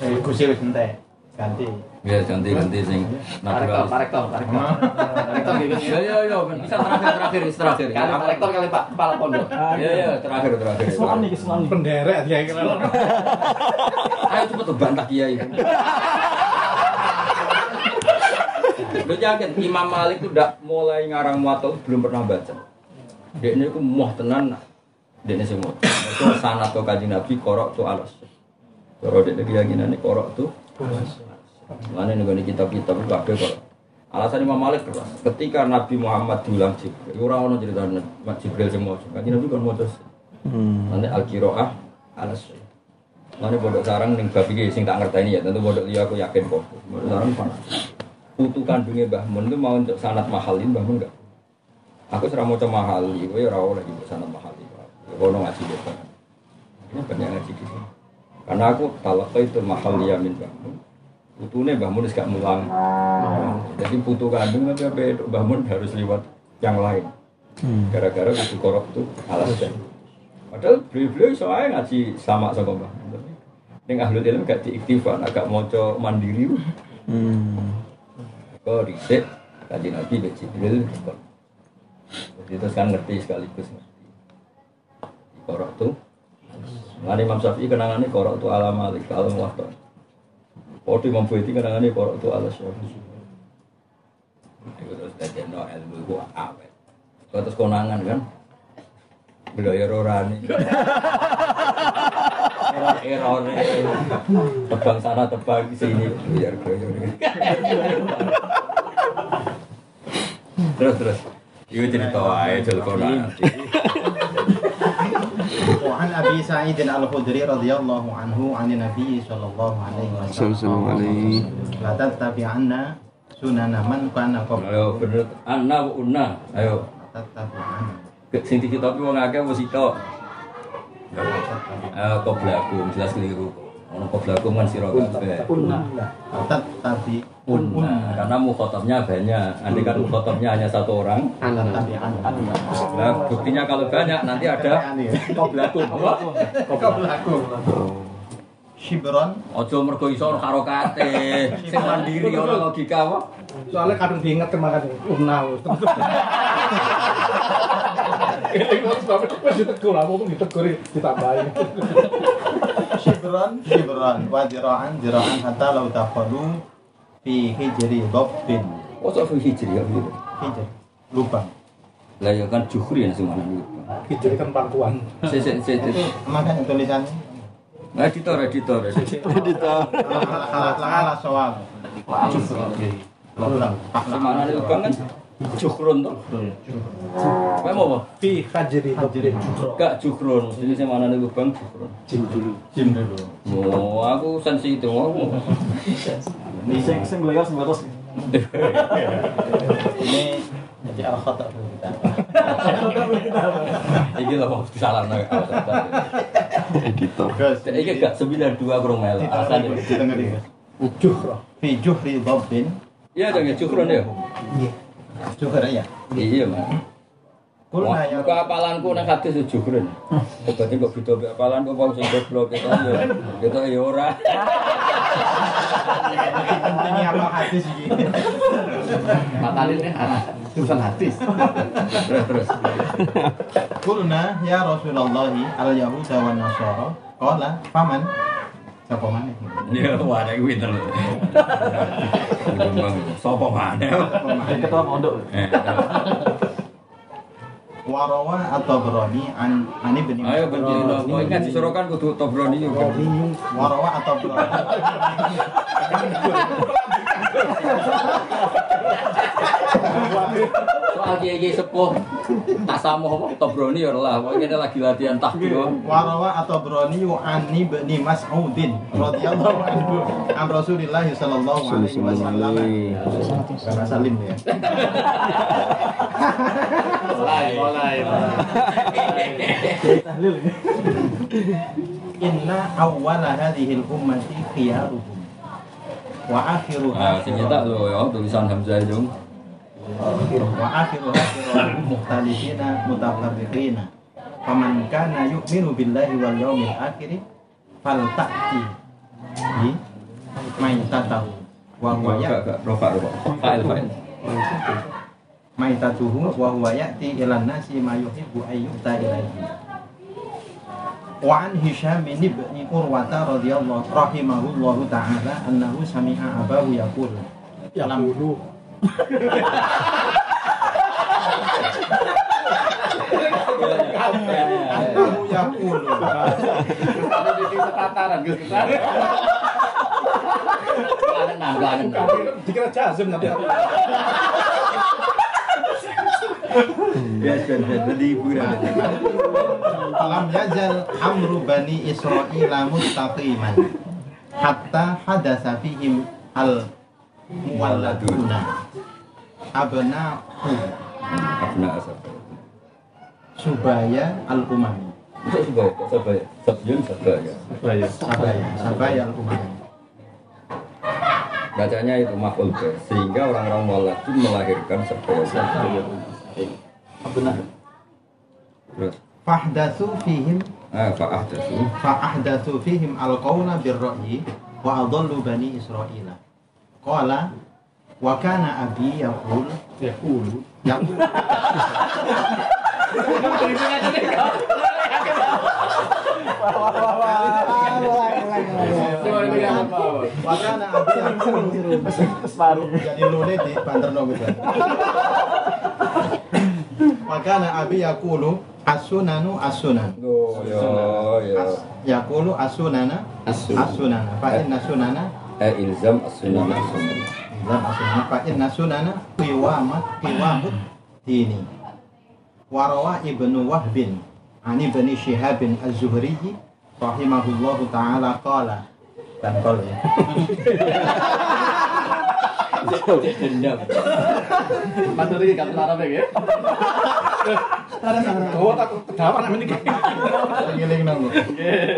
Eh, kursi wis entek. Ganti. Ya ganti ganti sing naturalis. Pak Rektor, Pak Rektor. Pak Rektor gitu. Ya ya ya bisa terakhir terakhir terakhir. Kali Pak Rektor kali Pak Kepala Pondok. Ya ya terakhir terakhir. Nih, kesulaan nih. Penderek dia kira. Ayo cepet bantah kiai. Lu yakin Imam Malik itu udah mulai ngarang muatal belum pernah baca. Dia ini aku muah tenan. Dia ini semua. Itu sanat atau kaji Nabi korok tuh alas. Kalau ada keyakinan ini korok tuh, mana nih kitab-kitab itu ada korok. Alasan Imam Malik keras. Ketika Nabi Muhammad diulang Jibril, itu orang orang cerita Nabi Jibril semua. Kan Nabi kan mau terus. Nanti al kiroah alas. Nanti bodoh sarang nih babi iki sing tak ngerti ini ya. Tentu bodoh dia aku yakin kok. Bodoh sarang panas. Putu kandungnya Mbah Mun itu mau untuk sanat mahalin Mbah Mun enggak? Aku serah mau coba mahal, gue ya rawol lagi buat sanat mahal. Kono ngaji depan. Ini banyak ngaji di sini. Karena aku kalau itu mahal yamin Mbah Mun. Putune Mbah Mun gak mulang. Jadi putu kandung tapi apa itu Mbah Mun harus lewat yang lain. Gara-gara kudu korok itu alasan. Padahal beliau-beliau soalnya ngaji sama sama Mbah Mun. Tapi Yang ahli ilmu gak diiktifan, agak moco mandiri. Kok riset, kaji Nabi Mbak Jibril. Jadi terus kan ngerti sekaligus ngerti. Korok tuh. Ngani Imam Syafi'i kenangannya korok tuh ala malik, alam waktu. Kode Imam Bueti kenangannya korok tuh ala syafi'i. Itu terus dari no ilmu itu awet. Terus konangan kan? Budaya rorani. Error tebang sana tebang sini biar goyor. Terus terus. Itu cerita wae jel konangan. وعن ابي سعيد الخدري رضي الله عنه عن النبي صلى الله عليه Sallallahu وسلم alaihi. لا تتبعن سنن من كان قبل Ayo bener anna wa unna. Ayo. تتبعن Ke- Sing dikitopi wong akeh mesti tok. Eh koblakum jelas keliru. Ono koblakum kan sira kabeh. تتبع unna karena mukhotobnya banyak. Andai kan hmm. mukhotobnya hanya satu orang. Nah buktinya kalau banyak nanti ada koblakum koblakum Shibron. Ojo mergo iso harokate sing mandiri ora logika apa? Soalnya kadung diinget kemarin unna uh, Ini harus sampai masih tegur lah, ngomong ditegur ditambahin. Shibron, shibron, wa jiraan, jiraan hatta law taqadu fi hijri dhabbin Ojo fi hijri ya gitu. hijri lubang Lah ya kan juhri yang semua dulu. Hijri kan pangkuan. Se se. se. makanya tulisannya Nah, editor, editor, editor. Editor. ala ala soal lubang Semana lubang kan? Jukrun tuh. Kayak mau apa? Fi hajri hajri. Gak jukrun, ini saya mana ada lubang jukrun. Jim dulu. Jim dulu. Oh, aku sensitif. Aku. Sing sing belajar sing batas. ini jadi al khata Ini lah mau salah nih. Editor. Ini gak sembilan dua kurang mel. Alasan itu. Juhra. fi juhri dhabbin Iya dong ya jukrun ya. juhra ya Iya mah. kulna ya Kok apalanku nang hadis. Berarti kok beda be apalan kok wong sing goblok kita ya. Kita ya ora. apa hadis ini Matalinnya tulisan hadis. Terus terus. kulna ya Rasulullah al yahuda wa nasara qala faman siapa mana Ya ada kuwi terus. Sopo mana? Ketua pondok. Warawa atau berani an ani bin Ayo bencina, kau ingat disorokan kudu tobroni juga. warawa atau berani Soal kiai kiai sepuh, tak sama apa tobroni ya lah. Pokoknya kita lagi latihan tahbir. warawa atau berani ani bin Mas'udin. Radhiyallahu anhu. An Rasulillah sallallahu alaihi wasallam. Salim ya. Mulai, mulai. Tahlil. inna awwala hadhihi al-ummati khiyaruhum wa akhiruha Ah, sing nyetak lho ya tulisan Hamzah itu. wa akhiruha firaqul mukhtalifina mutafarriqina faman kana yu'minu billahi wal yawmil akhir falta'ti bi maitatahu wa huwa Enggak, ya enggak, rofa, rofa. Fa'il, fa'il. Maitatuhu wa huwa ya'ti ila nasi ma yuhibbu ayyuta ilaihi wa an Hisham bin ibn Urwata radhiyallahu rahimahullahu ta'ala annahu sami'a abahu yaqul Ya dulu. annahu yaqul yaqulu Kalau di. Kangen kangen. Dikira jazm nanti. Ya sudah jadi hiburan. Lam yazal amru bani Israila mustaqiman hatta hadasa fihim al muwalladuna abna'u Abna subaya al umami Itu sebaya, sebaya, sebyun sebaya. Bahaya. sabaya sabaya al umami Bacanya itu maful be, sehingga orang-orang itu melahirkan sebaya sebaya. Benar. Terus, fahdatsu fihim ah, fa'ahdatsu. fa'ahdatsu fihim al qawla birra'yi wa adallu bani Israila qala wa kana abi yaqul yaqul yaqul di gitu Makana abi yakulu asunanu asunan. Oh, ya, ya. As, yakulu asunana As-sunan. asunana. Fa inna sunana Eh, ilzam as-sunnah as-sunnah. dan asunana fa inna sunana qiwamat qiwamut dini. Warawa ibnu Wahbin ani ibni Syihabin az-Zuhri rahimahullahu taala qala dan qala ya. (laughs) Dendam. Matur iki kan larang ya. Oh, tak kedawan ini. Ngiling nang.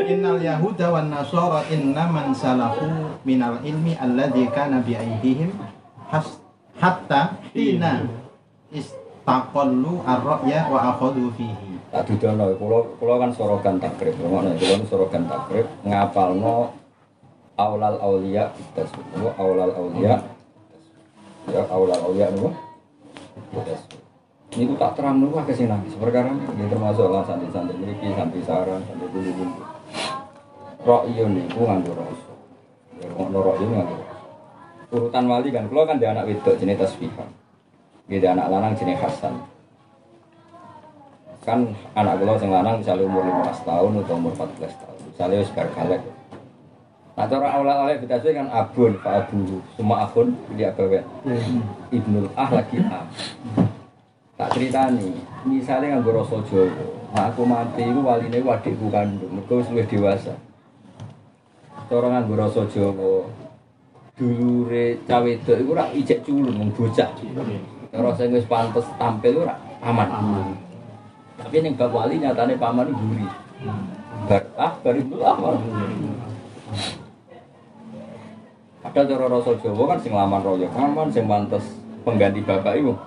Innal yahuda wan nasara innaman salahu minal ilmi alladzi kana bi aidihim hatta hina istaqallu ar-ra'ya wa akhadhu fihi. Tak dudono, kula kula kan sorogan takrib, ngono kula nu sorogan takrib ngapalno aulal aulia kita semua aulal aulia ya aulal aulia niku kita Niku tak terang niku akeh sing nangis perkara ini termasuk lah santri-santri mriki santri sarang santri dulu Rok iyo niku nganggo rasa. Ya ngono iyo nganggo rasa. Urutan wali kan, kula kan dia anak wedok jenis tasbihah. Dia anak lanang jenis Hasan. Kan anak kula sing lanang misalnya umur 15 tahun atau umur 14 tahun. Misalnya bar galek nah cara awal-awal kita kan abun pak abu semua akun dia bawa. Ibnul ah lagi ah tak cerita nih misalnya nggak rasa jowo nah aku mati itu waline wadikku kandung mereka wis luwih dewasa. Cara nganggo rasa jowo dulure cawe itu iku rak ijek culun wong bocah. Cara sing wis pantes tampil ora aman. Tapi yang bab wali nyatanya paman itu guri bar ah bar lama ada cara rasa Jawa kan sing laman royo aman sing pantes pengganti bapak itu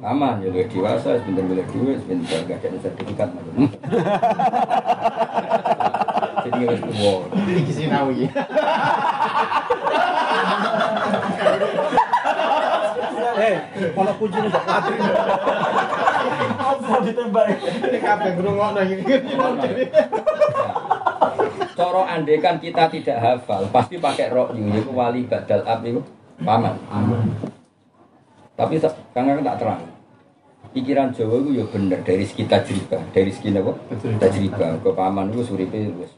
aman ya lebih dewasa sebentar boleh duit sebentar gak ada sertifikat macam (laughs) jadi harus tua Iki sinawi. Eh, kalau kuncinya gak patri. Apa ditembak? Ini kabeh ngrungokno iki. Coro andekan kita tidak hafal, pasti pakai rok itu wali badal ab itu paman. Tapi se- kang kang tak terang. Pikiran Jawa itu ya bener dari segi tajribah, dari segi apa? Tajribah. Ke paman itu suripe wis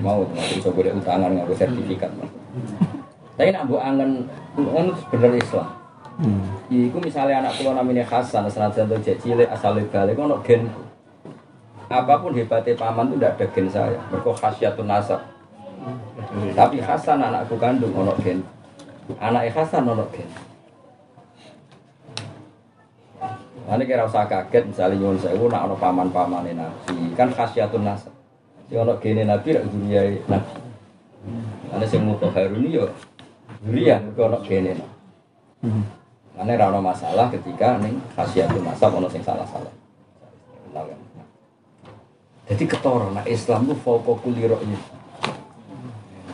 mau coba boleh utangan nggak sertifikat. Tapi nak buat angen, kan bener Islam. Iku misalnya anak kula namanya Hasan, senajan tuh cilik asal balik, ono gen apa pun hebatnya paman itu tidak ada gen saya. Mereka khasyatun nasab. Tapi Hasan anakku kandung ono gen. Anaknya Hasan ono gen. Nanti kira usah kaget misalnya nyuwun sewu nak ono paman-paman nabi. Kan khasyatun nasab. Si ono gene nabi rak duriyai nabi. Nanti sing muka haruni yo duriyah mereka ono gene nabi. Nanti ra ono masalah ketika ning khasyatun nasab ono sing salah-salah jadi ketara nak Islam itu foko kuli rokyi.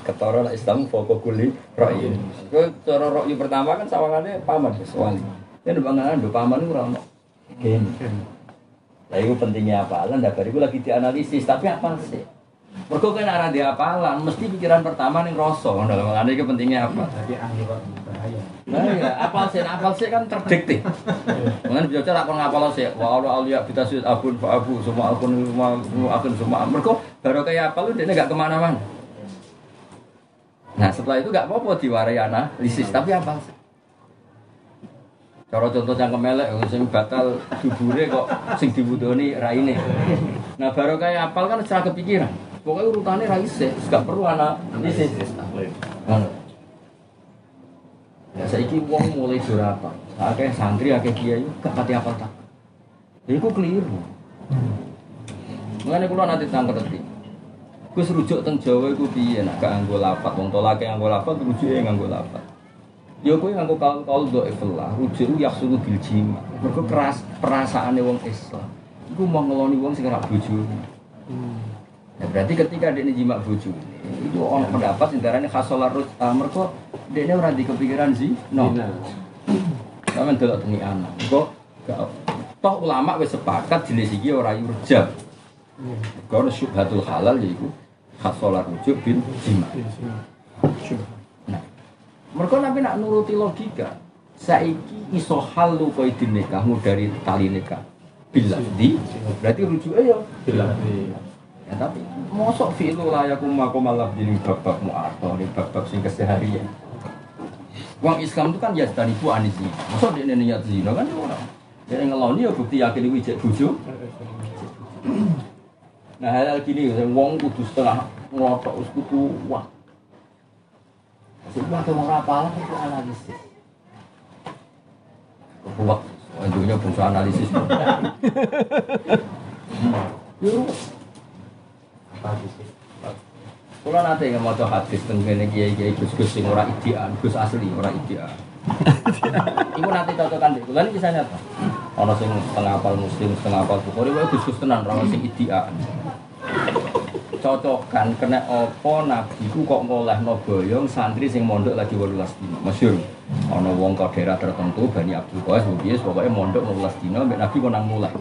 Ketara nak Islam foko kuli rokyi. Kau cara rokyi pertama kan sawangannya paman wis wali. Ini bangunan do paman itu ramah. Gini. Lah itu pentingnya apa? Lah dari itu lagi dianalisis tapi apa sih? Mergo kan arah dia apalan, mesti pikiran pertama ning rasa. Dalam hal ini pentingnya apa? Kok bahaya. Nah, ya, apal sih, apal sih kan terdikte. Mungkin bisa cara kon ngapal sih, wa Allah aulia kita sih abun fa abu semua akun semua akun semua. Mergo baru kayak apal lu dia nggak ke mana-mana. Nah setelah itu nggak apa-apa diwarai analisis, tapi apal sih. Cara contoh yang kemelek, sing batal dubure kok sing dibutuhani raine. Nah baru kayak apal kan secara kepikiran. Pokoknya urutannya raise, gak perlu analisis. Ngono. Ya saiki wong mulai durapa. Akeh santri, akeh kiai gak pati apal tak. Ya iku keliru. Mengenai kula nanti tang ngerti. Gus rujuk teng Jawa iku piye nak gak nganggo lafat. Wong tolake nganggo lafat, rujuke nganggo lafat. Ya kowe nganggo kaul-kaul dhaif lah, rujuk ku yaksulu bil jima. Mergo keras perasaane wong Islam. Iku mau ngeloni wong sing ora bojone. Ya, berarti ketika dia ini jima bojo itu orang pendapat sing darane khasolar rut uh, mergo dia ini ora di kepikiran sih. No. Sampean delok tengi anak. Kok toh ulama wis sepakat jenis iki ora yurjab kalau syubhatul halal yaiku khasolar rujuk bin jima nah mergo nabi nak nuruti logika saiki iso halu koidin nikahmu dari tali nikah. Bila? Di? Berarti rujuknya ya? Bila Ya, tapi mosok fi'lu layaku makom alab jadi babak mu'arto ini babak sing keseharian. Uang Islam itu kan ya tadi bu anis zina. Mosok dia niat zina kan ya orang Dia ngeloni ya bukti yakin itu ijek bujo Nah hal gini wong kudu setengah ngelotok us kudu wah. Sebuah tuh rapal itu analisis. Kuat Intinya bungsu analisis (laughs) Ya Kalau nanti nggak mau hadis tentang kiai kiai gus gus sing ora idean, gus asli ora idean. (laughs) Iku nanti cocokan deh. Kulo bisa nyata. Ono sing setengah apal muslim, setengah apal bukhari, wae gus gus tenan, ora sing idean. Cocokan kena opo nabi ku kok ngolehno boyong santri sing mondok lagi 18 dino. Masyhur. Ono wong ke daerah tertentu Bani Abdul Qais mbiyen pokoke mondok 18 dino mbek nabi kok nang mulai.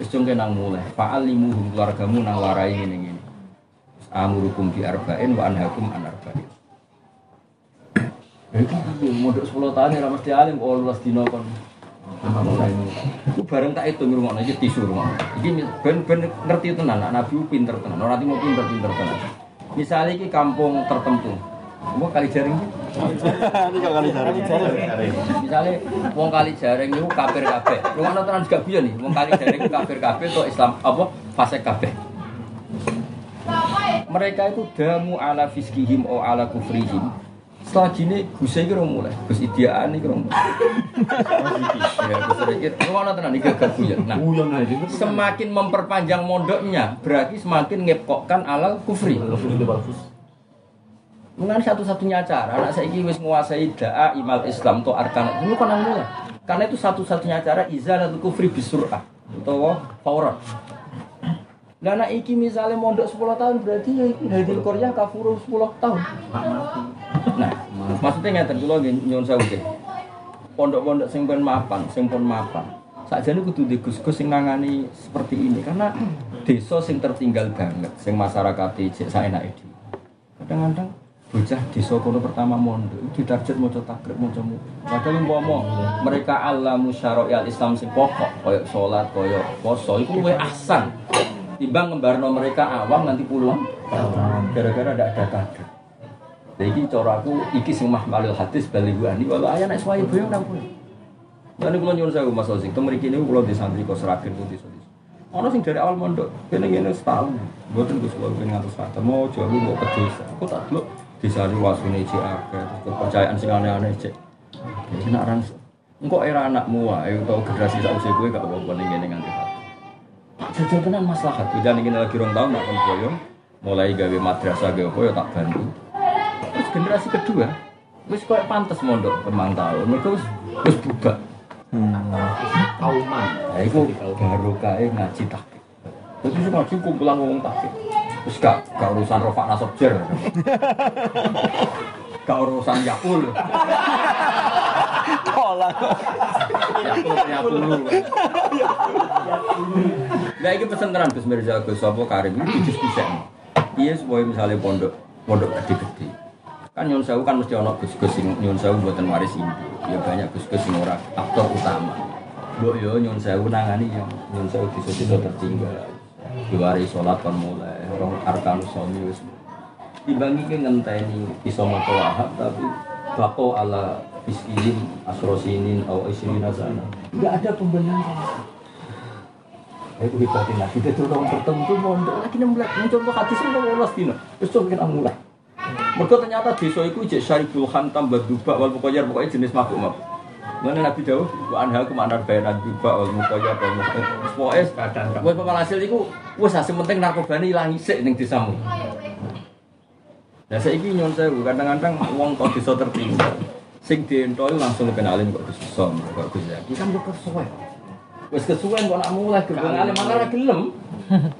Wis cung nang mulai. Fa'alimuhum keluargamu nang warai ngene ngene. Amurukum bi arba'in wa anhakum an arba'in. Ya Itu piye mondok 10 tahun ya mesti alim oh 18 dino kon. Itu bareng tak itu ngurungokno iki tisu rumah. Iki ben ben ngerti tenan Nabi ku pinter tenan. Ora mau pinter-pinter tenan. Misalnya iki kampung tertentu. Mau kali jaring iki? Ini kalau kali jaring. Misalnya wong kali jaring itu kafir kabeh. Lu ana tenan juga biyen nih, wong kali jaring kafir kabeh atau Islam apa fasik kabeh. Mereka itu damu ala fiskihim o ala kufrihim. Setelah gini Gus iki rong mulai, Gus Idiaan iki rong mulai. Ya Gus (laughs) lu ana tenan iki gak biyen. Nah, semakin memperpanjang mondoknya berarti semakin ngepokkan ala kufri. Mengenai satu-satunya cara, anak saya wis menguasai da'a imal Islam atau arkan itu kan mulai. Karena itu satu-satunya cara izalatul kufri bisur'ah atau fauran. Nah, anak iki misalnya mondok 10 tahun berarti ya iki hadir Korea kafuru 10 tahun. Nah, maksudnya ngeten kula nggih nyuwun sewu. Pondok-pondok sing pun mapan, sing pun mapan. Sakjane kudu di gus-gus sing nangani seperti ini karena desa sing tertinggal banget, sing masyarakat cek saenake. Kadang-kadang bocah desa kono pertama mondok itu ditarget maca takrib maca mu. Padahal umpama mereka alamu syara'il Islam sing pokok koyo salat, koyo poso iku luwih ahsan. Timbang ngembarno mereka awam nanti pulang gara-gara ada ada takrib. Jadi cara aku iki sing mahmalul hadis baligu ani walau ayah nek suwaye boyo nang kono. Lan kula nyuwun sewu Mas Ozik, teng mriki niku kula di santri kok seragen putih sodis. Ono sing dari awal mondok, kene ngene setahun. Mboten Gus kula pengen ngatus fatam, mau jalu mau ke desa. Aku tak delok wasune cek akeh, terus kepercayaan sing aneh-aneh cek. Jadi nak rang engko era anakmu wae utawa generasi sak usia kowe gak apa-apa ning ngene nganti. Jajal tenan maslahat, beda ning lagi rong tahun nak kon. Mulai gawe madrasah gawe apa ya tak bantu. Terus generasi kedua, wis koyo pantes mondok kemang tahun, mergo wis wis buka. Kauman. Nah, itu baru kae ngaji takik. Terus itu ngaji kumpulan ngomong takik. Terus gak, gak urusan rofak nasab jer. Gak urusan yakul. Kolah. Yakul, yakul. Nah, ini pesen tenan Gus Mirza Gus Sopo Karim ini diskusi. piye supaya misalnya pondok pondok gede-gede. Kan nyun sewu kan mesti ono gus-gus sing nyun sewu buatan waris induk. Ya banyak gus-gus sing ora aktor utama. Mbok yo nyun sewu nangani yang nyun sewu desa-desa tertinggal. Diwari sholat kon mulai, rong arkanus sholat wis timbang iki ngenteni iso maca wahab tapi bako ala fiskilin asrosinin atau isrina sana nggak ada pembenaran. Itu hebatin lagi itu orang tertentu mondok lagi enam bulan mencontoh hadis itu mau ulas dino. Terus coba kita mulai. Mereka ternyata desa itu jek syaribul khantam baduba wal mukoyar pokoknya jenis mabuk mabuk Mana Nabi Dawud, wa anha ku ma'anar bayanan juga, wal mukoyar, wal mukoyar Pokoknya, buat pokok hasil itu, wes hasil penting narkoba ini hilang isik ning desamu Nah saya ini nyon sewu, kadang-kadang uang kok bisa tertinggal. Sing dientoi langsung alim kok bisa som, kok bisa. Ini kan bukan sesuai. Wes kesuwen kok nak mulai alim malah ra gelem.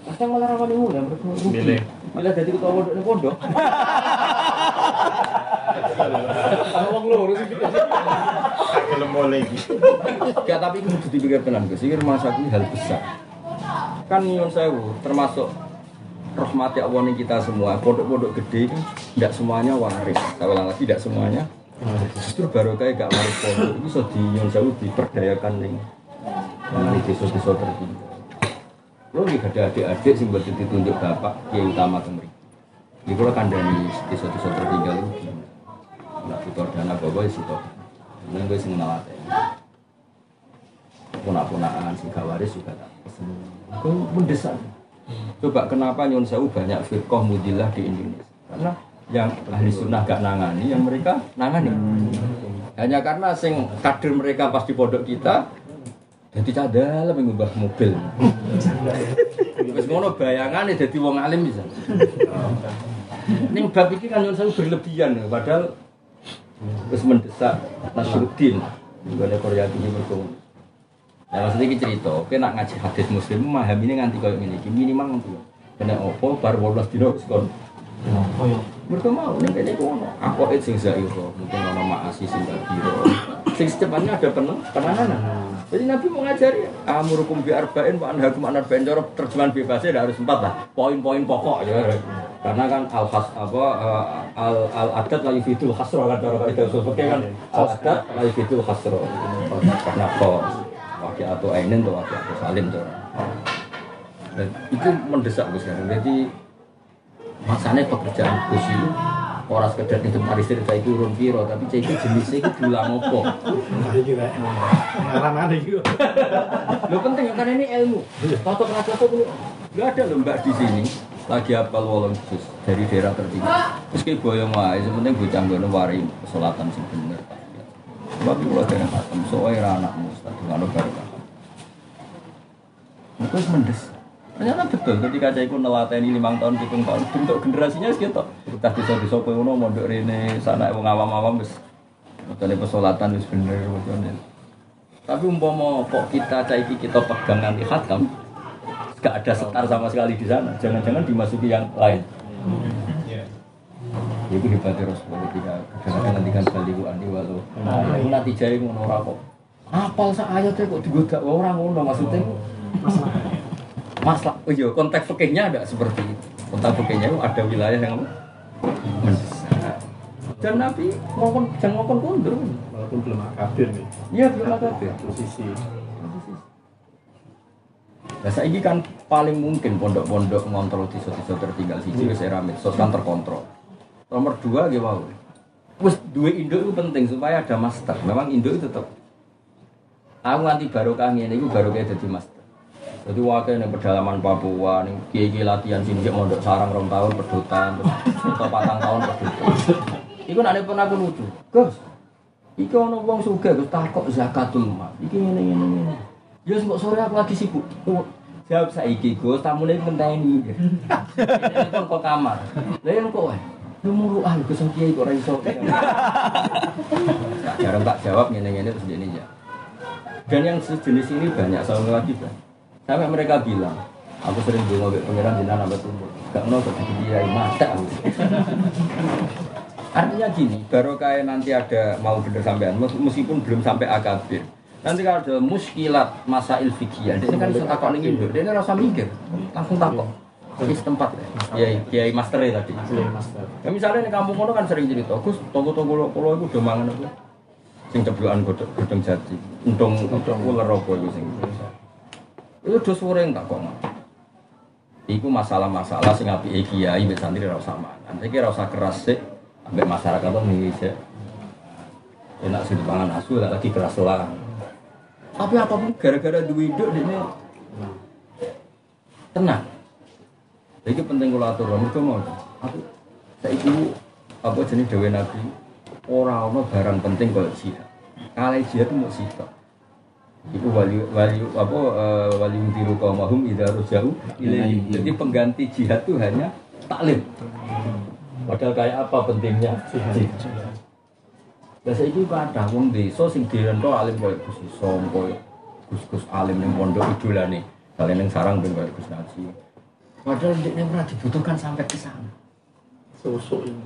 Kadang malah ra wani mulai rugi. Milih. Milih dadi ketua pondok. Wong (laughs) loro sih. Gelem mulai iki. Gak tapi itu kudu dipikir tenan Gus. Iki masa ini hal besar. Kan nyon sewu termasuk rahmati Allah nih kita semua pondok-pondok gede kan tidak semuanya waris kalau lagi tidak semuanya justru baru kayak gak waris pondok ini so di nyon sewu diperdayakan nih di desa-desa tertinggal lo nih ada adik-adik sing buat ditunjuk bapak kiai utama kemri di kalau kandani desa-desa tertinggal itu nggak fitur dana bapak ya situ ini gue sing ngelatih punak-punakan sing waris juga tak gue mendesak Coba kenapa Nyun Sewu banyak firqah mudilah di Indonesia? Karena yang ahli sunnah gak nangani, yang mereka nangani. Hanya karena sing kader mereka pas di pondok kita, jadi cadal mengubah mobil. Wis ngono bayangane dadi wong alim bisa. Ning bab iki kan Nyun Sewu berlebihan, padahal wis mendesak Nasruddin. Gole Korea ini mergo Nah maksudnya ini cerita, oke nak ngaji hadis muslim memahami ini nganti kayak gini, minimal nganti kena opo bar 12 dino sekon. Mereka mau nih kayaknya kono. Aku itu sing zairo, mungkin ono maasi sing biro. Sing secepatnya ada penang, penanganan. Jadi Nabi mau ngajari, amurukum bi arba'in wa anhakum an arba'in cara terjemahan bebasnya ada harus empat lah. Poin-poin pokok ya. Karena kan al khas apa eh, al al adat la yufidul khasro kan cara itu sebagai kan al adat la yufidul khasro. Karena kok wakil atau ainin atau wakil atau salim tuh. Dan itu mendesak Gus sekarang. Jadi masanya pekerjaan Gus itu orang sekedar itu istri saya itu urun piro, tapi saya itu jenisnya itu dulang opo. Ada juga. Ngaran ada juga. Lo penting karena ini ilmu. Toto kenapa kok ini? Gak ada loh mbak di sini lagi apal wolong khusus dari daerah tertinggal. Terus kayak boyong wae, sepenting bocah gono wari kesolatan sing bener. Kalau dari khatam, soalnya anakmu, tadi nggak ada barokah. Itu mendes. Ternyata betul ketika saya ikut nelateni limang tahun, hitung tahun, bentuk generasinya segitu. Kita bisa bisa kono mondok rene sana wong awam-awam wis Misalnya pesolatan wis bener. Tapi umpama kok kita caiki kita pegang nanti khatam, gak ada setar sama sekali di sana. Jangan-jangan dimasuki yang lain. Itu hebatnya Rasulullah ketika kadang-kadang nanti kan balik andi walau. Aku nanti jaya ngono ora kok. Apal sak ayatnya kok digoda orang ngono maksudnya. Masalah, oh iya konteks fikihnya ada seperti itu. Konteks fikihnya itu ada wilayah yang apa? mendesak. Dan Nabi ngomong jangan ngomong kundur. Walaupun belum akabir nih. Iya belum ada Posisi. Nah saya kan paling mungkin pondok-pondok ngontrol di desa tertinggal siji wis era medsos kan terkontrol. Nomor dua gimana? Terus dua induk itu penting supaya ada master. Memang induk itu tetap. Aku nganti barokah ini, itu barokah jadi master. Jadi wakil yang pedalaman Papua, nih kiai latihan sini mondok sarang rong tahun pedutan, atau patang tahun pedutan. Iku nanti pernah aku lucu, Gus. Iki ono wong sugih Gus takok zakatul mal. Iki ngene ngene ngene. Ya kok sore aku lagi sibuk. Oh, Jawab saiki Gus, tamune ngenteni. Ini kok kamar. Lah yang kok. Lu mulu ah Gus kiai kok ora iso. Jarang tak jawab ngene-ngene terus ini ya. Dan yang sejenis ini banyak sama lagi kan. Sampai mereka bilang, aku sering bilang ngobek pangeran di nambah tumbuh. Gak mau kok dikiai mata aku. Artinya gini, baru kayak nanti ada mau bener sampean, mes- meskipun belum sampai akabir. Nanti kalau ada muskilat masa ilfikiyah, dia kan bisa nih Indo, dia ini rasa mikir, langsung takut. Ini setempat ya. Kiai Kiai Master ya tadi. Master. Ya misalnya di kampung kono kan sering cerita, Gus, tonggo-tonggo lo pulau itu udah mangan apa? Sing ceblokan godhong jati. Untung ular apa itu sing. Itu udah sore tak kok. Iku masalah-masalah sing apike kiai mbek santri ora usah mangan. Saiki ora usah keras sik ambek masyarakat sik. Enak sih dipangan asu lagi keras lah. Tapi apa pun gara-gara duwe hidup ini tenang. Jadi penting kalau aturan itu mau. Aku saya itu apa jenis dewi nabi orang ono barang penting kalau jihad. Kalau jihad itu mau sitok. Iku wali wali apa eh, wali biru kaum mahum idza jauh ilaih. Jadi pengganti jihad itu hanya taklim. Padahal kayak apa pentingnya jihad. Lah saiki kok ada wong desa sing dirento alim koyo Gus Isom, koyo Gus-gus alim ning pondok idolane. Kalian ning sarang ben koyo Gus Naji. Padahal dia pernah dibutuhkan sampai ke sana. Susuk ini.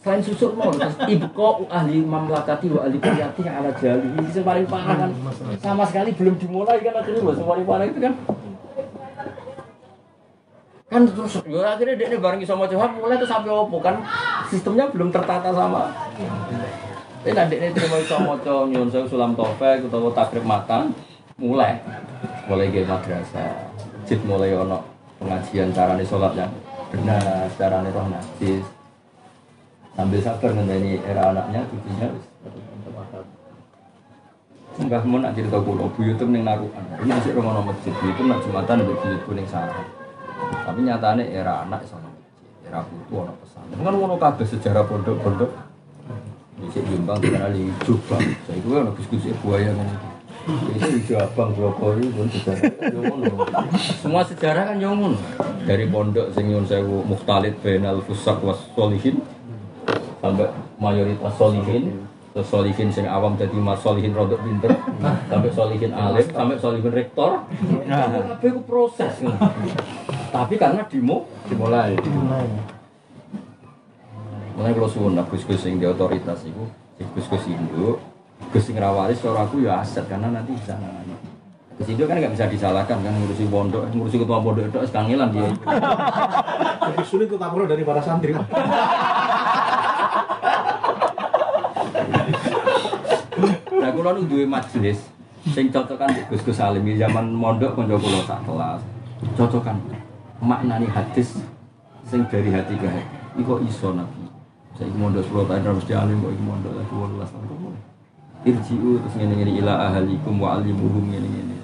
Selain susuk mau terus ibu kok ahli mamlakati wa ahli qiyati ala jali. Ini yang paling parah kan. Sama sekali belum dimulai kan akhirnya bahasa paling parah itu kan. Kan terus ya akhirnya dia bareng sama Tuhan mulai tuh sampai opo kan sistemnya belum tertata sama. Ini nanti ini terima iso moco nyun sewu sulam topek utawa takrib matang mulai mulai ke madrasah jid mulai ono pengajian carane sholat yang benar carane roh najis sambil sabar ngenteni era anaknya cucunya Mbah mun nak cerita kula buyutem ning narukan. Ini masih romono masjid buyutem nak jumatan mbek buyutku ning sarang. Tapi nyatane era anak sama. Era putu ono pesan. Kan ngono kabeh sejarah pondok-pondok. Bisa Jombang dikenali Jombang. Saya itu kan gus-gus buaya kan itu. Jombang, Brokoli pun sejarah. Semua sejarah kan yomun. Dari pondok sing nyun sewu mukhtalid bainal fusak was solihin sampai mayoritas solihin terus solihin sing awam jadi mas solihin rodok pinter sampai solihin alim sampai solihin rektor tapi itu proses tapi karena dimo dimulai Mulai kalau suwun lah gus-gus sing di otoritas itu, gus-gus induk, gus sing rawaris cara aku ya aset karena nanti bisa nangani. Gus induk kan nggak bisa disalahkan kan ngurusi pondok, ngurusi ketua pondok itu sekangilan dia. Lebih sulit tetap dari para santri. Nah, kalau nu duwe majelis sing cocokan di gus-gus alim di zaman mondok konco kula sak kelas. Cocokan maknani hadis sing dari hati ke hati. Iko iso nabi. Saya mondok sepuluh tahun harus alim kok iki mondok lagi 18 tahun kok boleh. Irji'u terus ngene-ngene ila ahalikum wa alimuhum ngene-ngene.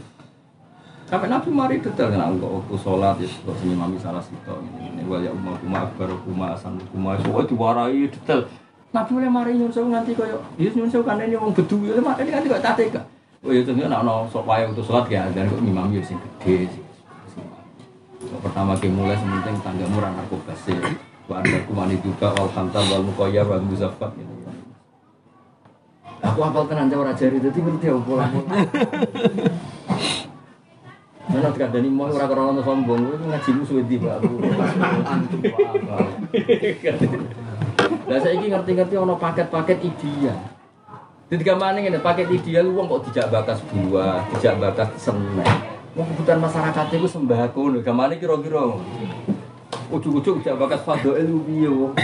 Sampai Nabi mari detail kan Allah waktu sholat ya kok sini mami salah situ ini wal ya umma kuma akbar kuma asan kuma semua diwarai detail. Nabi mulai mari nyun sewu nganti koyo ya nyun sewu kan ini wong gedu ya mak ini nganti kok tate gak. Oh ya tentu nek ono sok wae untuk sholat ya dan kok imam ya sing gede pertama ke mulai sementing tangga murah narkoba sih. Wa kumani juga wal khantar wal muqayyar wal muzaffat gitu. Aku hafal tenan ora jari dadi ngerti aku pola Mana tekan dari mau ora ora ono sombong, kowe ngajimu suwe di Pak. Lah saiki ngerti-ngerti ono paket-paket ideal. Jadi ke mana ini paket ideal uang kok tidak bakas buah, tidak bakas semen. Mau kebutuhan masyarakat itu sembako, ke mana kira-kira? Ujuk-ujuk tidak bakas fadoel piye wong.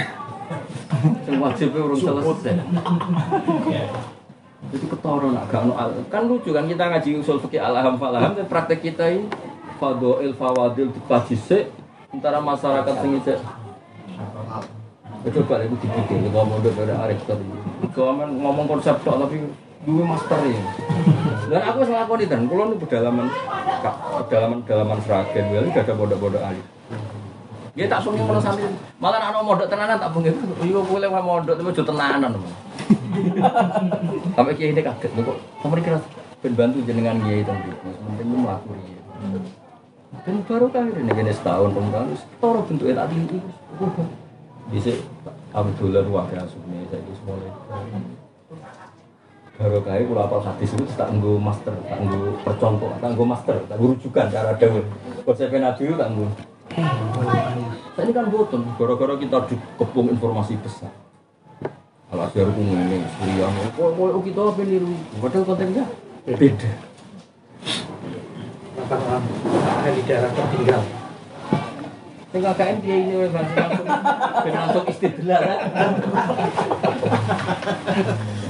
Sing wajib urung selesai. (laughs) Itu ketoro nak gak kan lucu kan kita ngaji usul fikih alham falaham dan praktek kita ini fadoil fawadil dikaji sik antara masyarakat sing itu coba itu dipikir kita mondok dari arek tadi. Kalau ngomong konsep tapi dua master ya dan aku sama aku nih dan kalau nih pedalaman pedalaman pedalaman seragen wali gak ada bodoh-bodoh ahli dia tak suruh ngono santri malah anak mondok tenanan tak pengen iya boleh wae mondok tapi ojo tenanan sampai kiai ini kaget kok sampai kira ben bantu jenengan kiai tadi penting lu melaku ya dan baru kan ini gini setahun kemudian toro bentuknya tak tinggi bisa dolar wakil asumnya saya itu mulai baru kaya kalau apa hadis itu tak nggo master tak nggo percontoh tak nggo master tak nggo rujukan cara dawuh. Konsep nabi itu tak nggo saya ini kan boten gara-gara kita dikepung informasi besar asyar aku ngene Suriah kok kita apa niru padahal kontennya beda Apakah di daerah tertinggal? Sing KKN dia ini langsung langsung istidlal. Kan?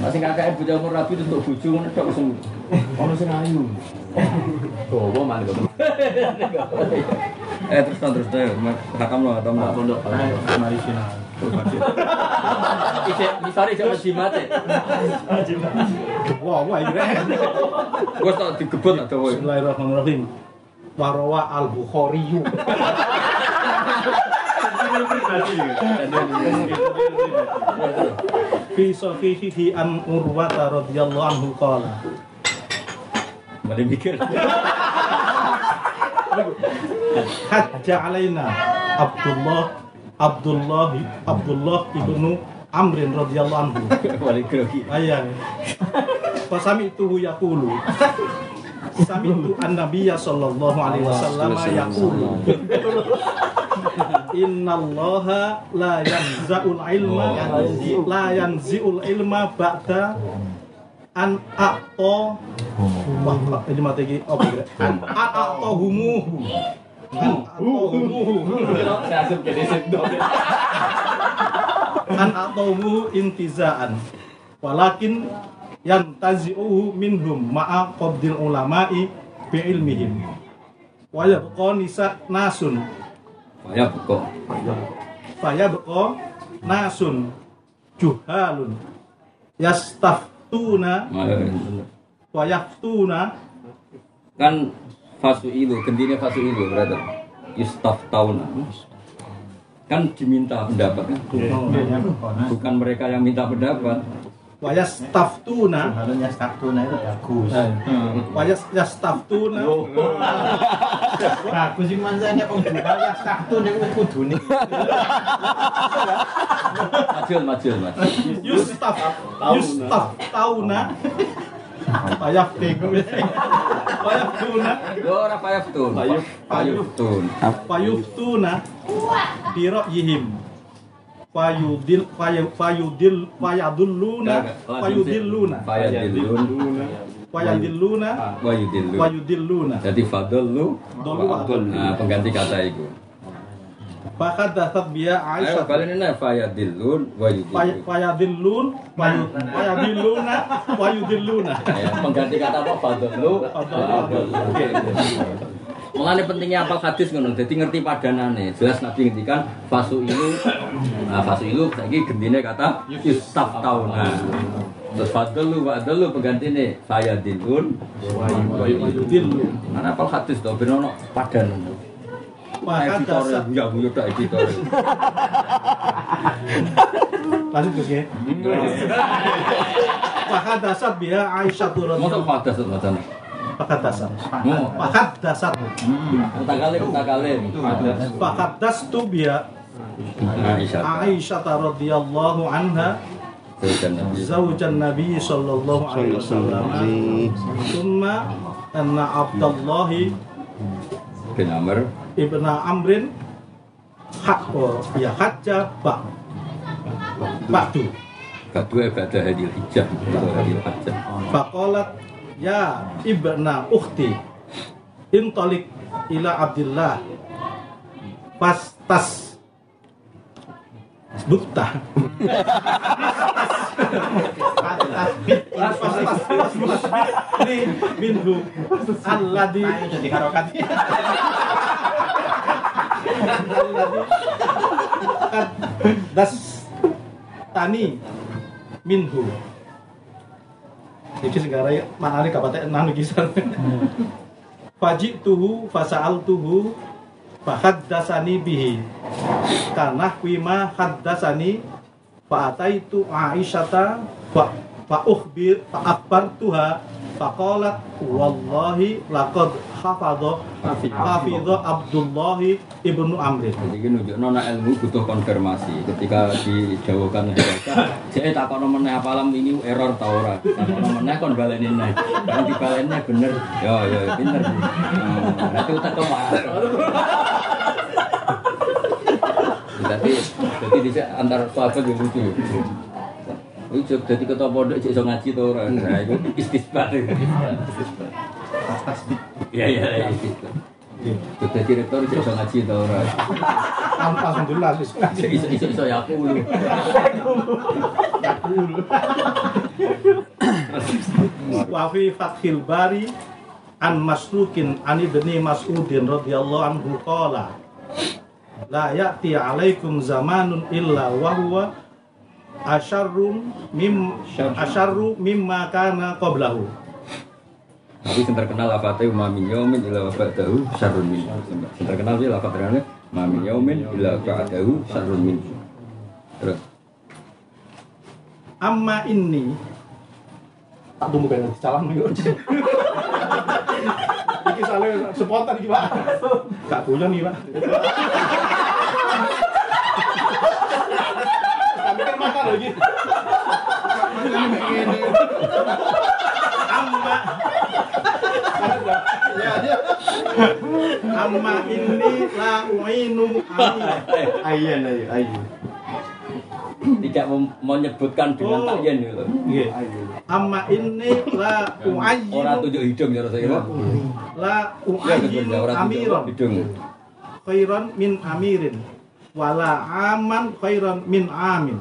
Nah, sing KKN bocah umur rapi untuk bojo ngono tok langsung ono sing ayu. Gowo malah kok. Eh terus terus deh, hakam lo, hakam lo. Pondok mari sini. Ijek, ya. Wah, wah, ini. Gue tak digebut tak tahu. Bismillahirrahmanirrahim. Warawa al Bukhari. Fi sahihihi an Urwata radhiyallahu anhu qala. Mari mikir. Hajja alaina Abdullah Abdullah Abdullah ibnu Amrin radhiyallahu anhu. Ayah. Pasami itu yaqulu. Sami itu an-nabiyya sallallahu alaihi wasallam yaqulu. Innallaha la yanza'ul ilma la yanzi'ul ilma ba'da an aqta wah ini mati iki apa kira? An jadi sedot. an aqtahumuhu intizaan. Walakin yantazi'uhu minhum ma'a qabdil ulama'i bi ilmihim wa yabqa nisa nasun Ya pokok. fayabqa nasun juhalun yastaftuna wa yaftuna Kan fasu ilu, gendine fasu ilu berarti. Yustaf tauna. Kan diminta pendapat kan? Bukan mereka yang minta pendapat. Wa yastaftuna Kalau yastaftuna itu bagus. wa yas- yastaftuna Bagus sih manjanya kok juga yastaftuna itu kudune. Majul, majul, majul. yustaf yustaf tauna fayaftuna fayaftuna Oh, ora payaftun. Payaftun. fayuftuna bi ra'yihim fayudil fayu- fayudil fayadulluna fayudilluna Fayadilun. fayadilluna Wayudilun. wayudilluna Jadi fadlu Dolu wa adallu. Nah, pengganti kata itu. fakadatsat biya Ayo Aisyah balen ini fayadilun Fay- wayudilun. fayadillun wayu- fayadilluna wayudilluna Ya, pengganti kata apa? Fadlu. Mulane pentingnya apal hadis ngono, dadi ngerti padanane. Jelas Nabi ngendikan fasu ilu. Nah, fasu ilu saiki gendine kata yustaf tauna. Terus fadlu wa adlu penggantine fayadilun wa wayudillun Mana apal hadis to ben ono padanan. Editor buya buya tak editor. lanjut Gus ya fakadatsat biya Aisyah radhiyallahu padas macam. fakadatsat Mau fakadatsat tak kali tak kali. fakadastu biya Aisyah. Radhiyallahu anha Zaujan Nabi. sallallahu alaihi wasallam thumma anna Abdullah bin Amr ibn Amrin hak oh, ya hajja ba ba'du kedua ibadah hadil atau hadil hajjah. faqalat ya ibna ukhti. Intalik ila Abdullah fastas bukta minhu. Jadi karokat. das. Tani. Minhu iki segara maknane gak patek nang iki Faji tuhu fasal tuhu fahaddasani bihi. Karena wima haddasani fa ataitu Aisyata fa fa ukhbir fa akbartuha faqalat wallahi laqad hafadha hafidha Abdullah ibnu Amr Jadi ini nunjuk nona ilmu butuh konfirmasi. Ketika dijauhkan saya tak kono meneh apa alam ini error tau ora. Tak kono meneh kon balenin nih. Kan dibalennya bener. Yo yo pinter. Hmm, Nanti utak kemas. Jadi jadi di antar sahabat yang lucu. Lucu jadi ketua pondok iso ngaji tuh orang. Nah itu istisbat. Iya iya iya. Udah direktur iso iso ngaji ta ora. Alhamdulillah wis ngaji. Iso iso iso ya aku lu. Wa fi Fathil Bari an Masrukin an ibni Mas'udin radhiyallahu anhu qala La ya'ti 'alaikum zamanun illa wa huwa asyarrum mim asyarru mimma kana qablahu. Tapi yang terkenal lafate ma min yaumin ila ba'dahu syarrun min. Yang terkenal dia lafat terkenal ma min yaumin ila ba'dahu syarrun min. Terus Amma inni tak tunggu kan salam (laughs) nih. Iki soalnya spontan iki, Pak. Gak guyon nih, Pak. (laughs) Kami kan makan loh iki. Amma Amma ini la uinu amina. Ayan ayo ayo. tidak mau menyebutkan dengan Oh. takyen gitu. Nggih. Amma ini la uayinu Orang tunjuk hidung ya Rasulullah. la Ya betul uayinu ya orang tunjuk amiron hidung. khairan min amirin wala aman khairan min amin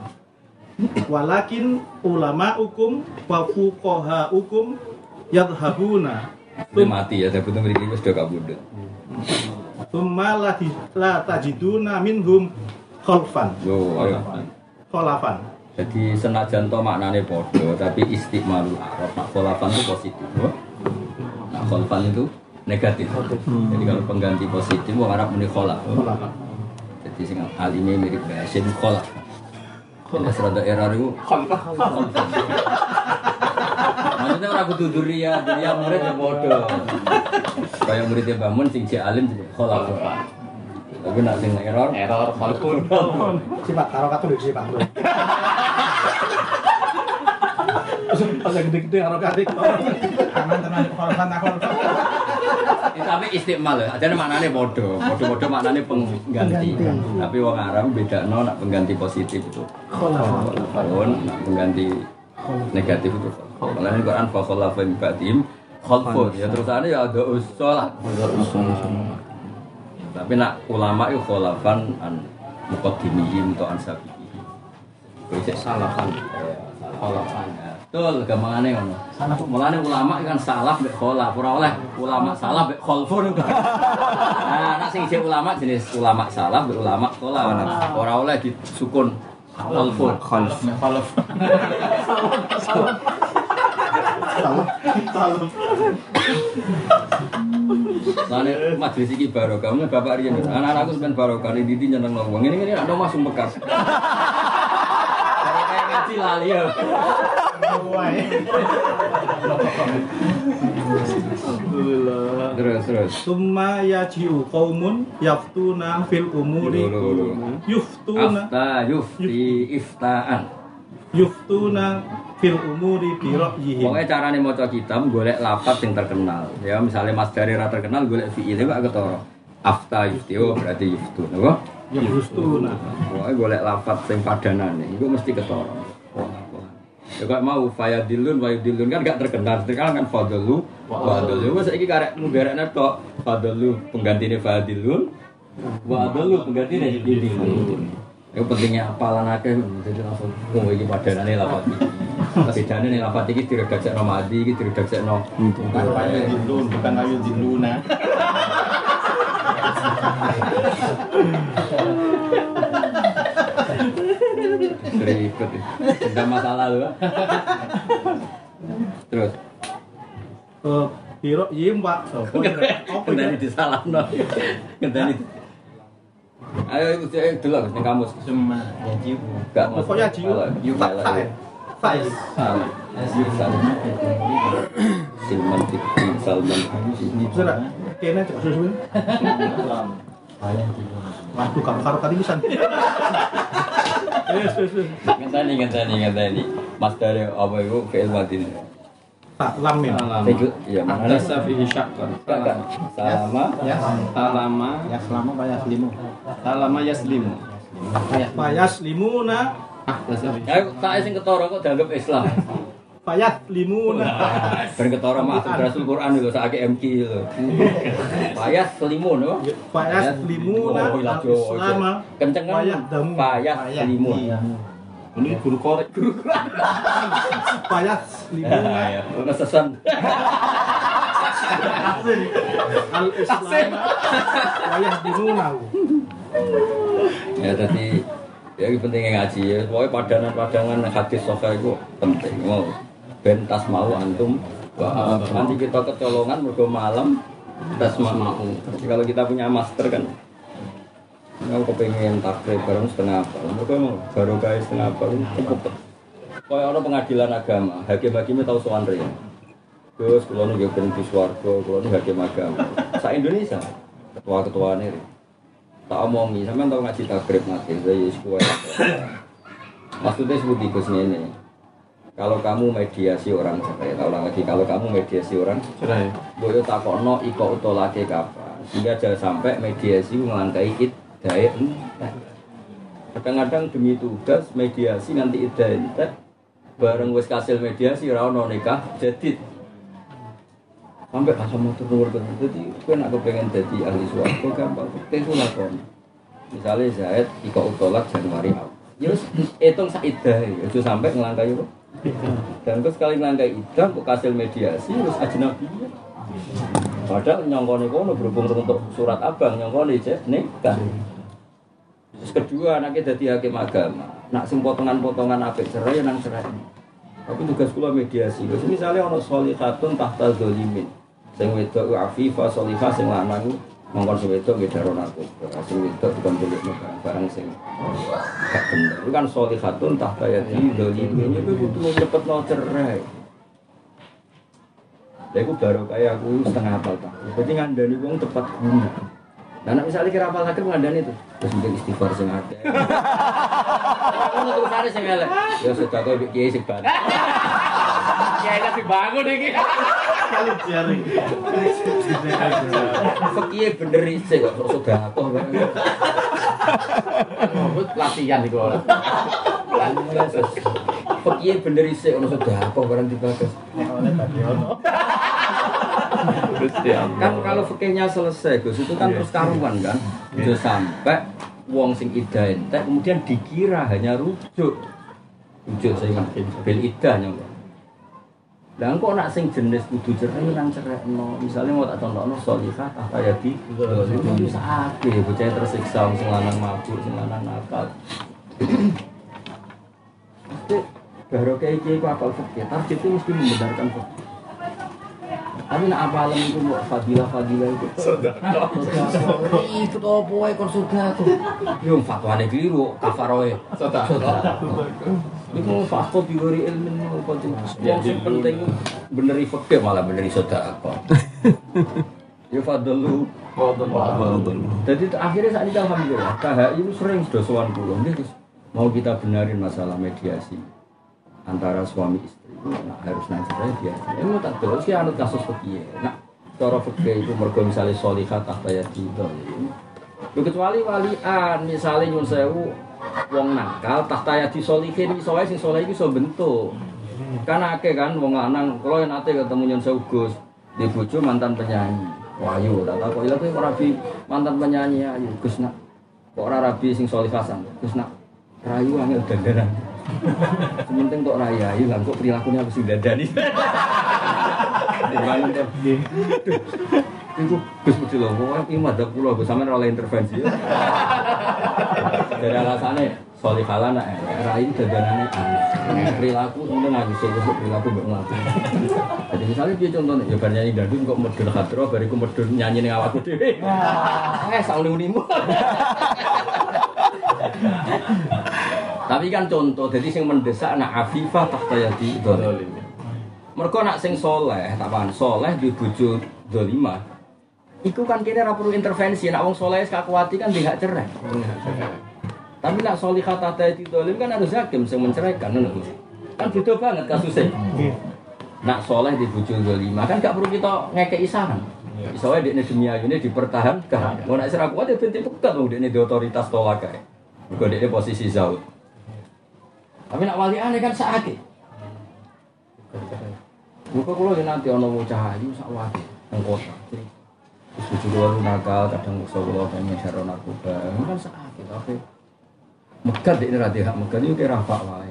walakin ulama hukum wa fuqaha hukum yadhabuna Ini mati ya, saya butuh memiliki wis sudah kabudut. thumma la, di- la tajiduna minhum khalfan Yo, ayo. Jadi senajan to maknane podo, tapi istiqmalu arab. Nak kholafan itu positif. loh. Nak kholafan itu negatif. Jadi kalau pengganti positif, wong Arab muni kholaf. khalafan Jadi sing alime mirip bahasin kholaf. Kalau serada error itu (laughs) Maksudnya orang kudu duria, duria murid ya bodoh. Kayak muridnya bangun sing si alim jadi kholaf. Tapi nak sing error, Error khalqun. sifat karo katolik sifat pas yang gede-gede karo katolik Aman tenan kholfan tak. Eh, tapi istiqmal ya, ada maknanya bodoh, bodoh-bodoh maknanya pengganti. Tapi wong Arab beda no, nak pengganti positif itu. Kholafun, nak pengganti negatif itu. Kalau ini Quran fa khalafa min ba'dihim khalfun. Ya terus ada ya ada usolat. Tapi nak ulama itu kholafan an muqaddimihim atau an sabiqihim. Bisa salafan. Kholafan. Betul, gampangannya ngono. Mulane ulama kan salaf mek kholaf, ora oleh ulama salaf mek kholfun. (laughs) Nah, nak sing isih ulama jenis ulama salaf mek ulama kholaf. Ora oleh disukun kholfun. Kholf. Kholf. Lane majelis iki barokah, mun bapak riyen anak-anakku sampean barokah ini didi nyeneng wong. Ngene ngene ada masuk bekas. (laughs) Ngaji lali ya. Terus terus. Summa yaji'u qaumun yaftuna fil umuri yuftuna Afta yufti iftaan. yuftuna fil umuri bi ra'yihim. Pokoknya carane maca kitab golek lafaz yang terkenal. Ya misalnya Mas Dari ra terkenal golek fi'il kok ketara. Afta yufti oh berarti yuftu. Napa? Yuftuna. Pokoknya golek lafaz sing padanane iku mesti ketara. Ya kok mau fayadilun wa yudilun kan gak terkenal. Terkenal kan fadalu wa adalu. Wes saiki karek mubarakna tok fadalu penggantine fadilun wa adalu penggantine yudilun. Itu pentingnya apalan akeh jadi langsung oh iki padanane lafaz iki. Bedane nih lafaz iki diredaksekno madi iki diredaksekno Bukan ayu dilun, bukan ayu (laughs) diluna. Ribet. Tidak masalah lu. Terus Eh, bi ra'yihim wa apa kendali disalahno. Kendali. Ayo itu saya dulu ning kamus. Semua yajibu. Gak Pokoknya jiu. Tak tak ya. Tak ya. Salah. Salah. Silman Fikri Salman Sudah. Kene cek susu. Waduh, kamu karo kali (laughs) Ngenteni ngenteni ngenteni. Mas dari apa itu fi'il madin. Tak lam ya. Itu ya mana? Ahdasa fihi syaqqan. Enggak enggak. Sama Ya, Talama ya selama bayar limu. talama yaslimu. Fayas limuna Ahdasa fihi Ayo tak sing ketara kok dianggap Islam. Fayat limuna. Ben ketara masuk Rasul Quran lho sakake MQ lho. Payas selimun lho. Fayat limuna Oh, ilah Jawa. al-islama Kenceng kan? Payas damu. Payas selimun. Ini guru korek. Fayat limuna Nesesan. al-islama Fayat limuna. Ya tadi ya pentingnya ngaji ya. Pokoknya padanan-padanan hadis sofa itu penting. Mau ben tas mau antum Wah, nanti kita kecolongan mergo malam tas mau. Jadi kalau kita punya master kan Kalau kepengen takrib bareng setengah apa, mereka mau baru guys setengah apa, cukup. Kayak orang pengadilan agama, hakim-hakimnya tahu soal. Terus kalau nih ben di kalau nih hakim agama. Sa Indonesia, ketua-ketua ini. Tak omongi, sampean tahu ngaji takrib nanti, saya sekolah. Maksudnya seperti Gus ini. Kalau kamu mediasi orang cerai, tak ulang lagi. Kalau kamu mediasi orang Cerai. Boyo takono iko utolake kapan. Sehingga jangan sampai mediasi melangkai idai Kadang-kadang demi tugas mediasi nanti idai Bareng wis kasil mediasi rano nikah jadi. Sampai asal motor nomor Jadi gue nak kepengen jadi ahli suatu gampang. Kita itu lakon Misalnya Zaid iko utolak Januari awal Ya wis hitung sak idai Itu sampai ngelangkai apa? Dan kau sekali ngelangkai idam, kok hasil mediasi, terus ajnabi. Padahal nyongkone kono berhubung untuk surat abang nyongkone cek nikah. Terus kedua anaknya jadi hakim agama. Nak sing potongan-potongan apik cerai nang cerai. Tapi tugas kula mediasi. Terus misalnya ono solihatun tahta zolimin. Sing wedok afifa solihah sing lanang mongkon wedok nggih daro narkoba. Sing wedok bukan boleh barang barang sing gak bener. Itu kan solihatun tahta yadi zolimin. Itu kudu cepet no cerai. Lha iku baru kayak aku setengah apal tak. Berarti ngandani wong tepat guna. Nah, nek misalnya kira apal sakit ngandani itu, terus mungkin istighfar sing akeh. (laughs) Aku sare sing elek. Ya sedekah mbek kiai sing ban. Kiai lagi bangun iki. Kali jari. Fakih bener isih kok sok sedekah. Latihan iku ora. Fakih bener isih ono sedekah barang dibagas. Kan kalau fikihnya selesai, Gus, itu kan terus karuan kan. Udah sampai wong sing ida entek kemudian dikira hanya rujuk. Rujuk saya ingat bil ida nyong. Lah kok nak sing jenis kudu cerai nang cerai no. Misalnya mau tak contohno solihah tahta yadi. Itu bisa akeh bocah tersiksa sing lanang mabuk, sing lanang nakal. Mesti baru kayak kiai apal fikih, itu mesti membenarkan fikih. Tapi nak apa alam itu mau fadilah fadilah itu. Sedekah. Itu apa wae kon sedekah. Yo fatwane keliru, kafaroe. Sedekah. Iku fatwa biwari ilmu kok yang sing penting beneri fikih malah beneri sedekah. (laughs) Ya fadlu Jadi akhirnya saat ini alhamdulillah KHI itu sering sudah sowan nggih Gus. Mau kita benarin masalah mediasi antara suami istri nah, harus nang cerai dia. Ini mau tak terus ya anut kasus fikih nah cara fikih itu mergo misalnya solihat tahta yadi Lho kecuali walian misalnya nyun sewu wong nakal tahta yadi solihin iso wae sing soleh iki iso bentuk. Kan akeh kan wong lanang kalau yang nate ketemu nyun sewu Gus di mantan penyanyi. Wahyu, tak tahu kok. Ilah tuh rabi mantan penyanyi ayu Gus nak. Kok ora rabi sing solihasan Gus nak. Rayu angel dandanan Sementing kok raya, iya kok perilakunya harus didadani. Dibangun. Itu Gus Budi loh, pokoknya ini madhab pulau, Gus sama oleh intervensi. Dari alasannya, soli kalah nak, rai dadanannya aneh. Perilaku, nggak bisa Gus perilaku berlaku. Jadi misalnya dia contohnya, ya bar nyanyi dadu kok medul hadro, bariku medul nyanyi ning awakku dhewe. Eh, sak unimu. Tapi kan contoh, jadi sing mendesak nak afifah tahta yadi dolim. Mereka nak sing soleh, tak paham soleh di bojo dolima. Iku kan ora perlu intervensi, nak wong soleh sekakuati kan tidak cerai. Tapi nak solihah tahta yadi dolim kan harus hakim sing menceraikan. Kan beda banget kasusnya. Nak soleh di bojo dolima kan gak perlu kita ngekei saran. Soalnya di demi ini dipertahankan. Mau nak serak kuat ya bentuk pekat di di otoritas tolak kayak. Mergo dia posisi zaud. Tapi nak wali aneh kan sakit. Buka kulo yang nanti ono bocah ayu sak wae nang kota. Bojo kulo nakal kadang musuh kulo pengen nyasar narkoba. Ini kan sakit tapi megat ini rati hak megat itu kira apa wae.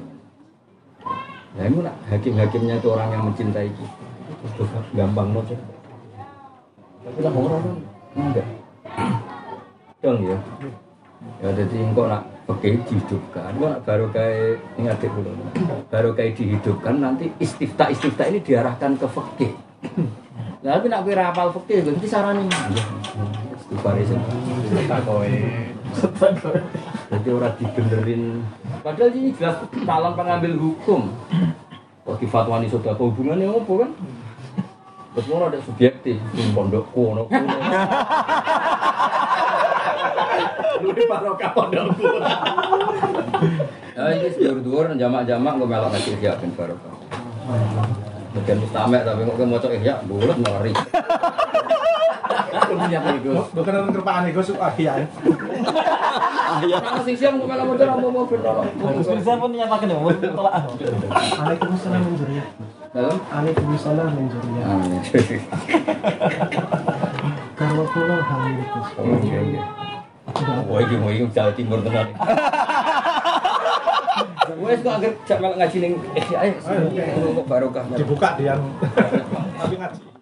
Nah itu nak hakim-hakimnya itu orang yang mencintai kita. Gampang cek. Tapi lah orang kan enggak. Dong ya. Ya jadi engkau nak pakai dihidupkan, nak baru kayak ini adik dulu, baru kayak dihidupkan nanti istifta istifta ini diarahkan ke fakih. Nah, tapi nak kira hafal fakih, nanti sarani. Istighfar itu. Jadi orang dibenerin. Padahal ini jelas calon pengambil hukum. Kok di fatwa ini sudah hubungannya apa kan? Terus mau ada subjektif, pondok kuno kuno. (laughs) Lu di barokah pondok kuno. Ya ini sedur-dur jamak-jamak gue melok ngaji ya ben barokah. Bagian mustamek tapi kok mau cok ya bulat ngeri. Punya. Bukan ego suka ya. Kalau sing siang gue melok motor mau mau pun nyatakan ya, mau tolak. Waalaikumsalam. Dalam Waalaikumsalam. Amin. Karwa. Oh iya iya. Wah iki mau iki Jawa Timur tenan. Wes kok agar jak ngaji ning eh barokah. Dibuka dia. Tapi ngaji.